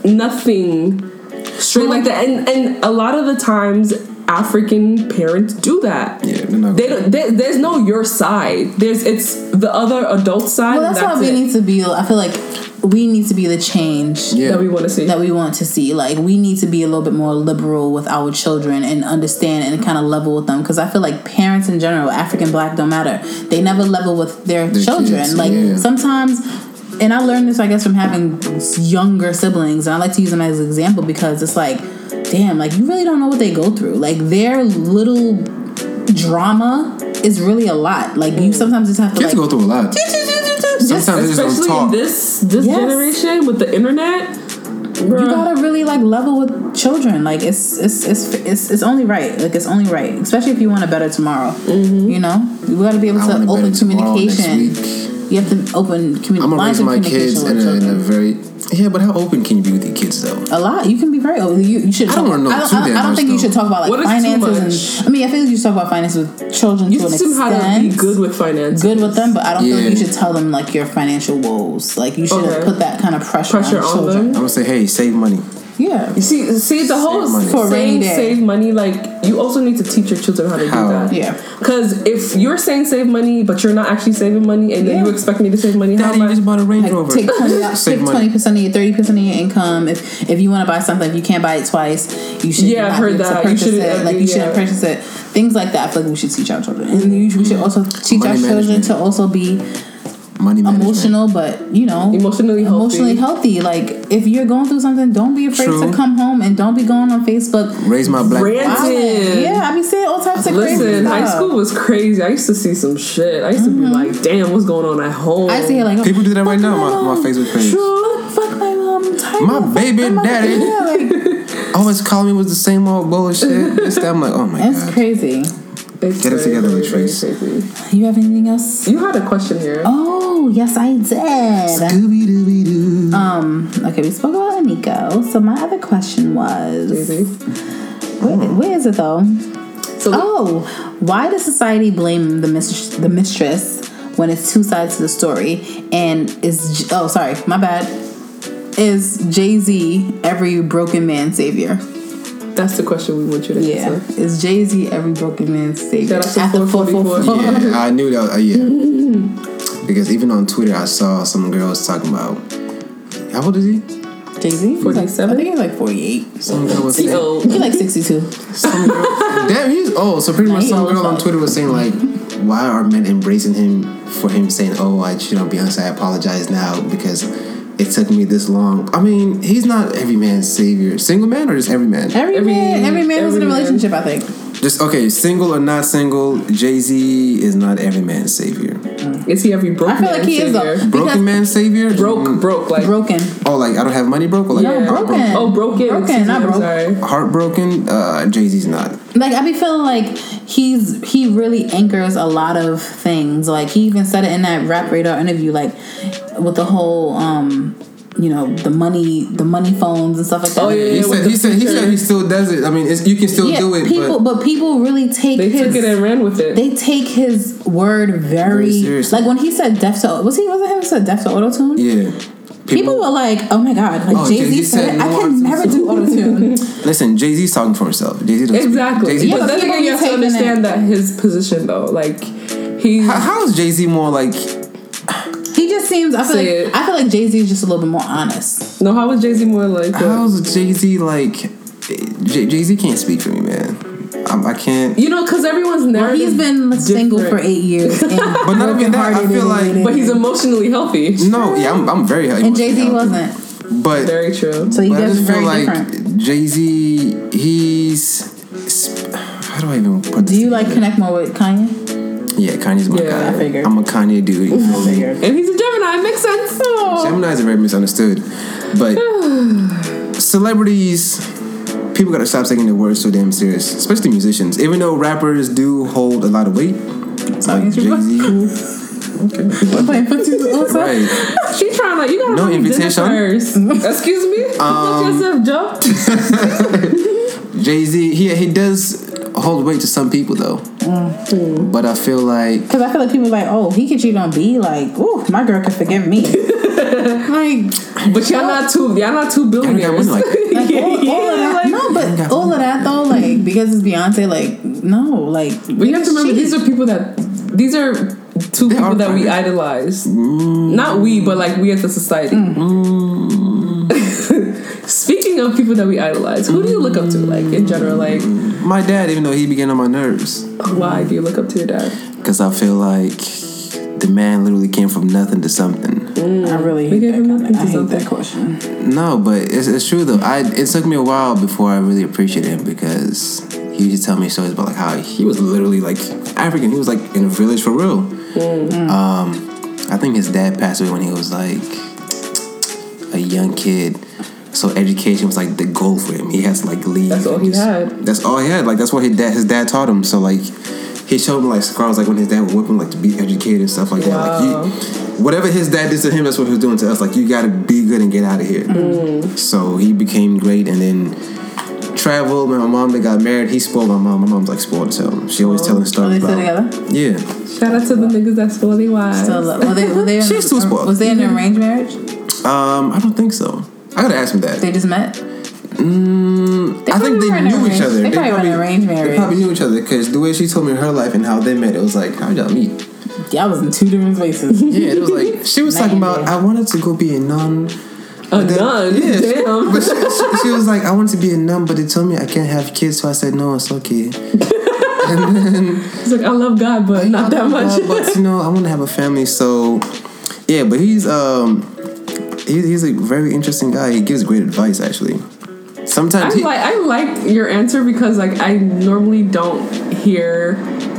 Nothing. Straight like that. And and a lot of the times African parents do that. Yeah, they're not They gonna- don't, there, there's no your side. There's it's the other adult side. Well, and that's, why we it need to be. I feel like we need to be the change Yeah. that we want to see. that we want to see. Like we need to be a little bit more liberal with our children and understand and kind of level with them. Because I feel like parents in general, African, black, don't matter. They never level with their, Their children. kids, like yeah. sometimes. And I learned this, I guess, from having younger siblings. And I like to use them as an example because it's like, damn, like you really don't know what they go through. Like their little drama is really a lot. Like you sometimes just have to Kids like go through a lot. just Sometimes they Especially talk. in this this Yes. generation with the internet. you gotta really like level with children. Like it's it's it's it's, it's only right. Like it's only right, especially if you want a better tomorrow. Mm-hmm. You know, we gotta be able to open better tomorrow next communication. You have to open communi- I'm gonna raise my kids in a, in a very yeah, but how open can you be with your kids though? A lot. You can be very open. You, you should. I don't wanna know I don't, too I don't, I don't much, think you should talk about like What is finances. And, I mean, I feel like you should talk about finances with children You to an teach them how to be good with finances. Good with them, but I don't feel like you should tell them like your financial woes. Like you should Okay. put that kind of pressure, Pressure on on children. them. I'm gonna say, hey, save money. Yeah. You see, see the whole money. For a saying day. save money. Like you also need to teach your children how to How? do that. Yeah. Because if you're saying save money, but you're not actually saving money, and then you expect me to save money, how Daddy, am you I? just bought a Range Like Rover. take twenty, out- Save take money. twenty percent of your thirty percent of your income. If if you want to buy something, if you can't buy it twice, you should. Yeah, I've heard be able to that. You shouldn't, it. Like you shouldn't yeah. purchase it. Things like that. I feel like we should teach our children, mm-hmm. and we should also teach Money our children management. to also be Money management. emotional, but you know, Emotionally healthy. emotionally healthy. Like if you're going through something, don't be afraid True. to come home and don't be going on Facebook. Raise my black. Brand- Yeah, I be saying all types of crazy Listen, high school was crazy. I used to see some shit. I used to be like, damn, what's going on at home? Mm-hmm. I see it like People do that right now on my, mom. my Facebook page. Fuck, fuck my mom. I'm My baby I'm daddy. Yeah, like, Always calling me with the same old bullshit. I'm like, oh my that's god. crazy. It's Get it together, very, Latrice. crazy. You have anything else? You had a question here. Oh, yes, I did. Scooby Dooby Doo. Um, okay, we spoke about Nico. So my other question was, where, where is it though? So Oh, why does society blame the mis- the mistress when it's two sides to the story? And is J- oh sorry, my bad. Is Jay Z every broken man savior? that's the question we want you to Yeah, answer. is Jay Z every broken man's savior? Shout out to At the 444. Yeah, I knew that. Was, uh, yeah. Because even on Twitter, I saw some girls talking about. How old is he? Jay Z, I 47? think he's like forty eight. Some girl was saying. Yo, He's like sixty two. Some girl, damn, he's old. So pretty much, some girl on. Twitter was saying like, "Why are men embracing him for him saying, oh, I cheated on Beyonce. I apologize now because it took me this long.' I mean, he's not every man's savior. Single man or just every man? Every, Every- man, every man who's in a every man. relationship, I think. Just okay, single or not single, Jay Z is not every man's savior. is he every broke I feel like man's he is savior? though. Broken Because man's savior? Broke, Mm, broke, like broken. Oh, like I don't have money, broke. Or like No, broken. Oh, broken. Broken, not I'm broke. Sorry. Heartbroken. Uh, Jay Z's not. Like I be feeling like he's he really anchors a lot of things. Like he even said it in that rap radar interview, like with the whole um you know the money the money phones and stuff like that. Oh, yeah, He said he said he said he still does it. I mean, it's, you can still Yeah, do it, people, but but, people really take They his. took it and ran with it. they take his word very, Very seriously. like when he said deaf to was he was it him who said deaf to auto tune? yeah. People were like, "Oh my god!" Like Oh, Jay Z said, said "I can never do auto tune." Listen, Jay Z's talking for himself. Jay Z Exactly. Jay Z but but then people again, you have to understand it- that his position though, like he. How, how is Jay Z more like? He just seems. I feel Say like it. I feel like Jay Z is just a little bit more honest. No, how was Jay Z more like? what? How's Jay Z like? Jay Z can't speak for me, man. I'm, I can't. You know, because everyone's Well, he's been single for eight years, and But not even that. I feel like. But he's emotionally healthy. No, yeah, I'm, I'm very healthy. and Jay Z wasn't. But Very true. So you But I just feel like. Jay Z, he's. How do I even put this? Do you like together? connect more with Kanye? Yeah, Kanye's my Yeah, guy. I figured. I'm a Kanye dude. You feel me? And he's a Gemini. Makes sense. Gemini's are very misunderstood, but celebrities, people gotta stop taking their words so damn serious, especially musicians. Even though rappers do hold a lot of weight, like Jay Z. We're playing also. Right. She trying like you gotta No buy me dinner invitation? first. Excuse me. Um, Look yourself, Joe. Jay Z, he he does hold weight to some people though, Mm. but I feel like Because I feel like people are like, oh, he could cheat on B. Like, ooh, my girl could forgive me. like, But y'all not two. Y'all not two I don't billionaires. money like that. like, all, all of that. like- no, but got all of that though, like, because it's Beyonce, like, no, like. But you have to remember, these are people that these are two They people that we private. idolize. Not we, but like we as a society. Speaking of people that we idolize, who do you look up to? Like in general, like my dad, even though he be getting on my nerves, why do you look up to your dad? because I feel like the man literally came from nothing to something. I really hate gave that, him kind of, nothing to I hate something. that question. No, but it's, it's true though. I it took me a while before I really appreciated him because he used to tell me stories about like how he was literally like African. He was like in a village for real. Um, I think his dad passed away when he was like a young kid. So education was like the goal for him. He has to like leave. That's all he just- had. That's all he had. Like that's what his dad his dad taught him. So like he showed him like scars like when his dad would whip him like to be educated and stuff like that. Like you, whatever his dad did to him, that's what he was doing to us. Like you got to be good and get out of here. Mm. So he became great and then traveled. When my mom they got married, he spoiled my mom. My mom's like spoiled as hell. She always telling Are stories they still about. together? Yeah, Shout out to the niggas that spoil their wives. Still, were they, were they in, She's too spoiled. Was they in an arranged marriage? um, I don't think so. I gotta ask him that. They just met? Mm, I think they knew each other. they probably were in arranged marriage. They probably knew each other because the way she told me her life and how they met, it was like, how y'all meet? Y'all was in two different places. Yeah, it was like she was talking about. I wanted to go be a nun. A then- nun? Yeah, she- Damn. but she, she, she was like, I want to be a nun, but they told me I can't have kids, so I said no, it's okay. and then He's like, I love God, but not that much. Uh, but you know, I want to have a family, so yeah. But he's um, he, he's a very interesting guy. He gives great advice, actually. I Sometimes he, like I like your answer because like I normally don't hear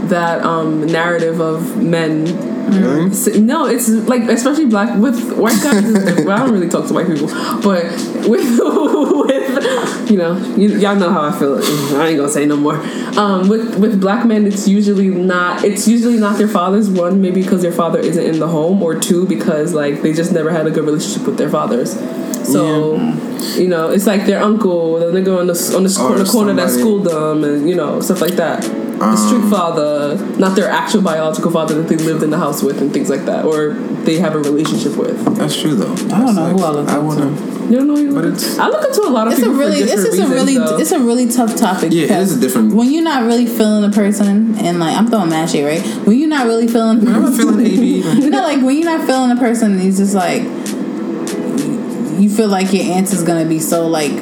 that um narrative of men. Really? No, it's like especially black with white guys. well, I don't really talk to white people, but with with you know you, y'all know how I feel. I ain't gonna say no more. Um, with with black men, it's usually not. It's usually not their fathers. One, maybe because their father isn't in the home, or two, because like they just never had a good relationship with their fathers. So you know, it's like their uncle, the nigga on the on the, sc- the corner that schooled them, and you know stuff like that. The street Um, father, not their actual biological father that they lived in the house with, and things like that, or they have a relationship with. That's true though. I don't know who I look I wanna. You don't know who you But look it's- I look up to a lot of It's a people really, for this different is a reasons, really, though. it's a really tough topic. Yeah, it because is a different- When you're not really feeling a person, and like I'm throwing mad shit, right? When you're not really feeling, I'm not feeling AB. you know, like when you're not feeling a person, and he's just like, you feel like your answer's gonna be so like.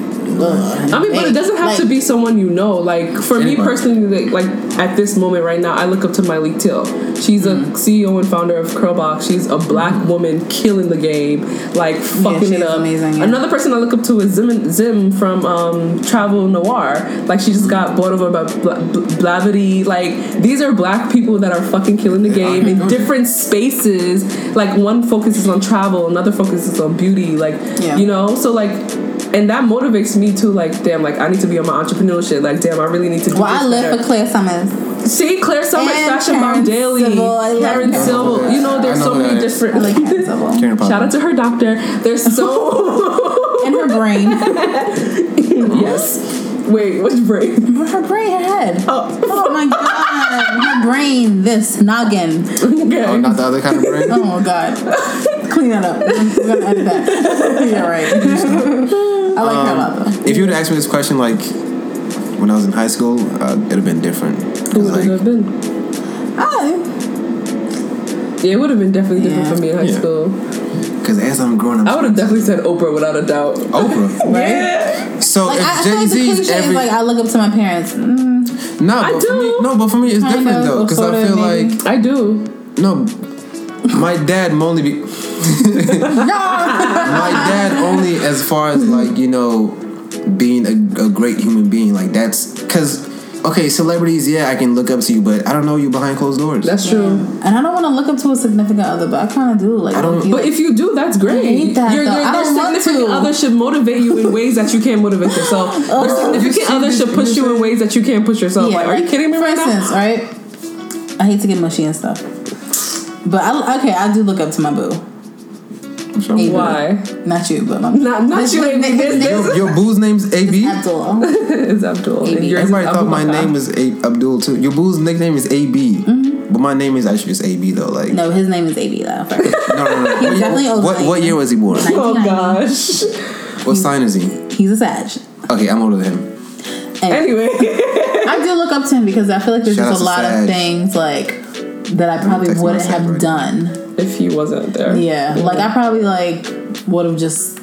Ugh, I mean, but it doesn't have to be someone you know. Like for me personally, like, like at this moment right now, I look up to Myleik Teele. She's a Mm-hmm. CEO and founder of Curlbox. She's a black woman killing the game, like fucking she's it up. amazing, yeah. Another person I look up to is Zim, Zim from um, Travel Noir. Like she just got bought over by Bla- Bla- Blavity. Like these are black people that are fucking killing the game in different spaces. Like one focuses on travel, another focuses on beauty. Like Yeah. you know, so like. And that motivates me too. Like, damn, like I need to be on my entrepreneurship. Like, damn, I really need to do Well, I live better. for Claire Sulmers. See, Claire Sulmers, And Fashion Bomb Karen Daily, Civil, Karen Karen Civil. Civil. You know, there's know so many different. Like Karen Civil. Karen Papa. Shout out to her doctor. There's so In her brain, yes. Wait, which brain? her brain, her head. Oh, Oh my god, her brain, this noggin. okay. Oh, not the other kind of brain. Oh my god, clean that up. We're gonna edit that. You're right. I like her a lot though. If you would ask me this question like when I was in high school, uh, it'd have been different. Who would like, it have been? Oh, Yeah, it would have been definitely different Yeah. for me in high Yeah. school. Cause as I'm growing up, I would have definitely said Oprah without a doubt. Oprah. right. Yeah. So Like I, I if feel Jay like the Z's cliche every is like I look up to my parents. Mm, no, I but for me, no, but for me it's Kind different of, though. Because I feel maybe. like I do. no, my dad only be my dad only as far as like you know being a, a great human being like that's because okay celebrities yeah I can look up to you but I don't know you behind closed doors. That's true. and I don't want to look up to a significant other, but I kind of do. Like I don't- you- But if you do, that's great. hate that, your though. your, I your don't want significant to. other should motivate you in ways that you can't motivate yourself. Oh, Your significant other should push you in ways that you can't push yourself. like, are you kidding me for right instance, now? right? I hate to get mushy and stuff, but I, okay, I do look up to my boo. AB. Why? Not you, but my Not not His you. name- His his name Your, your boo's name's AB. Abdul. is Abdul. AB. yours is Everybody thought my Abubakar. name was A- Abdul too. Your boo's nickname is AB, mm-hmm. but my name is actually just AB though. Like no, No, his name is AB though. No, no. no. He's What, definitely older what, what year was he born? Oh gosh. What sign is he? He's a Sag. Okay, I'm older than him. Anyway, Anyway, I do look up to him because I feel like there's Shout just a lot Sag. of things like that I probably text wouldn't have right done. if he wasn't there, Yeah, like I probably like would have just.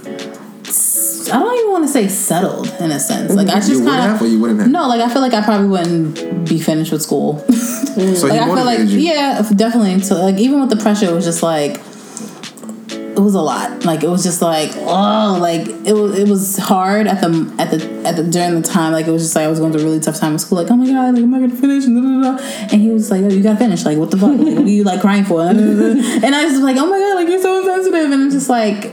I don't even want to say settled in a sense. Like I just You would kind have you wouldn't of have. no. Like I feel like I probably wouldn't be finished with school. So he like I feel like you. yeah, definitely. So like even with the pressure, it was just like it was a lot. Like it was just like oh, like it was it was hard at the at the at the during the time. Like it was just like I was going through a really tough time in school. Like oh my god, like am I gonna finish? And, da, da, da. and he was like, oh, you gotta finish. Like what the fuck? Like, what are you like crying for? and I was like, oh my god, like you're so insensitive. And I'm just like,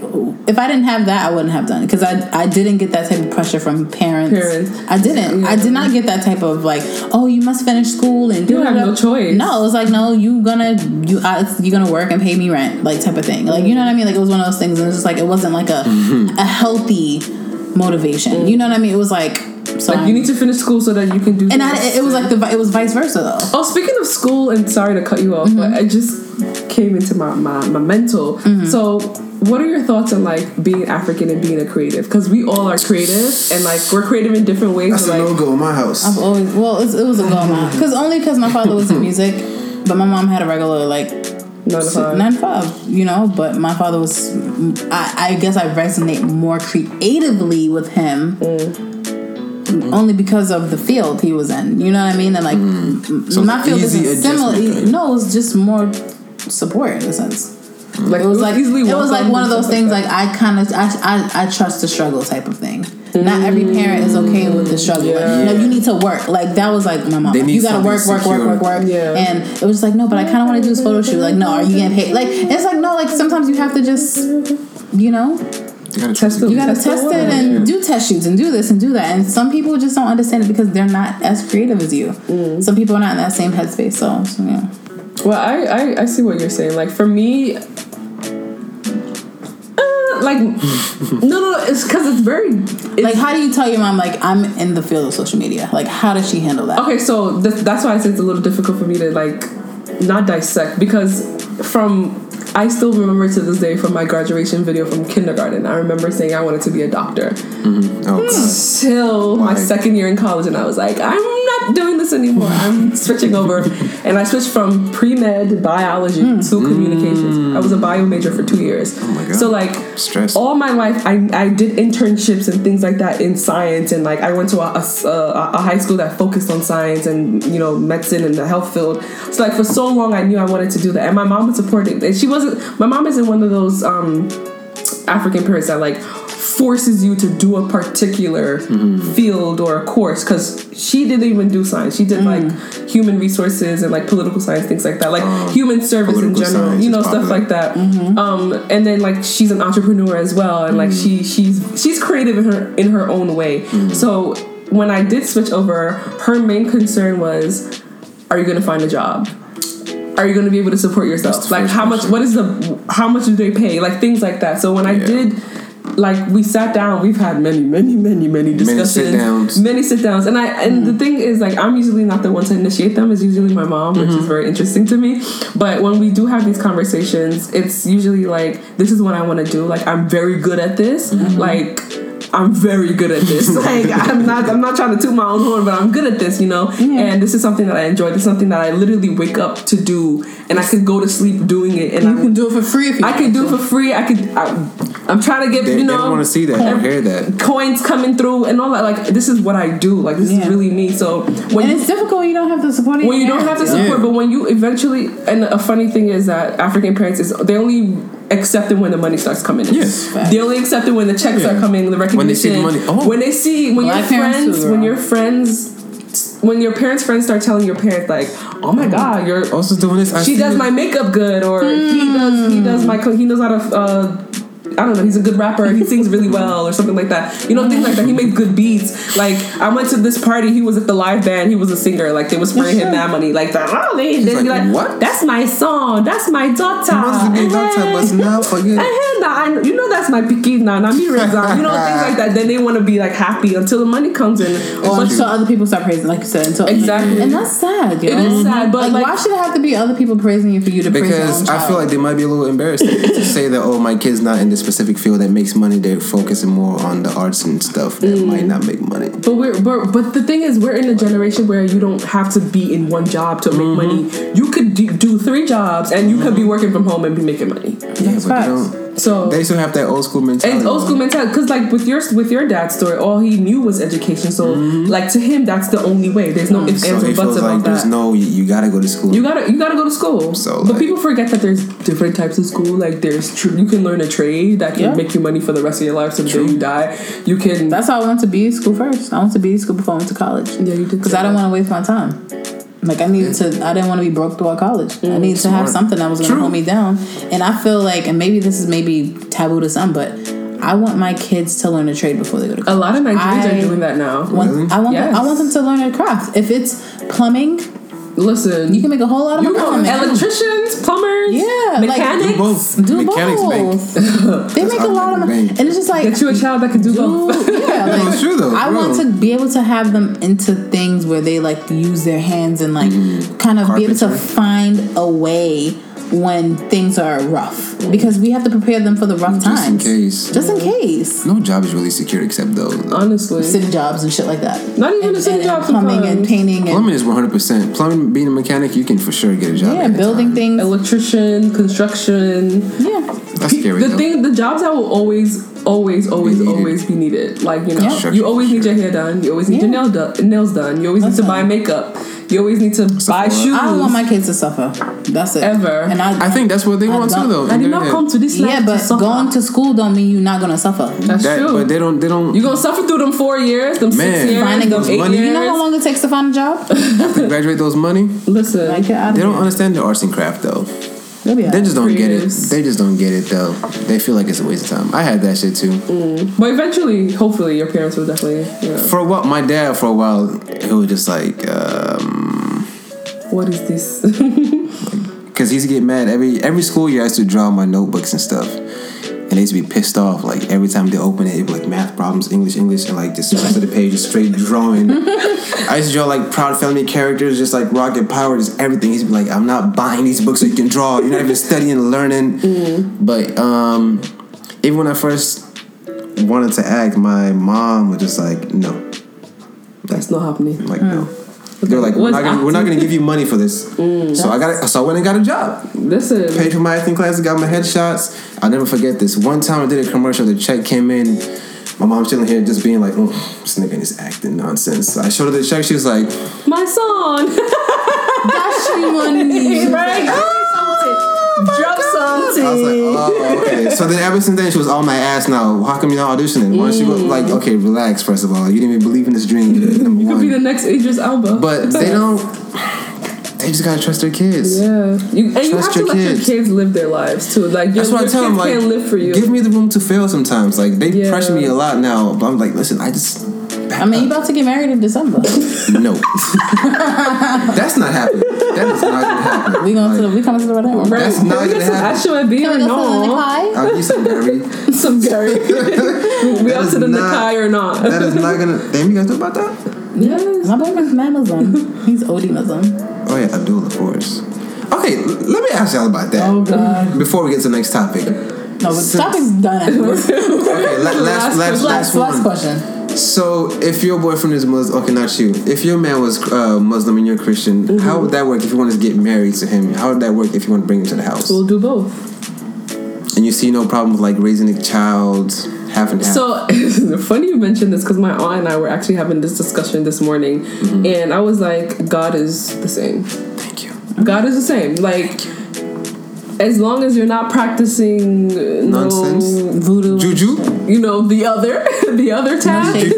if I didn't have that, I wouldn't have done it because I I didn't get that type of pressure from parents. Parents. I didn't. I did not get that type of like, oh, you must finish school and You have no choice. No, it was like, no, you gonna you I, you gonna work and pay me rent, like type of thing. Like you know what I mean? Like it was one of those things, and it was just like it wasn't like a mm-hmm. a healthy motivation. You know what I mean? It was like, so like you need to finish school so that you can do. and I, it was like the it was vice versa though. Oh, speaking of school, and sorry to cut you off, but mm-hmm. I just came into my, my, my mental. Mm-hmm. So, what are your thoughts on like being African and being a creative? Because we all are creative, and like we're creative in different ways. That's but, a like, no go in my house. I've always well, it's, it was a goal because only because my father was in music, but my mom had a regular like nine to five. nine to five, you know. But my father was, I, I guess I resonate more creatively with him. Mm. Only because of the field he was in, you know what I mean, and like m- So my field isn't similar. right? No, it was just more support in a sense. Like It was like easily it was like one of those things. like Like I kind of I, I I trust the struggle type of thing. Not every parent is okay with the struggle. Like, Yeah. no, you need to work. Like that was like my mom. They Like, need you gotta work, something work, work, work, work. Yeah. And it was just like no, but I kind of want to do this photo shoot. Like no, are you getting paid? Like it's like no, like sometimes you have to just you know You gotta Test it. you gotta Test test it and do test shoots and do this and do that. And some people just don't understand it because they're not as creative as you. Mm. Some people are not in that same headspace. So, so yeah. Well, I, I I see what you're saying. Like for me, like no no, no it's because it's very it's, Like, how do you tell your mom like I'm in the field of social media? Like, how does she handle that? Okay, so th- that's why I say it's a little difficult for me to like not dissect because from I still remember to this day from my graduation video from kindergarten. I remember saying I wanted to be a doctor mm-hmm. Oh, till my second year in college, and I was like, I'm not doing this anymore. I'm switching over, and I switched from pre med biology to communications. I was a bio major for two years. Oh my God. So like Stress. all my life, I, I did internships and things like that in science, and like I went to a, a, a- a high school that focused on science and you know medicine and the health field. So like for so long, I knew I wanted to do that, and my mom would support it. And she wasn't. My mom isn't one of those um, African parents that like forces you to do a particular field or a course because she didn't even do science. She did like human resources and like political science, things like that, like human service in general, you know, stuff like that. Um, and then like she's an entrepreneur as well, and like she she's she's creative in her in her own way. So when I did switch over, her main concern was, are you gonna find a job? are you going to be able to support yourself? Like how much? question. What is the? How much do they pay? Like things like that. So when I did like we sat down. We've had many, many, many, many discussions, Many sit-downs. many sit downs, and I and the mm. thing is like I'm usually not the one to initiate them. It's usually my mom, which is mm-hmm. very interesting to me. But when we do have these conversations, it's usually like this is what I want to do. Like I'm very good at this. Mm-hmm. Like. I'm very good at this. Like I'm not I'm not trying to toot my own horn, but I'm good at this, you know? And this is something that I enjoy. This is something that I literally wake up to do and I could go to sleep doing it and You I can do it for free if you I can do it for free. I could. I, I'm trying to get They, you they know don't want to see that or hear that. coins coming through and all that. Like this is what I do. Like this Yeah. is really me. So when And you, it's difficult you don't have the support. of when you don't have the support, Yeah. but when you eventually and a funny thing is that African parents is they only accept it when the money starts coming in. Yes. They only accept it when the checks Yeah. are coming, the recognition. When they see the money. Oh. When they see when Black your friends, when your friends. When your parents' friends start telling your parents like, "Oh my God, you're Also doing this. I she does you. my makeup good or he does he does my co- he knows how to uh I don't know. He's a good rapper. He sings really well, or something like that. You know, things like that. He makes good beats. Like I went to this party. He was at the live band. He was a singer. Like they was spraying him that money. Like that. Oh, they they'd be like, like, "What?" That's my song. That's my daughter. must be daughter, but now forget. Nah, I know- you know that's my picky now. Now me Rizan. You know things like that. Then they want to be like happy until the money comes in. Or But- until other people start praising, like you said. Until Exactly. and that's sad. Yo. It is sad, but, like, like- why should it have to be other people praising you for you to praise your Because I feel like they might be a little embarrassed to say that oh my kid's not in this specific field that makes money. They're focusing more on the arts and stuff that Mm. might not make money. But we're, but but the thing is, we're in a generation where you don't have to be in one job to make Mm-hmm. money. You could do, do three jobs, and you could be working from home and be making money. Yeah, That's but facts. they don't. So They still have that old school mentality. and old school mentality, because like with your with your dad's story, all he knew was education. So like to him, that's the only way. There's no ifs, Mm-hmm. So ands, or buts feels about like there's no you, you gotta go to school. you gotta you gotta go to school. So, but like- people forget that there's different types of school. Like there's tr- you can learn a trade that can Yeah. make you money for the rest of your life. So the day you die, you can. That's how I went to be school first. I went to be school before I went to college. Yeah, you did Because I didn't want to waste my time. Like I needed to. I didn't want to be broke throughout college. I needed to have something that was going to True. hold me down. And I feel like, and maybe this is maybe taboo to some, but I want my kids to learn a trade before they go to college. a lot of Nigerians I are doing that now. Want- Really? I want. Yes. I want them to learn a craft. If it's plumbing, Listen, you can make a whole lot of You money. know, from it. electricians, plumbers, Yeah, like- mechanics. do both. Do Mechanics bank. both. they make a lot of money, and it's just like Get you a child that can do, do both. yeah. No, Like, it's true though. I real. want to be able to have them into things where they like use their hands and like mm-hmm. kind of be able to find a way when things are rough because we have to prepare them for the rough times. Just in case. Just in case. No job is really secure except those. Honestly, City jobs and shit like that. Not even and, the city and, jobs and plumbing and sometimes. painting and Plumbing is 100%. Plumbing, being a mechanic, you can for sure get a job. yeah, anytime. building things. electrician, construction. Yeah. That's scary The though. thing, the jobs that will always, always, always, needed. always be needed. Like you know, Construction, you always need your hair done. You always need your Yeah. nail done, nails done. You always need to Listen. buy makeup. You always need to buy shoes. I don't want my kids to suffer. That's it. Ever. And I, I think that's what they I want too though. I did not head. come to this yeah, but to going to school don't mean you're not gonna suffer. That's That- true. But they don't. They don't. you gonna suffer through them four years, them Man. six years, Finding them eight money. years. You know how long it takes to find a job? graduate those money. Listen, Like, get out of They don't understand the arts and craft though. They just don't get years. it. They just don't get it though. They feel like it's a waste of time. I had that shit too. but eventually, hopefully, your parents will definitely. You know, For a while, my dad for a while, he was just like, um, what is this? because he used to get mad every every school year. I used to draw my notebooks and stuff, and they used to be pissed off. Like every time they open it, it'd be like math problems, English, English, and like just the rest of the page is straight drawing. I used to draw like proud family characters, just like rocket power, just everything. He'd like, I'm not buying these books so you can draw. You're not even studying and learning. But um, even when I first wanted to act, my mom was just like, no. That's not happening. I'm like, no. They're like, we're not, gonna, we're not gonna give you money for this. Mm. so I got, so I went and got a job. Listen, Paid for my acting classes, got my headshots. I'll never forget this. One time I did a commercial, the check came in. My mom's chilling here, just being like, oh, this nigga is acting nonsense. I showed her the check. She was like, my son. Dash you money. right? Oh Drop something. I was like, oh, okay. So then ever since then, she was on my ass now. How come you're not auditioning? Why don't you go? Like, okay, relax. First of all, you didn't even believe in this dream. Number You could one. be the next Idris Elba. but they don't. They just gotta trust their kids. Yeah, you, and you Trust have to your let kids. your kids live their lives too. Like your, That's what I tell kids them. Like, can't live for you. give me the room to fail sometimes. Like they Yeah. pressure me a lot now, but I'm like, listen, I just I mean, you about to get married in December. no, that's not happening. That is not gonna happen. We going to the, we coming to the wedding. Right. That's Can not we get gonna happen. Ashwa beer Can or we go to the no? Nikah? I'll get some Gary. Some Gary. we That up is to the not- Nikah or not? That is not gonna. Damn, you guys know about that? yes. My boyfriend's mad Muslim. He's OD Muslim. Oh yeah, Abdul, of course. Okay, l- let me ask y'all about that Oh God. before we get to the next topic. No, but the topic's done. Okay, la- last, last, Last, last, last one. question. So, if your boyfriend is Muslim, okay, not you. If your man was uh, Muslim and you're Christian, Mm-hmm. how would that work if you wanted to get married to him? How would that work if you want to bring him to the house? We'll do both. And you see no problem with like raising a child half and half. So funny you mentioned this because my aunt and I were actually having this discussion this morning, Mm-hmm. and I was like, God is the same. Thank you. God is the same. Like, as long as you're not practicing uh, Nonsense. no, Voodoo. Juju? you know, the other, the other tab. shade.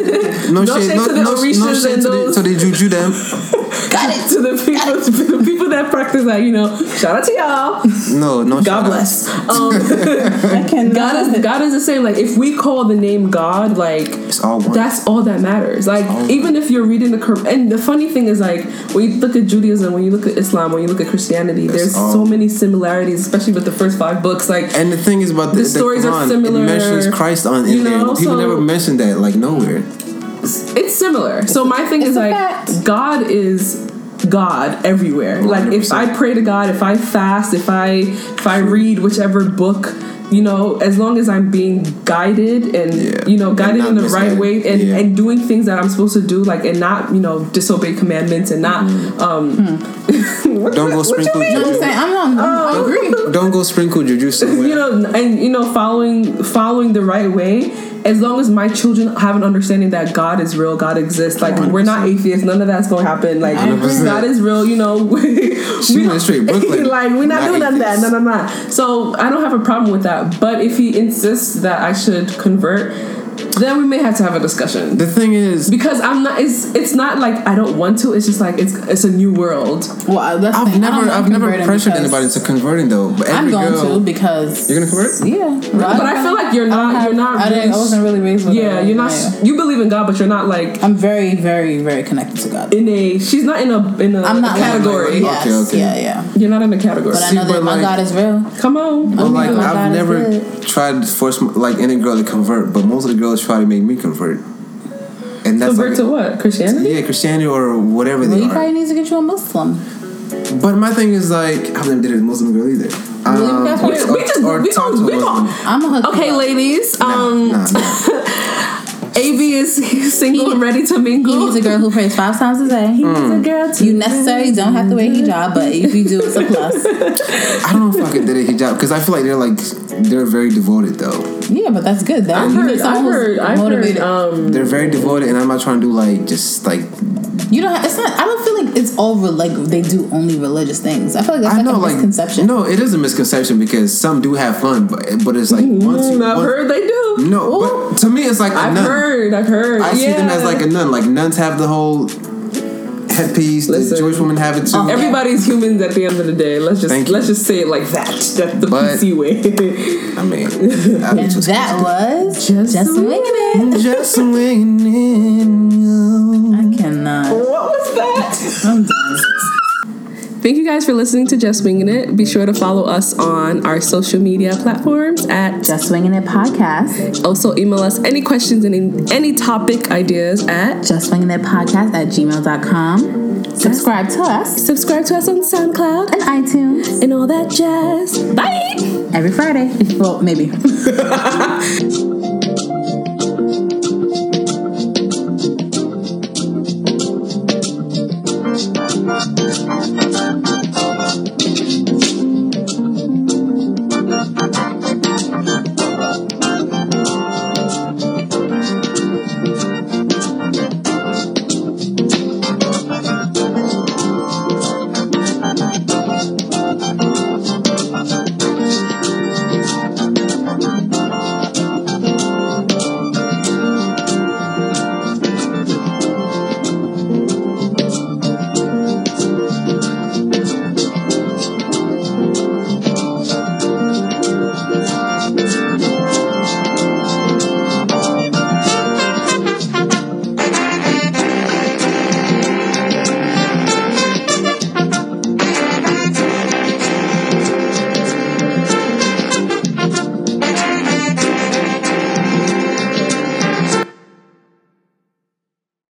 No, No shade no, to the no, Orishas no shade and to the, to the Juju them. Got it. to the people, to the people that practice that, you know, shout out to y'all. No, no. God shout bless. outs. Um, I cannot. God is God is the same. Like if we call the name God, like It's all one. that's all that matters. Like all even if you're reading the Quran, and the funny thing is like when you look at Judaism, when you look at Islam, when you look at Christianity, there's all- so many similarities, especially with the first five books. Like and the thing is about the, The stories are Quran, similar, It mentions Christ on in you there. People so- never mention that like nowhere. It's similar. So my thing is like fact. God is God everywhere. Like if I pray to God, if I fast, if I if I read whichever book, you know, as long as I'm being guided and Yeah. you know guided in the right way and Yeah. and doing things that I'm supposed to do, like and not you know disobey commandments and not Mm-hmm. um. Don't go sprinkle No, I'm Juju. saying I'm not. I agree. Don't go sprinkle Juju somewhere. you know and you know following following the right way as long as my children have an understanding that god is real god exists like we're not atheists none of that's gonna happen like 100%. god is real you know we She went straight Brooklyn. like we're not, Not doing none of that no no no so i don't have a problem with that but if he insists that i should convert then we may have to have a discussion the thing is, because i'm not it's it's not like i don't want to it's just like it's it's a new world Well, I, that's I've thing. Never, I've never pressured anybody to converting though. But I'm going girl, to because You're gonna convert? Yeah, but i feel like you're not you're not I, didn't, I really- wasn't really raised with. yeah you're not yeah. you believe in god but you're not like I'm very, very, very connected to God. in a she's not in a in a I'm not category. like- Yes, Okay, okay. Yeah, yeah. You're not in a category. But I See, that but my like- God is real. Come on. But like, I've never tried to force like any girl to convert, but most of the girls try to make me convert. And that's Convert like, to what? Christianity? yeah, Christianity or whatever Well, they you are. probably need to get you a Muslim. But my thing is like, I've never dated a Muslim girl either. Um, that's or, we just- or we talk don't- to we a Muslim. I'm a hook. Okay, ladies. Nah, Um, nah, nah. AB is single He- and ready to He mingle. needs a girl who prays five times a day. He needs a girl to You necessarily don't have to wear a hijab, but if you do, it's a plus. I don't know if I could date a hijab because I feel like they're like they're very devoted though. Yeah, but that's good. That I've heard. I've heard. I've motivated. heard. Um, They're very devoted, and I'm not trying to do like just like you don't. Have, it's not. I don't feel like it's all re- like they do only religious things. I feel like that's I like know a like misconception. no, it is a misconception because some do have fun, but but it's like once you mm, I've once- heard they do. no, but to me it's like a I've nun. heard. I've heard. I see them as like a nun. Like nuns have the whole headpiece. Listen. the Jewish women have it too. Oh, everybody's humans at the end of the day. Let's just Thank let's just say it like that. That's the But- PC way. I mean, I was just, that was Just just, winging it. just swinging in. I cannot. what was that? I'm done. Thank you guys for listening to Just Winging It. Be sure to follow us on our social media platforms at Just winging it podcast. also email us any questions and any, any topic ideas at Just winging it podcast at gmail.com. Subscribe to us subscribe to us on SoundCloud and iTunes and all that jazz. Bye! every Friday. Well, maybe.